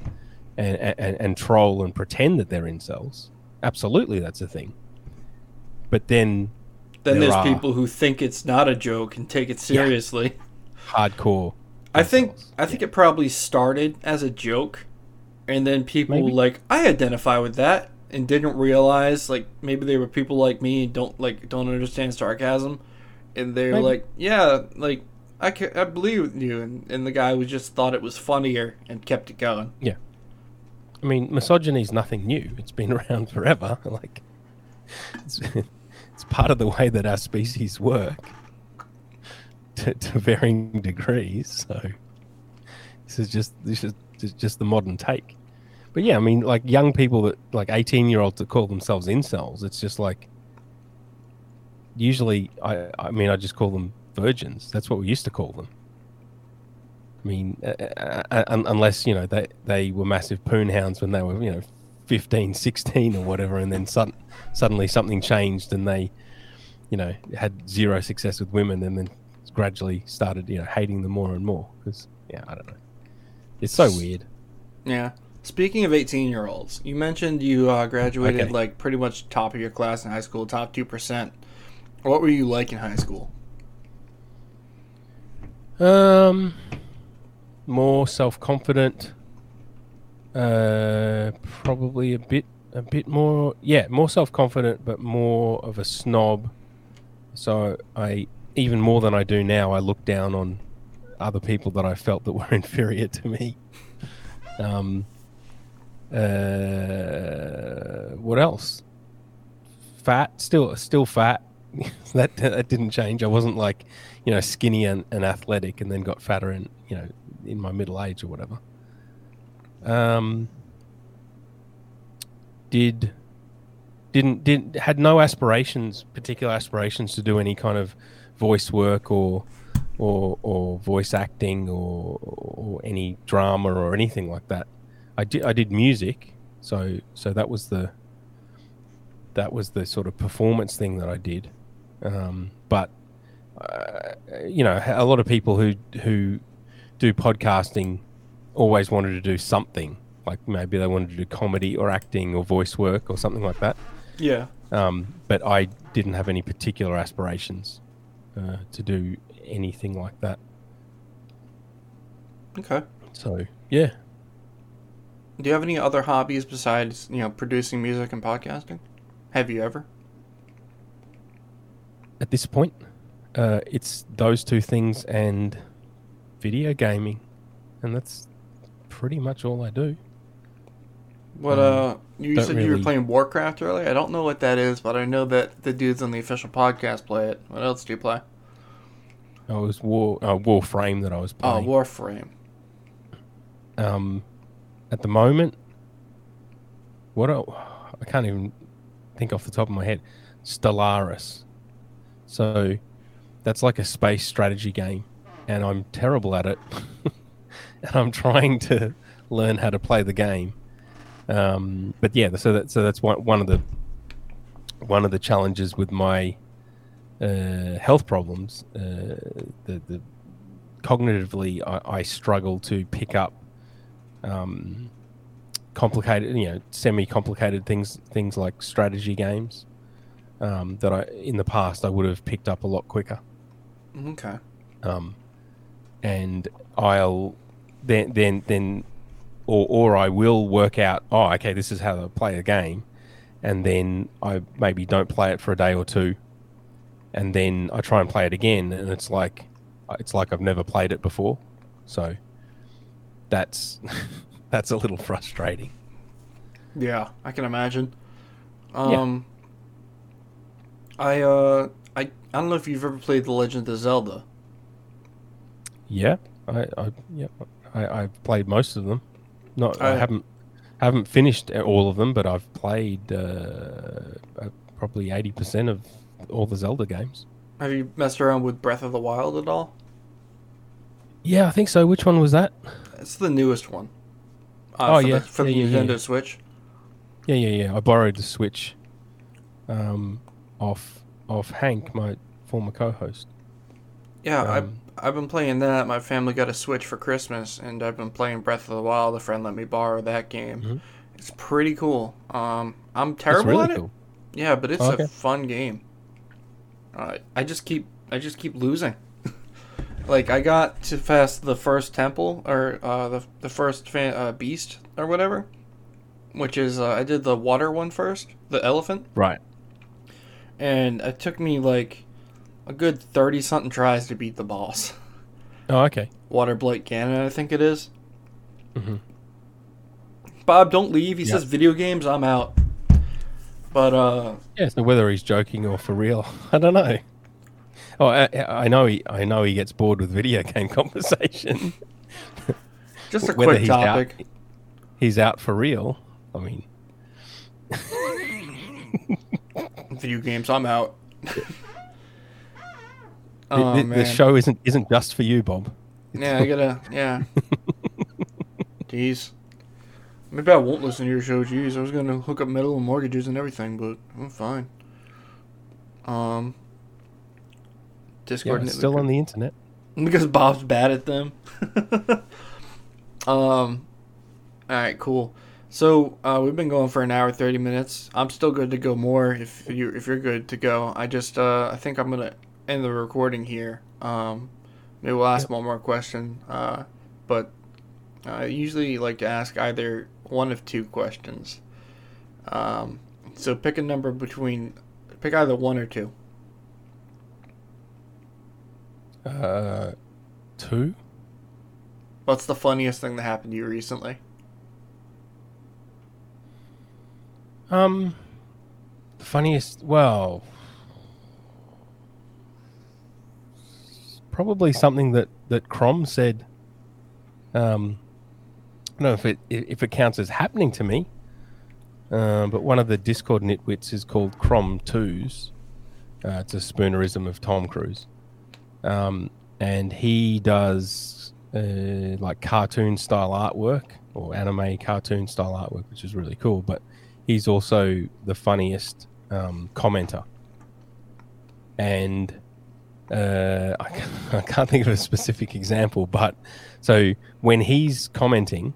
[SPEAKER 2] and and, and troll and pretend that they're incels. Absolutely, that's a thing. But then
[SPEAKER 1] Then
[SPEAKER 2] There
[SPEAKER 1] there's
[SPEAKER 2] are.
[SPEAKER 1] people who think it's not a joke and take it seriously.
[SPEAKER 2] hardcore.
[SPEAKER 1] I think. I think it probably started as a joke, and then people
[SPEAKER 2] Maybe.
[SPEAKER 1] like I identify with that and didn't realize like maybe they were people like me and don't like don't understand sarcasm, and they're
[SPEAKER 2] Maybe.
[SPEAKER 1] like yeah like I ca- I believe you and, and the guy who just thought it was funnier and kept it going.
[SPEAKER 2] Yeah, I mean, misogyny is nothing new. It's been around forever. Like, it's, it's part of the way that our species work to, to varying degrees. So, this is just this is just- the modern take. But yeah, I mean, like young people that like eighteen year olds that call themselves incels. It's just like usually, I I mean, I just call them virgins. That's what we used to call them. I mean, uh, uh, uh, unless you know they they were massive poon hounds when they were you know 15, 16 or whatever, and then sud- suddenly something changed and they, you know, had zero success with women, and then gradually started you know hating them more and more. Because yeah, I don't know, it's so weird.
[SPEAKER 1] Yeah. Speaking of 18 year olds, you mentioned you uh, graduated
[SPEAKER 2] Okay.
[SPEAKER 1] like pretty much top of your class in high school, top 2%. What were you like in high school?
[SPEAKER 2] Um, more self confident. Uh, probably a bit, a bit more. Yeah, more self confident, but more of a snob. So I, even more than I do now, I look down on other people that I felt that were inferior to me. Um. Uh, what else? Fat, still, still fat. that that didn't change. I wasn't like, you know, skinny and, and athletic, and then got fatter and you know, in my middle age or whatever. Um, did didn't didn't, had no aspirations, particular aspirations to do any kind of voice work or or or voice acting or or any drama or anything like that. I did I did music, so so that was the that was the sort of performance thing that I did. Um, but uh, you know, a lot of people who who do podcasting always wanted to do something. Like maybe they wanted to do comedy or acting or voice work or something like that.
[SPEAKER 1] Yeah.
[SPEAKER 2] Um, but I didn't have any particular aspirations uh, to do anything like that.
[SPEAKER 1] Okay.
[SPEAKER 2] So yeah,
[SPEAKER 1] Do you have any other hobbies besides, you know, producing music and podcasting? Have you ever?
[SPEAKER 2] at this point, uh, it's those two things and video gaming, and that's pretty much all I do.
[SPEAKER 1] What
[SPEAKER 2] Um,
[SPEAKER 1] uh you said you were playing Warcraft earlier? I don't know what that is, but I know that the dudes on the official podcast play it. What else do you play?
[SPEAKER 2] I was War uh, Warframe that I was playing. Oh.
[SPEAKER 1] Warframe.
[SPEAKER 2] um, at the moment, what I, I can't even think off the top of my head. Stellaris. So that's like a space strategy game, and I'm terrible at it. and I'm trying to learn how to play the game. Um, but yeah, so that so that's one one of the one of the challenges with my uh, health problems. Uh, the the cognitively, I, I struggle to pick up um, complicated, you know, semi-complicated things, things like strategy games um, that I in the past I would have picked up a lot quicker.
[SPEAKER 1] Okay.
[SPEAKER 2] Um, and I'll then then then, or or I will work out. Oh, okay, this is how to play a game, and then I maybe don't play it for a day or two, and then I try and play it again, and it's like it's like I've never played it before. So that's that's a little frustrating.
[SPEAKER 1] Yeah, I can imagine. Um, I uh, I I don't know if you've ever played The Legend of Zelda.
[SPEAKER 2] Yeah, I, I yeah, I, I've played most of them. Not, I,
[SPEAKER 1] I-
[SPEAKER 2] haven't haven't finished all of them, but I've played uh, uh, probably eighty percent of all the Zelda games.
[SPEAKER 1] Have you messed around with Breath of the Wild at all?
[SPEAKER 2] Yeah, I think so. Which one was that?
[SPEAKER 1] It's the newest one.
[SPEAKER 2] Oh,
[SPEAKER 1] for
[SPEAKER 2] yeah.
[SPEAKER 1] the, for
[SPEAKER 2] Yeah,
[SPEAKER 1] the
[SPEAKER 2] yeah,
[SPEAKER 1] Nintendo
[SPEAKER 2] yeah.
[SPEAKER 1] Switch.
[SPEAKER 2] Yeah, yeah, yeah. I borrowed the Switch um, off off Hank, my former co-host.
[SPEAKER 1] Yeah,
[SPEAKER 2] Um,
[SPEAKER 1] I I've been playing that. My family got a Switch for Christmas, and I've been playing Breath of the Wild. A friend let me borrow that game.
[SPEAKER 2] Mhm.
[SPEAKER 1] It's pretty cool. Um, I'm terrible
[SPEAKER 2] really
[SPEAKER 1] at it.
[SPEAKER 2] cool.
[SPEAKER 1] Yeah, but it's
[SPEAKER 2] Okay.
[SPEAKER 1] a fun game. Uh, I just keep I just keep losing. like I got to past the first temple or uh, the the first fan, uh, beast or whatever, which is uh, I did the water one first, the elephant,
[SPEAKER 2] Right.
[SPEAKER 1] and it took me like a good thirty something tries to beat the boss.
[SPEAKER 2] Oh, okay.
[SPEAKER 1] Water Blight Ganon, I think it is.
[SPEAKER 2] hmm
[SPEAKER 1] Bob, don't leave. He
[SPEAKER 2] Yeah.
[SPEAKER 1] says video games. I'm out. But uh,
[SPEAKER 2] Yeah. So whether he's joking or for real, I don't know. Oh, I, I know he. I know he gets bored with video game conversation.
[SPEAKER 1] just a
[SPEAKER 2] Whether
[SPEAKER 1] quick
[SPEAKER 2] he's
[SPEAKER 1] topic.
[SPEAKER 2] Out, he's out for real. I mean,
[SPEAKER 1] Video games. I'm out.
[SPEAKER 2] The,
[SPEAKER 1] oh
[SPEAKER 2] the- the show isn't isn't just for you, Bob.
[SPEAKER 1] Yeah, I gotta. Yeah. Jeez. Maybe I won't listen to your show. Jeez, I was gonna hook up metal and mortgages and everything, but I'm fine. Um. Discord.
[SPEAKER 2] it's still on the internet.
[SPEAKER 1] because Bob's bad at them. um. All right. Cool. So uh, we've been going for an hour thirty minutes. I'm still good to go more if you if you're good to go. I just uh, I think I'm gonna end the recording here. Um, maybe we'll ask
[SPEAKER 2] Yep.
[SPEAKER 1] one more question. Uh, but I usually like to ask either one of two questions. Um, so pick a number between pick either one or two.
[SPEAKER 2] Uh, two.
[SPEAKER 1] What's the funniest thing that happened to you recently?
[SPEAKER 2] Um, the funniest. Well, probably something that that Crom said. Um, I don't know if it if it counts as happening to me. Uh, but one of the Discord nitwits is called Crom Twos. Uh, it's a spoonerism of Tom Cruise, um, and he does uh, like cartoon style artwork or anime cartoon style artwork, which is really cool. But he's also the funniest um, commenter. And uh, I, can't, I can't think of a specific example, but so when he's commenting,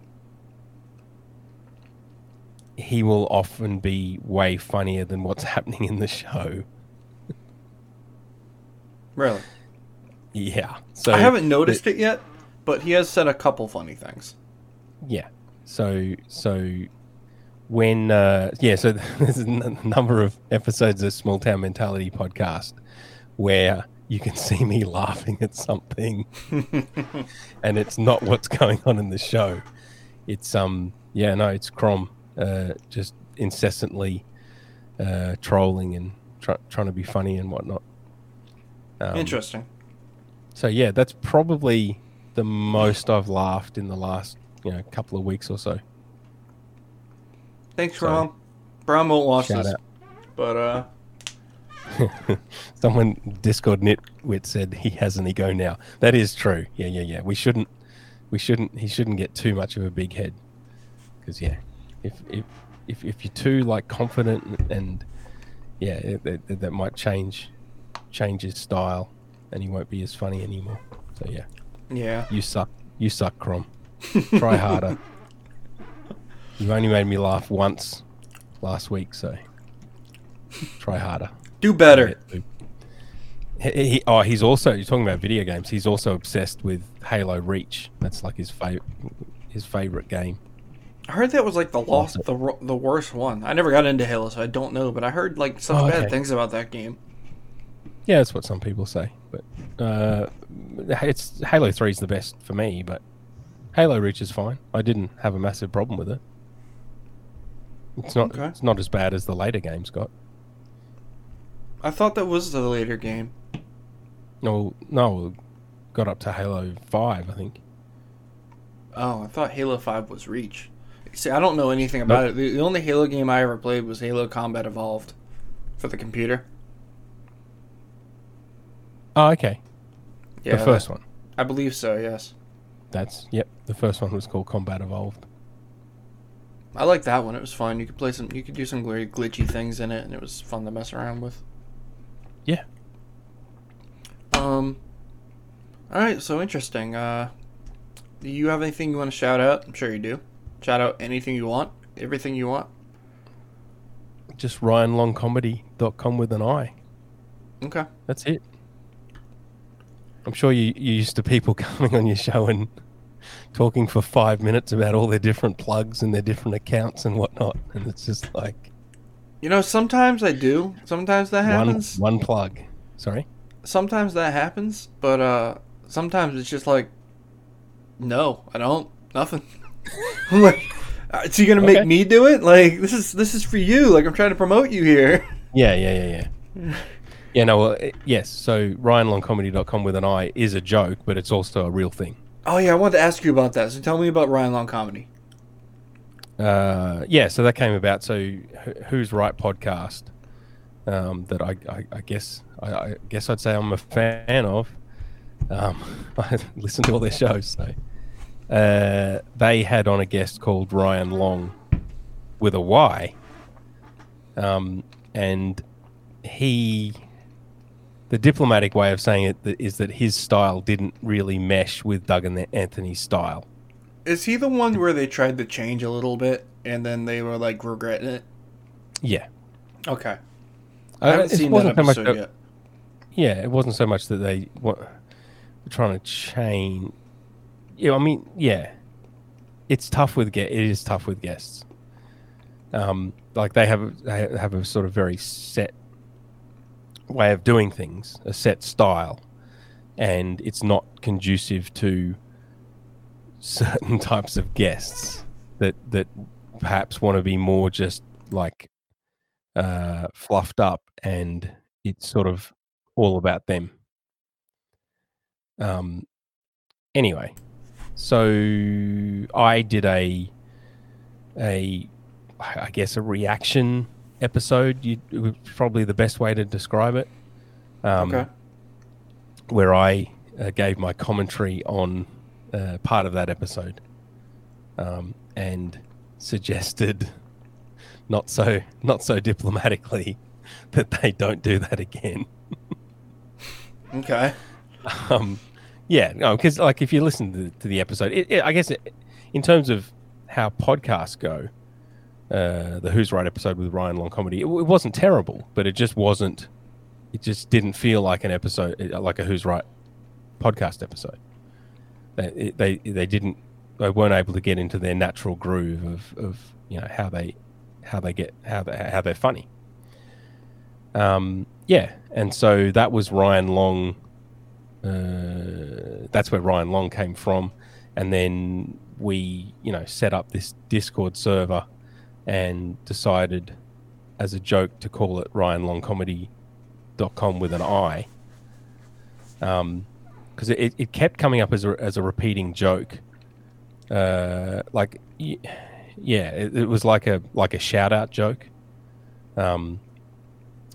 [SPEAKER 2] he will often be way funnier than what's happening in the show.
[SPEAKER 1] Really?
[SPEAKER 2] Yeah. So
[SPEAKER 1] I haven't noticed it yet, but he has said a couple funny things.
[SPEAKER 2] Yeah. So so when uh yeah, so there's a n- number of episodes of Small Town Mentality podcast where you can see me laughing at something and it's not what's going on in the show. It's um yeah, no, it's Crom uh just incessantly uh trolling and try, trying to be funny and whatnot. Um,
[SPEAKER 1] Interesting.
[SPEAKER 2] so yeah, that's probably the most I've laughed in the last you know couple of weeks or so.
[SPEAKER 1] Thanks,
[SPEAKER 2] so-.
[SPEAKER 1] Brom won't watch this,
[SPEAKER 2] out.
[SPEAKER 1] but uh,
[SPEAKER 2] Someone Discord nitwit said he has an ego now. That is true. Yeah, yeah, yeah. We shouldn't, we shouldn't. He shouldn't get too much of a big head, because yeah, if if if if you're too like confident and, yeah, it, that that might change change his style, and he won't be as funny anymore. So yeah,
[SPEAKER 1] yeah.
[SPEAKER 2] you suck. You suck, Crom. Try harder. You've only made me laugh once last week, so try harder.
[SPEAKER 1] Do better.
[SPEAKER 2] He, he, oh, he's also you're talking about video games. He's also obsessed with Halo Reach. That's like his favorite his favorite game.
[SPEAKER 1] I heard that was like the lost, the the worst one. I never got into Halo, so I don't know. But I heard like such
[SPEAKER 2] Oh,
[SPEAKER 1] bad things about that game.
[SPEAKER 2] Yeah, that's what some people say. But uh, it's Halo Three is the best for me. But Halo Reach is fine. I didn't have a massive problem with it. It's not.
[SPEAKER 1] Okay.
[SPEAKER 2] It's not as bad as the later games got.
[SPEAKER 1] I thought that was the later game.
[SPEAKER 2] No, no, got up to Halo Five, I think.
[SPEAKER 1] Oh, I thought Halo 5 was Reach. See, I don't know anything about it. The, only Halo game I ever played was Halo Combat Evolved for the computer.
[SPEAKER 2] Oh, okay.
[SPEAKER 1] Yeah,
[SPEAKER 2] the first
[SPEAKER 1] that-
[SPEAKER 2] one.
[SPEAKER 1] I believe so, yes.
[SPEAKER 2] That's yep. The first one was called Combat Evolved.
[SPEAKER 1] I like that one. It was fun. You could play some, you could do some glitchy things in it, and it was fun to mess around with.
[SPEAKER 2] Yeah.
[SPEAKER 1] Um. All right, so interesting. Uh, do you have anything you want to shout out? I'm sure you do. Shout out anything you want, everything you want.
[SPEAKER 2] Just RianLongComedy.com with an I.
[SPEAKER 1] Okay.
[SPEAKER 2] That's it. I'm sure you you used to people coming on your show and talking for five minutes about all their different plugs and their different accounts and whatnot, and it's just like
[SPEAKER 1] You know, sometimes I do. Sometimes that happens.
[SPEAKER 2] one plug. Sorry.
[SPEAKER 1] Sometimes that happens, but uh, sometimes it's just like, no, I don't. Nothing. I'm like, uh, so you're gonna
[SPEAKER 2] Okay.
[SPEAKER 1] make me do it? Like this is this is for you. Like I'm trying to promote you here.
[SPEAKER 2] Yeah, yeah, yeah, yeah. yeah, no, well, eh, yes. So RianLongComedy.com with an I is a joke, but it's also a real thing.
[SPEAKER 1] Oh yeah, I wanted to ask you about that. So tell me about Ryan Long comedy.
[SPEAKER 2] Uh, yeah, so that came about. So Who's Right podcast um, that I, I, I guess I, I guess I'd say I'm a fan of. Um, I listen to all their shows. So uh, they had on a guest called Ryan Long with a Y, um, and he. The diplomatic way of saying it is that his style didn't really mesh with Doug and Anthony's style.
[SPEAKER 1] Is he the one where they tried to change a little bit and then they were like regretting it?
[SPEAKER 2] Yeah,
[SPEAKER 1] Okay.
[SPEAKER 2] Uh,
[SPEAKER 1] I haven't
[SPEAKER 2] it
[SPEAKER 1] seen that
[SPEAKER 2] wasn't so much
[SPEAKER 1] episode yet.
[SPEAKER 2] Yeah, it wasn't so much that they were trying to change. Yeah, I mean, yeah, it's tough with get. It is tough with guests. Um, like they have they have a sort of very set way of doing things, a set style, and it's not conducive to certain types of guests that that perhaps want to be more just like uh, fluffed up and it's sort of all about them. Um, anyway, so I did a a I guess a reaction episode. You probably the best way to describe it. Um,
[SPEAKER 1] okay.
[SPEAKER 2] where I uh, gave my commentary on uh, part of that episode, um, and suggested, not so not so diplomatically, that they don't do that again.
[SPEAKER 1] Okay.
[SPEAKER 2] um, yeah, no, because like if you listen to, to the episode, it, it, I guess it, in terms of how podcasts go, uh, the Who's Right episode with Ryan Long comedy, it, it wasn't terrible, but it just wasn't. It just didn't feel like an episode, uh, like a Who's Right podcast episode. They they they didn't they weren't able to get into their natural groove of, of you know how they how they get how they, how they're funny. Um, yeah, and so that was Ryan Long uh, that's where Ryan Long came from. And then we, you know, set up this Discord server and decided as a joke to call it rianlongcomedy.com with an I. Um, because it, it kept coming up as a, as a repeating joke. Uh, like, yeah, it, it was like a like a shout out joke. Um,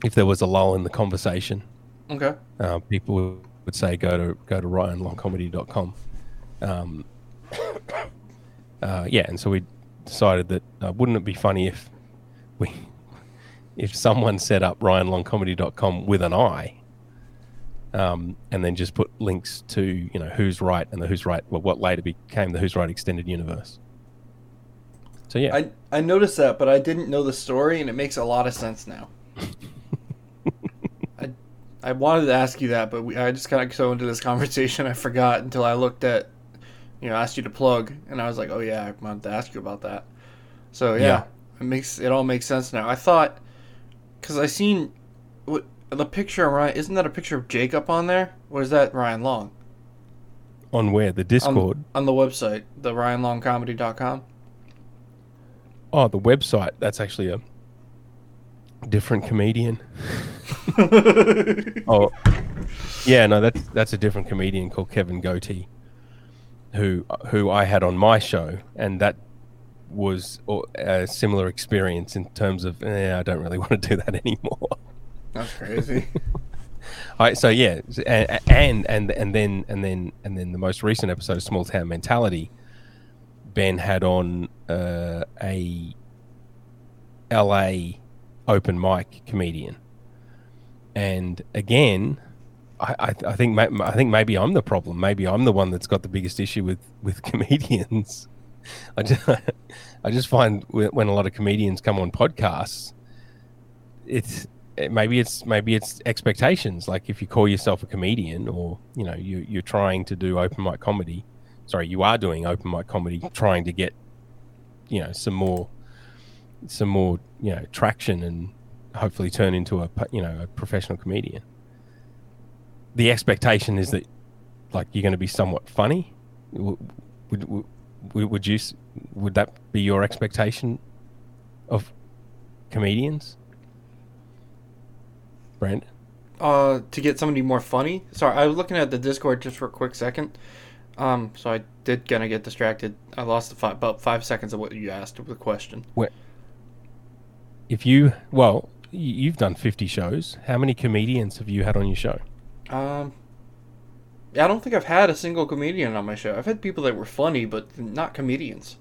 [SPEAKER 2] if there was a lull in the conversation,
[SPEAKER 1] Okay.
[SPEAKER 2] uh, people would say go to go to ryanlongcomedy.com. Um, uh, yeah, and so we decided that uh, wouldn't it be funny if we if someone set up rianlongcomedy.com with an I, um, and then just put links to you know who's right and the who's right well, what later became the who's right extended universe. So yeah,
[SPEAKER 1] I I noticed that, but I didn't know the story, and it makes a lot of sense now. I I wanted to ask you that, but we, I just kind of got so into this conversation, I forgot until I looked at, you know, asked you to plug, and I was like, oh yeah, I wanted to ask you about that. So yeah,
[SPEAKER 2] Yeah.
[SPEAKER 1] it makes it all makes sense now. I thought, because I seen, what the picture of Ryan isn't that a picture of Jacob on there? Or is that Ryan Long?
[SPEAKER 2] On where the Discord?
[SPEAKER 1] On, on the website, the RianLongComedy.com.
[SPEAKER 2] Oh, the website. That's actually a different comedian. oh, yeah, no, that's that's a different comedian called Kevin Goatee, who who I had on my show, and that was a similar experience in terms of eh, I don't really want to do that anymore.
[SPEAKER 1] That's crazy.
[SPEAKER 2] All right, so yeah, and, and and then and then and then the most recent episode of Small Town Mentality, Ben had on uh, a LA open mic comedian, and again, I, I, I think I think maybe I'm the problem. Maybe I'm the one that's got the biggest issue with with comedians. I just I just find when a lot of comedians come on podcasts, it's maybe it's maybe it's expectations. Like if you call yourself a comedian, or you know you you're trying to do open mic comedy. Sorry, you are doing open mic comedy, trying to get you know some more some more you know traction and hopefully turn into a you know a professional comedian. The expectation is that like you're going to be somewhat funny. Would, would, would you would that be your expectation of comedians? Brandon?
[SPEAKER 1] Uh, to get somebody more funny. Sorry, I was looking at the Discord just for a quick second. Um, so I did kind of get distracted. I lost five, about five seconds of what you asked of the question.
[SPEAKER 2] If you well, you've done fifty shows. How many comedians have you had on your show?
[SPEAKER 1] Um, I don't think I've had a single comedian on my show. I've had people that were funny, but not comedians.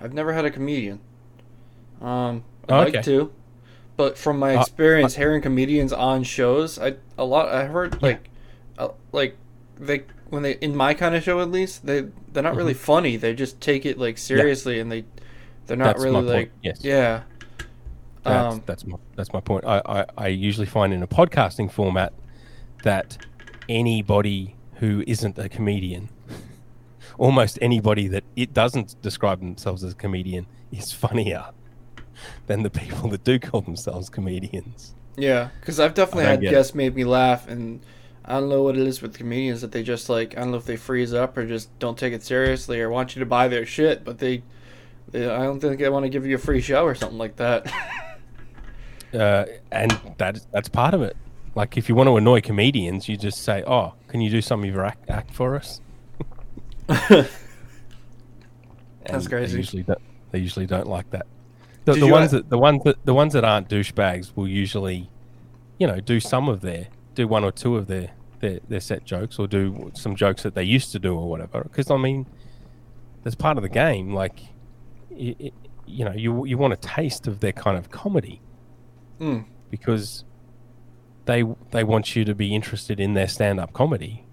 [SPEAKER 1] I've never had a comedian. Um, I'd okay. like to, but from my uh, experience uh, hearing comedians on shows, I a lot I heard like, yeah. uh, like they when they in my kind of show at least they they're not mm-hmm. really funny. They just take it like seriously yeah. and they they're not that's really like
[SPEAKER 2] yes.
[SPEAKER 1] yeah.
[SPEAKER 2] That's, um, that's my that's my point. I, I I usually find in a podcasting format that anybody who isn't a comedian, almost anybody that it doesn't describe themselves as a comedian, is funnier than the people that do call themselves comedians.
[SPEAKER 1] Yeah, because I've definitely had guests it. made me laugh, and I don't know what it is with comedians that they just like. I don't know if they freeze up or just don't take it seriously or want you to buy their shit, but they, they I don't think they want to give you a free show or something like that.
[SPEAKER 2] uh, and that that's part of it. Like if you want to annoy comedians, you just say, "Oh, can you do some of your act, act for us?"
[SPEAKER 1] That's crazy.
[SPEAKER 2] They usually don't. They usually don't like that. The, the ones that the ones that the ones that aren't douchebags will usually, you know, do some of their do one or two of their their, their set jokes or do some jokes that they used to do or whatever. Because I mean, that's part of the game. Like, it, you know, you you want a taste of their kind of comedy,
[SPEAKER 1] mm.
[SPEAKER 2] because they they want you to be interested in their stand up comedy.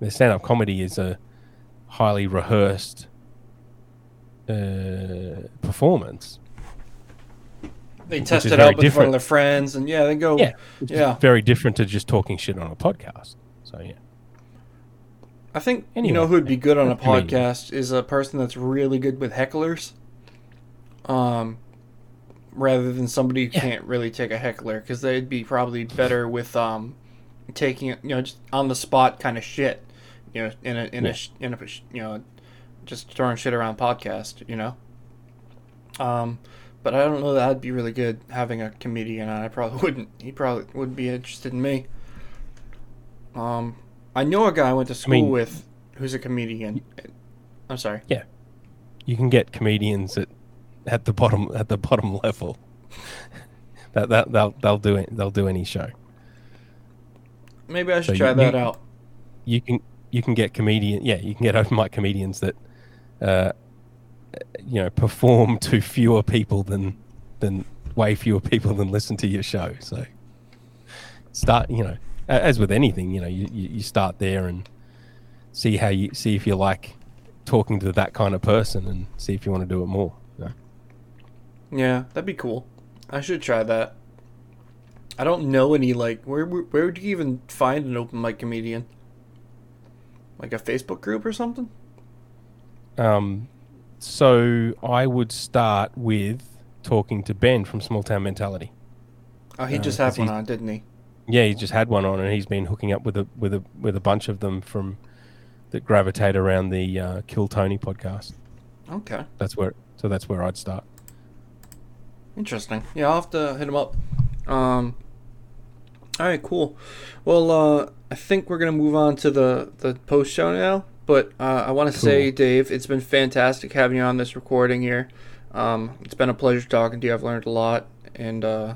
[SPEAKER 2] Their stand up comedy is a highly rehearsed uh, performance.
[SPEAKER 1] They test it out with different. one of their friends, and yeah, they go.
[SPEAKER 2] Yeah, yeah. very different to just talking shit on a podcast. So yeah.
[SPEAKER 1] I think anyway, you know who would be good on a podcast is a person that's really good with hecklers. Um, rather than somebody who yeah. can't really take a heckler because they'd be probably better with um taking it you know just on the spot kind of shit you know in a in yeah. a in a you know just throwing shit around podcast you know um but I don't know that I'd be really good having a comedian on I probably wouldn't he probably wouldn't be interested in me um I know a guy I went to school I mean, with who's a comedian I'm sorry
[SPEAKER 2] yeah you can get comedians that at the bottom at the bottom level. that that they'll they'll do it. They'll do any show.
[SPEAKER 1] Maybe I should so try you, that
[SPEAKER 2] you,
[SPEAKER 1] out.
[SPEAKER 2] You can you can get comedian. Yeah, you can get open mic comedians that, uh, you know, perform to fewer people than than way fewer people than listen to your show. So start. You know, as with anything, you know, you, you start there and see how you see if you like talking to that kind of person and see if you want to do it more.
[SPEAKER 1] Yeah, that'd be cool. I should try that. I don't know any like where where would you even find an open mic comedian? Like a Facebook group or something?
[SPEAKER 2] Um, so I would start with talking to Ben from Small Town Mentality.
[SPEAKER 1] Oh, he uh, just had one on, didn't he?
[SPEAKER 2] Yeah, he just had one on, and he's been hooking up with a with a with a bunch of them from that gravitate around the uh, Kill Tony podcast.
[SPEAKER 1] Okay.
[SPEAKER 2] That's where so that's where I'd start.
[SPEAKER 1] Interesting. Yeah, I'll have to hit him up. Um. All right, cool. Well, uh, I think we're gonna move on to the the post show now. But uh, I want to say, Dave, it's been fantastic having you on this recording here. Um, it's been a pleasure talking to you. I've learned a lot, and uh,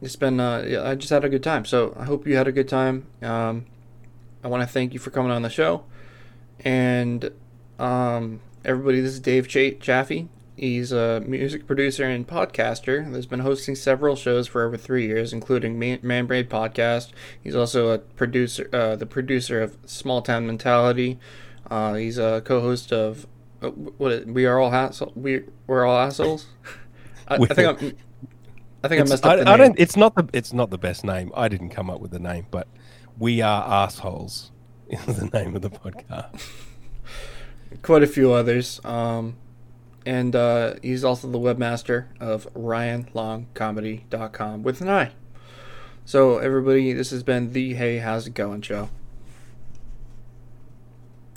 [SPEAKER 1] it's been. Uh, yeah, I just had a good time. So I hope you had a good time. Um, I want to thank you for coming on the show, and um, everybody. This is Dave Ch- Chaffey. He's a music producer and podcaster that's been hosting several shows for over three years, including Man- Manbraid Podcast. He's also a producer, uh, the producer of Small Town Mentality. Uh, he's a co-host of uh, what? We are all hassle. We we're all assholes. I, I think I'm. I think I messed up
[SPEAKER 2] I,
[SPEAKER 1] the
[SPEAKER 2] I
[SPEAKER 1] name.
[SPEAKER 2] don't. It's not the. It's not the best name. I didn't come up with the name, but we are assholes. Is the name of the podcast.
[SPEAKER 1] quite a few others. Um, and uh, he's also the webmaster of RianLongComedy.com with an I. So, everybody, this has been the Hey, How's It Going show.